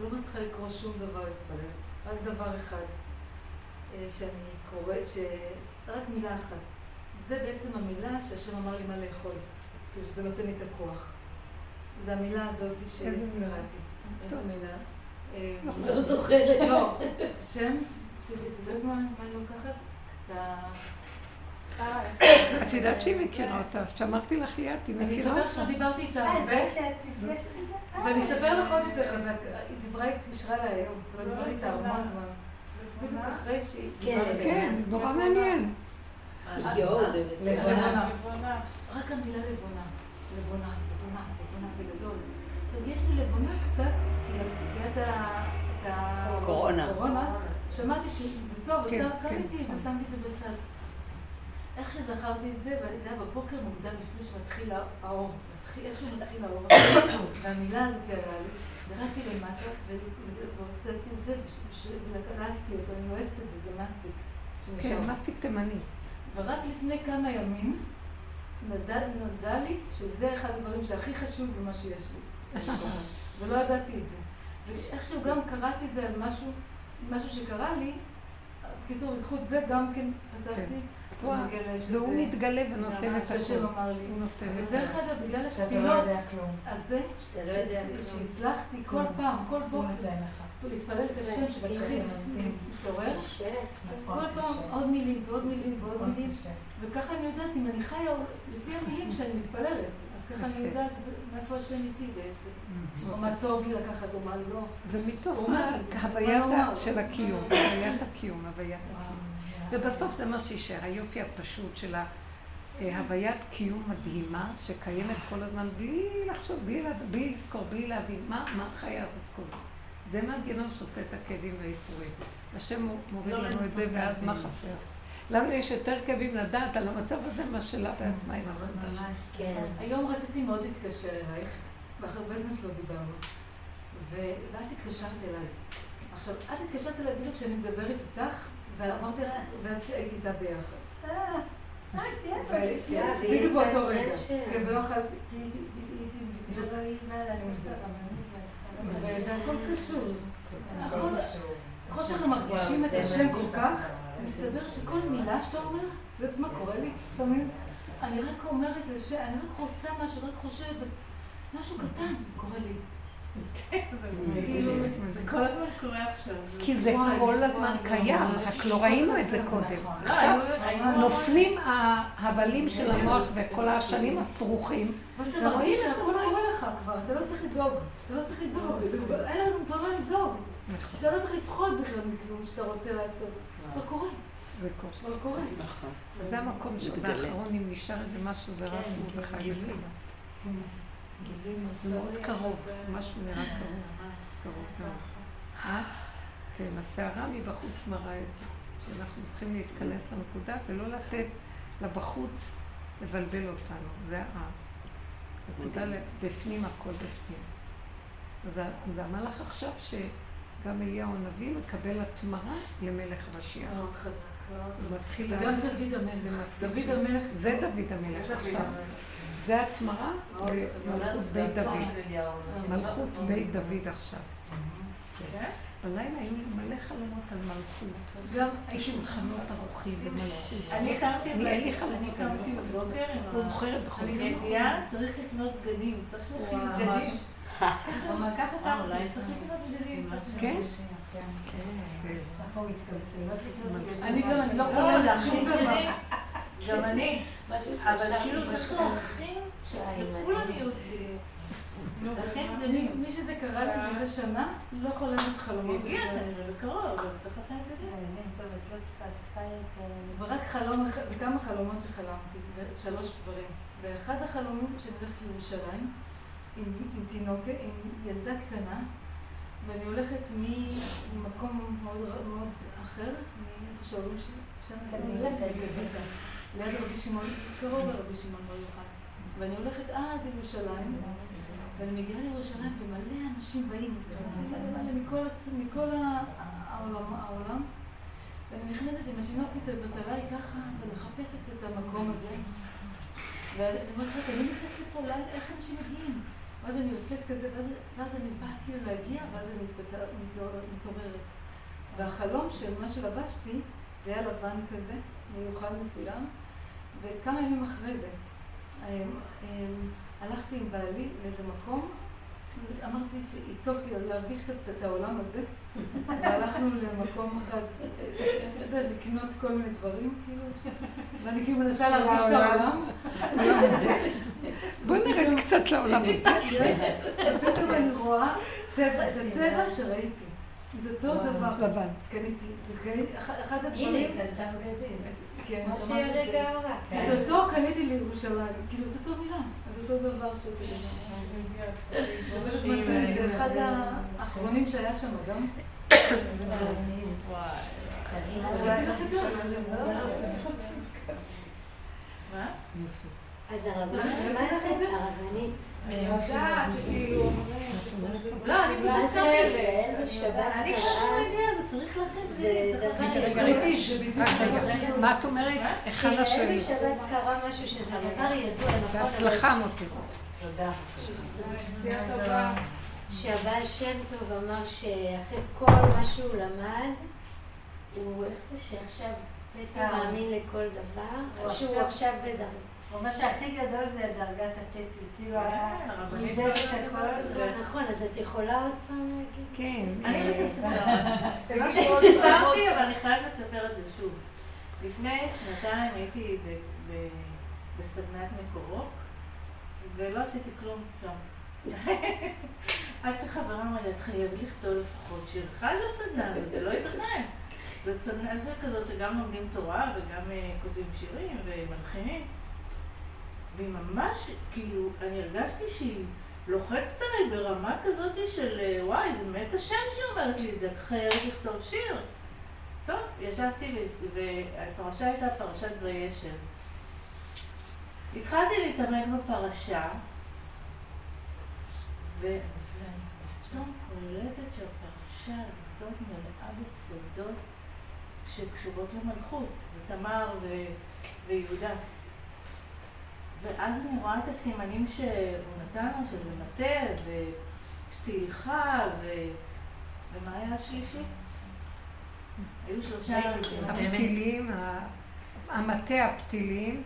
לא מצליחה לקרוא שום דבר להתפלל. רק דבר אחד, אה, שאני קוראת, ש... רק מילה אחת. זה בעצם המילה שהשם אמר לי מה לאכול. כאילו שזה נותן לי את הכוח. זו המילה הזאת? שקראתי. איזה. מילה? אה, לא זוכרת. לא, שם, מה אני לוקחת? את יודעת שהיא מכירה אותה, שאמרתי לך ליאת, היא אני מכירה אספר אותה. לך שדיברתי איתה אה, הרבה? ואני אספר לך עוד יותר חזק. היא דיברה, התקשרה אליי היום, לא דיברתי איתה המון זמן. בדיוק אחרי שהיא... כן, כן. נורא מעניין. יואו, זה לבונה. רק המילה לבונה. לבונה, לבונה, לבונה בגדול. עכשיו, יש לי לבונה קצת. את ה- קורונה. קורונה, שמעתי שזה טוב, אז כן, קראתי כן. ושמתי את זה בצד. איך שזכרתי את זה, וזה היה בבוקר מוקדם לפני שמתחיל האור, מתחיל- איך שמתחיל האור, והמילה הזאת עלה לי, ירדתי למטה והוצאתי את זה ולסתי אותו, אני אוהבת את זה, זה מסטיק. כן, מסטיק תימני. ורק לפני כמה ימים נודע, נודע לי שזה אחד הדברים שהכי חשוב במה שיש לי. ולא ידעתי את זה. ואיכשהו גם קראתי את זה על משהו, משהו שקרה לי, בקיצור, בזכות זה גם כן פתחתי. את רואה, ומגלה שזה- זה הוא מתגלה ונותן את. אמר לי. הוא נותן את ודרך הכול. אגב, בגלל לא התפילות, יודע כלום. אז זה, שאתה לא. שהצלחתי כל פעם, כל בוקר. להתפלל את השם שמתחיל. נכון, כל זה פעם. עוד מילים ועוד מילים ועוד מאוד מילים. וככה אני יודעת אם אני חיה לפי המילים שאני מתפללת. אז ככה אני. יודעת מאיפה השם איתי בעצם. או מה טוב לי לקחת או מה לא. זה מתוך הוויית? של הקיום, הוויית הקיום, הוויית הקיום. ובסוף זה מה שיישאר, היופי הפשוט של ההוויית קיום מדהימה, שקיימת כל הזמן בלי לחשוב, בלי, לזכור, בלי להבין, מה, מה חיה הזאת כל זה. זה מנגנון שעושה את הכאבים והאיסורים. השם מו- מוריד לא לנו את זה, ואז מה. חסר? לנו יש יותר כאבים לדעת על המצב הזה, מה שלה בעצמה עם המצב. כן. היום רציתי מאוד להתקשר אלייך, ואחרי הרבה זמן שלא דיברנו. ואת התקשרת אליי. עכשיו, את התקשרת אליי בדיוק כשאני מדברת איתך, ואמרתי לך, ואת היית איתה ביחד. אה, אה, תהיה כן, והיא בדיוק באותו רגע. כן, ולא יכולתי, כי הייתי בדיוק. זה. וזה הכל קשור. שאנחנו מרגישים את השם. כל כך, מסתבר שכל מילה שאתה אומר, את יודעת מה קורה לי לפעמים? אני רק אומרת אני רק רוצה משהו, רק חושבת, משהו קטן קורה לי. כאילו, זה כל הזמן קורה עכשיו. כי זה כל הזמן קיים. רק לא ראינו את זה קודם. נכון. עכשיו ממש. נופלים ההבלים של המוח וכל השנים הסרוכים, ואז אתה ורואים מרגיש שהכל. קורה לך כבר, אתה לא צריך לדאוג. אתה לא צריך לדאוג, זה- אין לנו כבר מה לדאוג. נכון. אתה לא צריך לפחוד בכלל מכלום שאתה רוצה לעשות. כבר קורה. זה קורה. נכון. זה המקום. האחרון, אם נשאר איזה משהו, זה רק הוא וחי וקיים. זה מאוד קרוב, משהו נראה קרוב. קרוב מאוד. אה? כן, הסערה מבחוץ מראה את זה. שאנחנו צריכים להתכנס לנקודה ולא לתת לבחוץ לבלבל אותנו. זה ה... נקודה ל- בפנים, הכל בפנים. זה המלאך עכשיו שגם אליהו הנביא מקבל התמרה למלך המשיח. מאוד חזק. מאוד. הוא מתחיל... וגם לה- דוד המלך. זה דוד המלך. זה דוד המלך עכשיו. זה התמרה מאוד למלכות זה בית דוד. מלכות בית דוד עכשיו. כן? בלילה היו לי מלא חלומות על מלכות. גם שולחנות ערוכים ומלכות. אני קמתי, אני אין לי אני חלומות, אני קמתי לא בבוקר עם לא ה... זוכרת בכל אני זאת. מגיעה, צריך לקנות בגדים, צריך להכין וואו, בגדים. ממש. ממש ככה אה, קמתי, אולי צריך לקנות בגדים. צריך כן? כן. הוא התקלצל. אני גם, אני לא לא, חולמת להכין שום דבר. בגדים. גם אני. אבל כאילו צריך. להכין, שכולם בגדים. מי שזה קרה לי לפני שנה, לא חולמת חלומות. יגיע כנראה בקרוב, אז צריך לא את צריכה את... ורק חלום, בכמה חלומות שחלמתי, שלוש דברים. באחד החלומים שאני הולכת לירושלים, עם, עם תינוקת, עם ילדה קטנה, ואני הולכת ממקום מאוד, מאוד אחר, מאיפה שההורים שלי, שם, ליד רבי שמעון, קרוב לרבי שמעון בר יוחאי. ואני הולכת עד ירושלים, ואני מגיעה לירושלים ומלא אנשים באים, מכל, העולם. ואני נכנסת עם התינוקת הזאת עליי ככה, ומחפשת את המקום הזה. ואני אומרת לה, אני נכנסת לפה, איך אנשים מגיעים? ואז אני יוצאת כזה, ואז, ואז אני באה כאילו להגיע, ואז אני מתעוררת. והחלום של מה שלבשתי, זה היה לבן כזה, מיוחד מסוים, וכמה ימים אחרי זה, אמ, אמ, הלכתי עם בעלי לאיזה מקום, אמרתי שאיתו כאילו להרגיש קצת את העולם הזה, והלכנו למקום אחד, אתה יודע, לקנות כל מיני דברים, כאילו, ואני כאילו מנסה להרגיש את העולם. בוא נרד קצת לעולם הזה. ופתאום אני רואה צבע, זה צבע שראיתי. זה אותו דבר. לבן. קניתי, אחד אחד הנה, הדברים, קנתה בגדים. כן, מה אמרתי שהיא את זה. הרגע אמרה. את אותו קניתי לירושלים, כאילו זאת אותו מילה, אותו דבר ש... זה אחד האחרונים שהיה שם גם. אז הרבנית, מה זה? הרבנית? אני יודעת שכאילו... לא, אני פשוט שואלת. באיזה שבת אני קרה? זה צריך זה דבר מה את אומרת? שבת משהו שזה דבר ידוע, נכון? בהצלחה מוטי. שהבעל שם טוב אמר שאחרי כל מה שהוא למד, הוא, איך זה שעכשיו פתע אה. מאמין לכל דבר, שהוא עכשיו בדרכו. הוא אומר שהכי גדול זה דרגת הפטי, כאילו כן, היה הרבנית נידב את הכל. נכון, אז את יכולה עוד פעם להגיד? כן. אני אה, רוצה לספר. מה תגידי עוד שסיפרתי, אבל אני חייבת לספר את זה שוב. לפני שנתיים הייתי בסדנת מקורות, ולא עשיתי כלום שם. עד שחברה אמרה לי, את חייבת לכתוב לפחות שיר אחד לסדנה הזאת, זה לא ייתכן. זאת סדנה כזאת שגם לומדים תורה וגם אה, כותבים שירים ומלחינים. והיא ממש, כאילו, אני הרגשתי שהיא לוחצת עליי ברמה כזאת של אה, וואי, זה מת השם שהיא אומרת לי את זה, את חייבת לכתוב שיר. טוב, ישבתי והפרשה הייתה פרשת וישב. התחלתי להתעמק בפרשה, ואני פתאום קולטת שהפרשה הזאת מלאה בסודות שקשורות למלכות, זה תמר ויהודה. ואז אני רואה את הסימנים שהוא נתן לה, שזה מטה ופתיחה ו... ומה היה השלישי? היו שלושה סימנים. הפתילים, המטה הפתילים.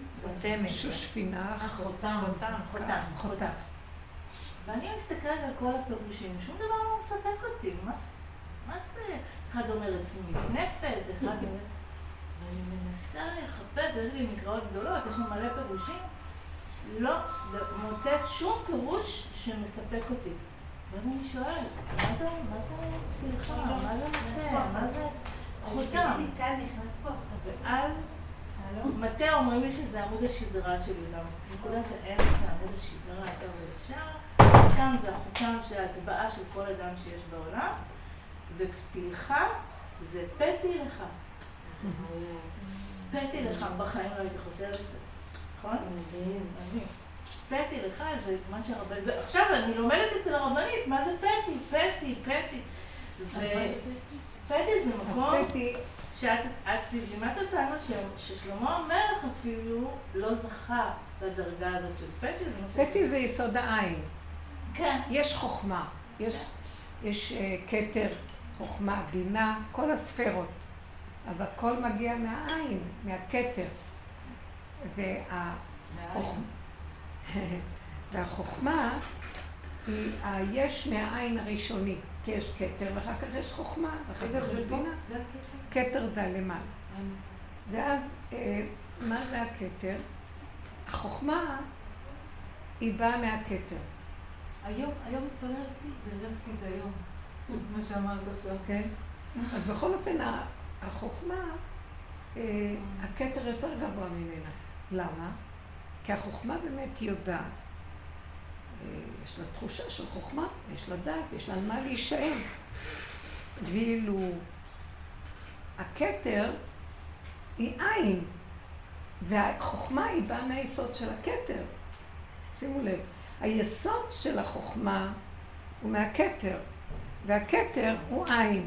שושפינה, חותם. חותם. חותם. ואני מסתכלת על כל הפירושים, שום דבר לא מספק אותי. מה, זה-? אחד אומר מצנפת, אחד אומר... ואני מנסה לחפש, יש לי מקראות גדולות, יש לי מלא פירושים. לא לא מוצאת שום פירוש שמספק אותי. ואז אני שואלת, מה זה, מה זה פתיחה? מה זה מטה? מה זה... חותם. ואז? מטה אומרים לי שזה עמוד השדרה שלי, גם נקודת האמצע, עמוד השדרה, אתה וישר. חותם זה החותם של ההטבעה של כל אדם שיש בעולם, ופתילך זה פתי לך. פתי לך, בחיים לא הייתי חושבת נכון? מדהים. פתי לך זה מה שהרבה... ועכשיו אני לומדת אצל הרבנית, מה זה פתי? פתי, פתי. פתי זה מקום שאת את לימדת אותנו ששלמה המלך אפילו לא זכה לדרגה הזאת של נושא... פתי זה יסוד העין. כן. יש חוכמה, יש, יש אה, כתר, חוכמה, בינה, כל הספרות. אז הכל מגיע מהעין, מהכתר. והחוכמה, היא היש מהעין הראשוני, כי יש כתר ואחר כך יש חוכמה, ואחר כך זה בינה. כתר זה הלמעלה. ואז, אה, מה זה הכתר? החוכמה היא באה מהכתר, היום, היום התפללתי והרגשתי את זה היום. מה שאמרת עכשיו. כן? אז בכל אופן, החוכמה, אה, הכתר יותר גבוה ממנה. למה? כי החוכמה באמת יודעת. אה, יש לה תחושה של חוכמה, יש לה דעת, יש לה על מה להישאר. ואילו הכתר היא עין, והחוכמה היא באה מהיסוד של הכתר. שימו לב, היסוד של החוכמה הוא מהכתר, והכתר הוא עין.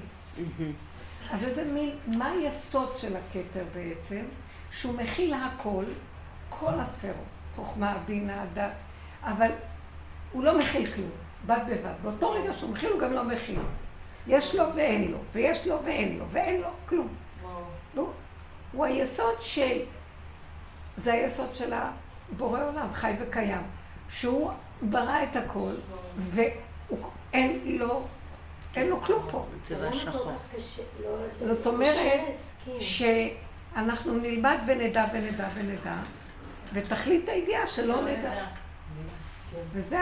אז איזה מין, מה היסוד של הכתר בעצם? שהוא מכיל הכל, כל הספרות, חוכמה, בינה, דת, אבל הוא לא מכיל כלום, בד בבד. באותו רגע שהוא מכיל, הוא גם לא מכיל. יש לו ואין לו, ויש לו ואין לו, ואין לו כלום. לא, הוא היסוד של, זה היסוד של הבורא עולם, חי וקיים, שהוא ברא את הכל, ואין לו, אין לו כלום פה. לא, זה זאת אומרת. שאנחנו נלמד ונדע ונדע ונדע, ותכלית הידיעה שלא נדע. וזה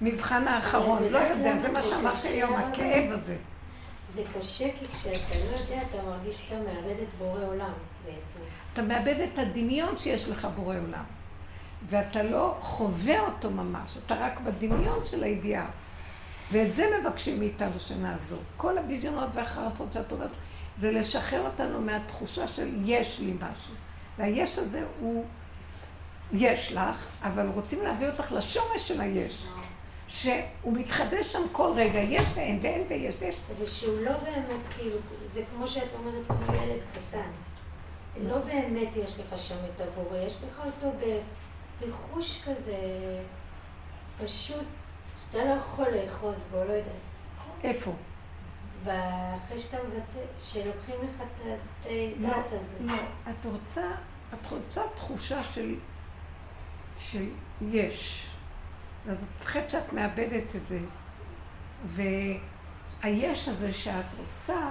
המבחן האחרון, לא יודעת יודע, זה מה שאמרתי היום, אבל? הכאב הזה. זה קשה כי כשאתה לא יודע, אתה מרגיש שאתה מאבד את בורא עולם בעצם. אתה מאבד את הדמיון שיש לך בורא עולם, ואתה לא חווה אותו ממש, אתה רק בדמיון של הידיעה. ואת זה מבקשים מאיתנו שנעזוב. כל הביזיונות והחרפות שאת אומרת, זה לשחרר אותנו מהתחושה של יש לי משהו. והיש הזה הוא, יש לך, אבל רוצים להביא אותך לשורש של היש. שהוא מתחדש שם כל רגע, יש ואין ואין ויש ויש. ושהוא לא באמת, כאילו, זה כמו שאת אומרת כמו ילד קטן. לא באמת יש לך שם את הבורא, יש לך אותו בריחוש כזה, פשוט, שאתה לא יכול לאחוז בו, לא יודעת. איפה? ואחרי שאתה מבטא, שלוקחים לך את לא, הדת הזאת. לא. את רוצה, את רוצה תחושה של, של יש. אז את מפחדת שאת מאבדת את זה. והיש הזה שאת רוצה,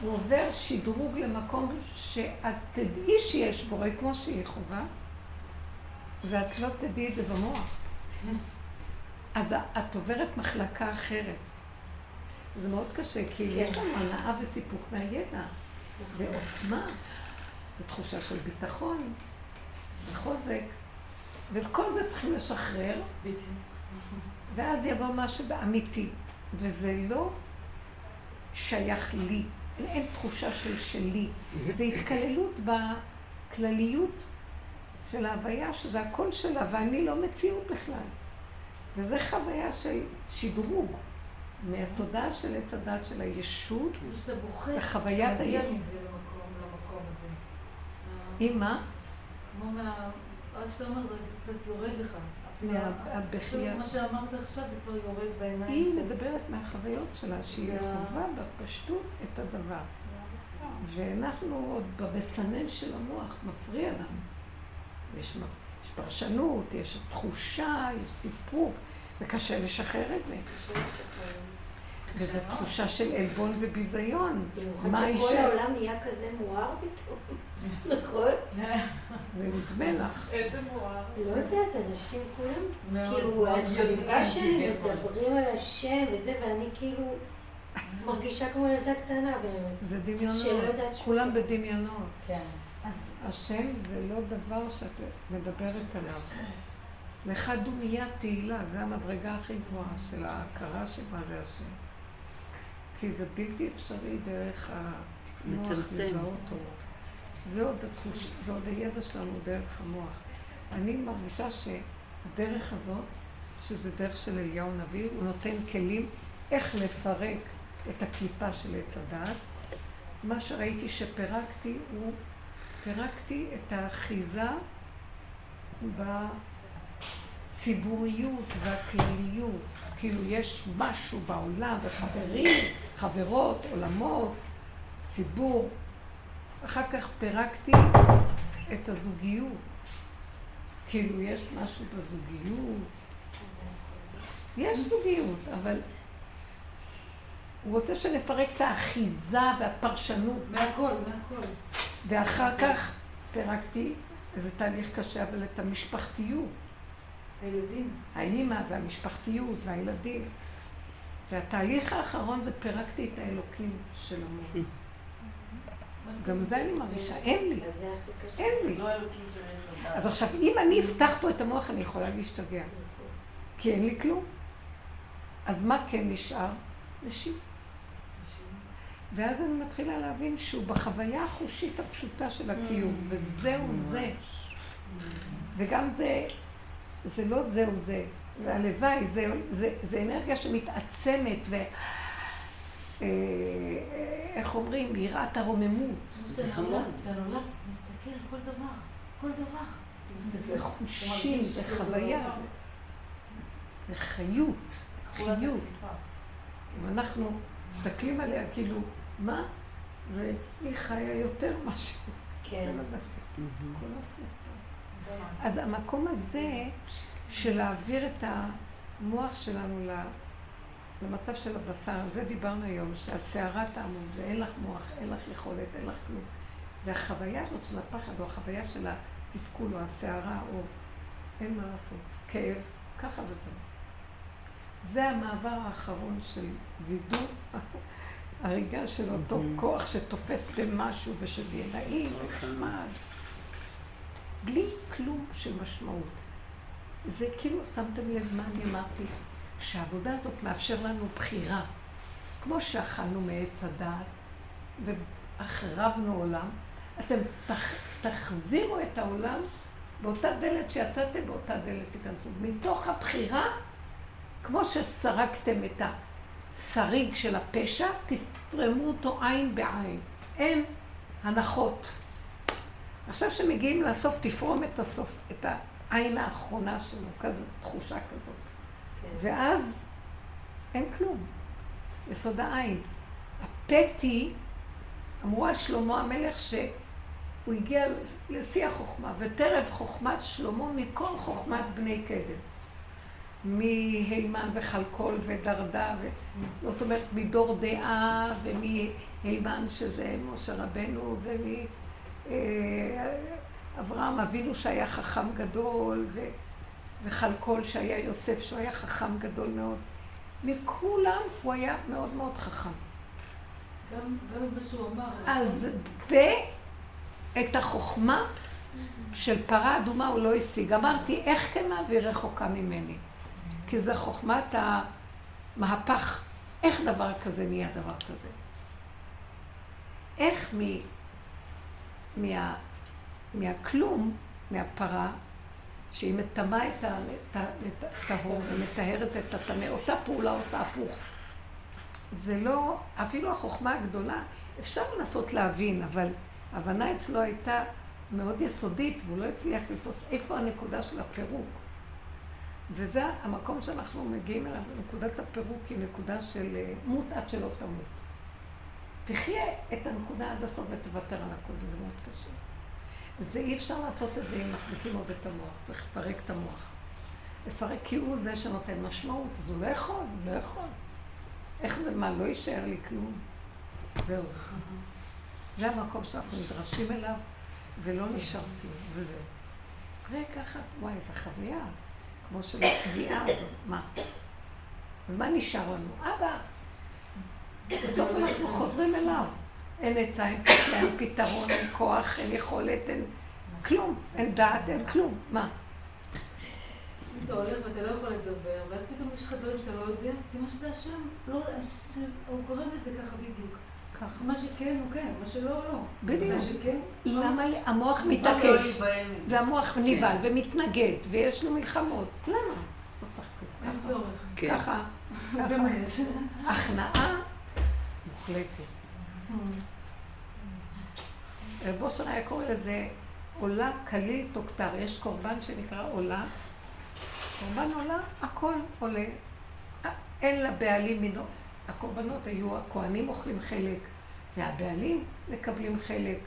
הוא עובר שדרוג למקום שאת תדעי שיש בורא כמו שהיא חובה, ואת לא תדעי את זה במוח. אז את עוברת מחלקה אחרת. זה מאוד קשה, כי יש לנו הנאה וסיפוק מהידע, ועוצמה, ותחושה של ביטחון, וחוזק, ואת כל זה צריכים לשחרר, ואז יבוא משהו אמיתי, וזה לא שייך לי, אין תחושה של שלי, זה התקללות בכלליות של ההוויה, שזה הקול שלה, ואני לא מציאות בכלל. וזה חוויה של שדרוג מהתודעה של עץ הדת של הישות וחוויית מגיע הישות. מזה למקום, למקום הזה. עם מה? כמו מה... רק שאתה אומר, זה קצת יורד לך. מה שאמרת עכשיו, זה כבר יורד בעיניים. היא. מדברת מהחוויות שלה, שהיא חווה בפשטות את הדבר. ואנחנו עוד במסנן של המוח, מפריע לנו. יש, יש פרשנות, יש תחושה, יש סיפוק, וקשה לשחרר את זה. וזו תחושה של עלבון וביזיון. מה שכל יישאר? העולם נהיה כזה מואר פתאום, נכון? זה נדמה לך. איזה מואר. לא יודעת, אנשים כולם, כאילו, הסביבה שלי. מדברים על השם וזה, ואני כאילו, מרגישה כמו ילדה קטנה באמת. זה דמיונות, שלא יודעת שהוא- כולם בדמיונות. כן. השם זה לא דבר שאת מדברת עליו. לך דומיית תהילה, זה המדרגה הכי גבוהה של ההכרה שמה זה השם. כי זה בלתי אפשרי דרך המוח. לזהות אותו. זה עוד התחוש, זה עוד הידע שלנו דרך המוח. אני מרגישה שהדרך הזאת, שזה דרך של אליהו הנביא, הוא נותן כלים איך לפרק את הקליפה של עץ הדעת. מה שראיתי שפירקתי הוא, פירקתי את האחיזה בציבוריות והכלליות. כאילו יש משהו בעולם וחברים, חברות, עולמות, ציבור. אחר כך פירקתי את הזוגיות. כאילו יש משהו בזוגיות. יש זוגיות, אבל הוא רוצה שנפרק את האחיזה והפרשנות. מהכל, מהכל. ואחר כך פירקתי, איזה תהליך קשה, אבל את המשפחתיות. הילדים. האימא והמשפחתיות והילדים. והתהליך האחרון זה פירקתי את האלוקים של המוח. גם זה אני מרגישה, אין לי. אין לי. לא. אז עכשיו, אם אני אפתח פה את המוח, אני יכולה להשתגע. כי אין לי כלום. אז מה כן נשאר? נשים. ואז אני מתחילה להבין שהוא בחוויה החושית הפשוטה של הקיום, וזהו זה. וגם זה, זה לא זהו זה, זה הלוואי, זה, זה, זה אנרגיה שמתעצמת, ו... אה, איך אומרים? יראת הרוממות. זה נולד, זה נולד, תסתכל על כל דבר, כל דבר. זה חושים, זה חוויה, זה, חיות, חיות. ואנחנו מסתכלים עליה כאילו, מה? והיא חיה יותר משהו. כן. כל הסיפור. אז המקום הזה של להעביר את המוח שלנו למצב של הבשר, על זה דיברנו היום, שהסערה תעמוד ואין לך מוח, אין לך יכולת, אין לך כלום. והחוויה הזאת של הפחד, או החוויה של התסכול, או הסערה, או אין מה לעשות, כאב, ככה וזהו. זה המעבר האחרון של וידוא, הריגה של אותו כוח שתופס במשהו ושזה יהיה נעים ונחמד. בלי כלום של משמעות. זה כאילו, שמתם לב מה אני אמרתי? שהעבודה הזאת מאפשר לנו בחירה. כמו שאכלנו מעץ הדעת והחרבנו עולם, אתם תח, תחזירו את העולם באותה דלת שיצאתם, באותה דלת תיכנסו. מתוך הבחירה, כמו שסרקתם את השריג של הפשע, תפרמו אותו עין בעין. אין הנחות. עכשיו שמגיעים לסוף, תפרום את הסוף, את העין האחרונה שלו, כזאת תחושה כזאת. ואז אין כלום. יסוד העין. הפתי, אמרו על שלמה המלך שהוא הגיע לשיא החוכמה, וטרף חוכמת שלמה מכל חוכמת בני קדם. מהימן וחלקול ודרדה, ו... זאת אומרת מדור דעה ומהימן שזה משה רבנו ומאברהם אבינו שהיה חכם גדול ו... וחלקול שהיה יוסף שהוא היה חכם גדול מאוד. מכולם הוא היה מאוד מאוד חכם. גם גם מה שהוא אמר. אז את החוכמה של פרה אדומה הוא לא השיג. אמרתי, איך כן מעביר רחוקה ממני? כי זה חוכמת המהפך. איך דבר כזה נהיה דבר כזה? איך. מה... מהכלום, מהפרה, שהיא מטמאה את הטהור ומטהרת את הטמא, אותה פעולה עושה הפוך. זה לא, אפילו החוכמה הגדולה, אפשר לנסות להבין, אבל ההבנה אצלו הייתה מאוד יסודית, והוא לא הצליח לתפוס איפה הנקודה של הפירוק. וזה המקום שאנחנו מגיעים אליו, נקודת הפירוק היא נקודה של אה, מות עד שלא תמות. תחיה את הנקודה עד הסוף ותוותר על הכל, זה מאוד קשה. זה אי אפשר לעשות את זה אם מחזיקים עוד את המוח, צריך לפרק את המוח. לפרק כי הוא זה שנותן משמעות, אז הוא לא יכול, הוא לא יכול. איך זה, מה, לא יישאר לי כלום? זהו. זה המקום שאנחנו נדרשים אליו, ולא נשאר כלום, וזהו. וככה, וואי, איזה חוויה, כמו של התביעה הזאת, מה? אז מה נשאר לנו? אבא, בסוף אנחנו חוזרים אליו. אין עצה, אין פתרון, אין פתרון, אין כוח, אין יכולת, אין כלום, אין דעת, אין כלום. מה? אתה הולך ואתה לא יכול לדבר, ואז פתאום יש לך דברים שאתה לא יודע, זה מה שזה השם, לא, הוא קורא לזה ככה בדיוק. ככה. מה שכן הוא כן, מה שלא הוא לא. בדיוק. מה שכן, למה המוח לא מתעקש, והמוח נבהל ומתנגד, ויש לו מלחמות. למה? אין צורך. כן. ככה. זה מה יש. הכנעה מוחלטת. רב אושר היה קורא לזה עולה כליל תוכתר. יש קורבן שנקרא עולה. קורבן עולה, הכל עולה. אין לבעלים מינו. הקורבנות היו, הכוהנים אוכלים חלק, והבעלים מקבלים חלק.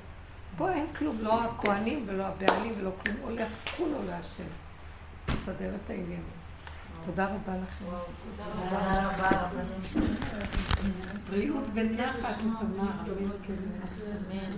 פה אין כלום, לא הכוהנים ולא הבעלים ולא כלום. הולך כולו להשם. לסדר את העניינים. תודה רבה לכם. תודה רבה. בריאות ונחת ותמר. אמן.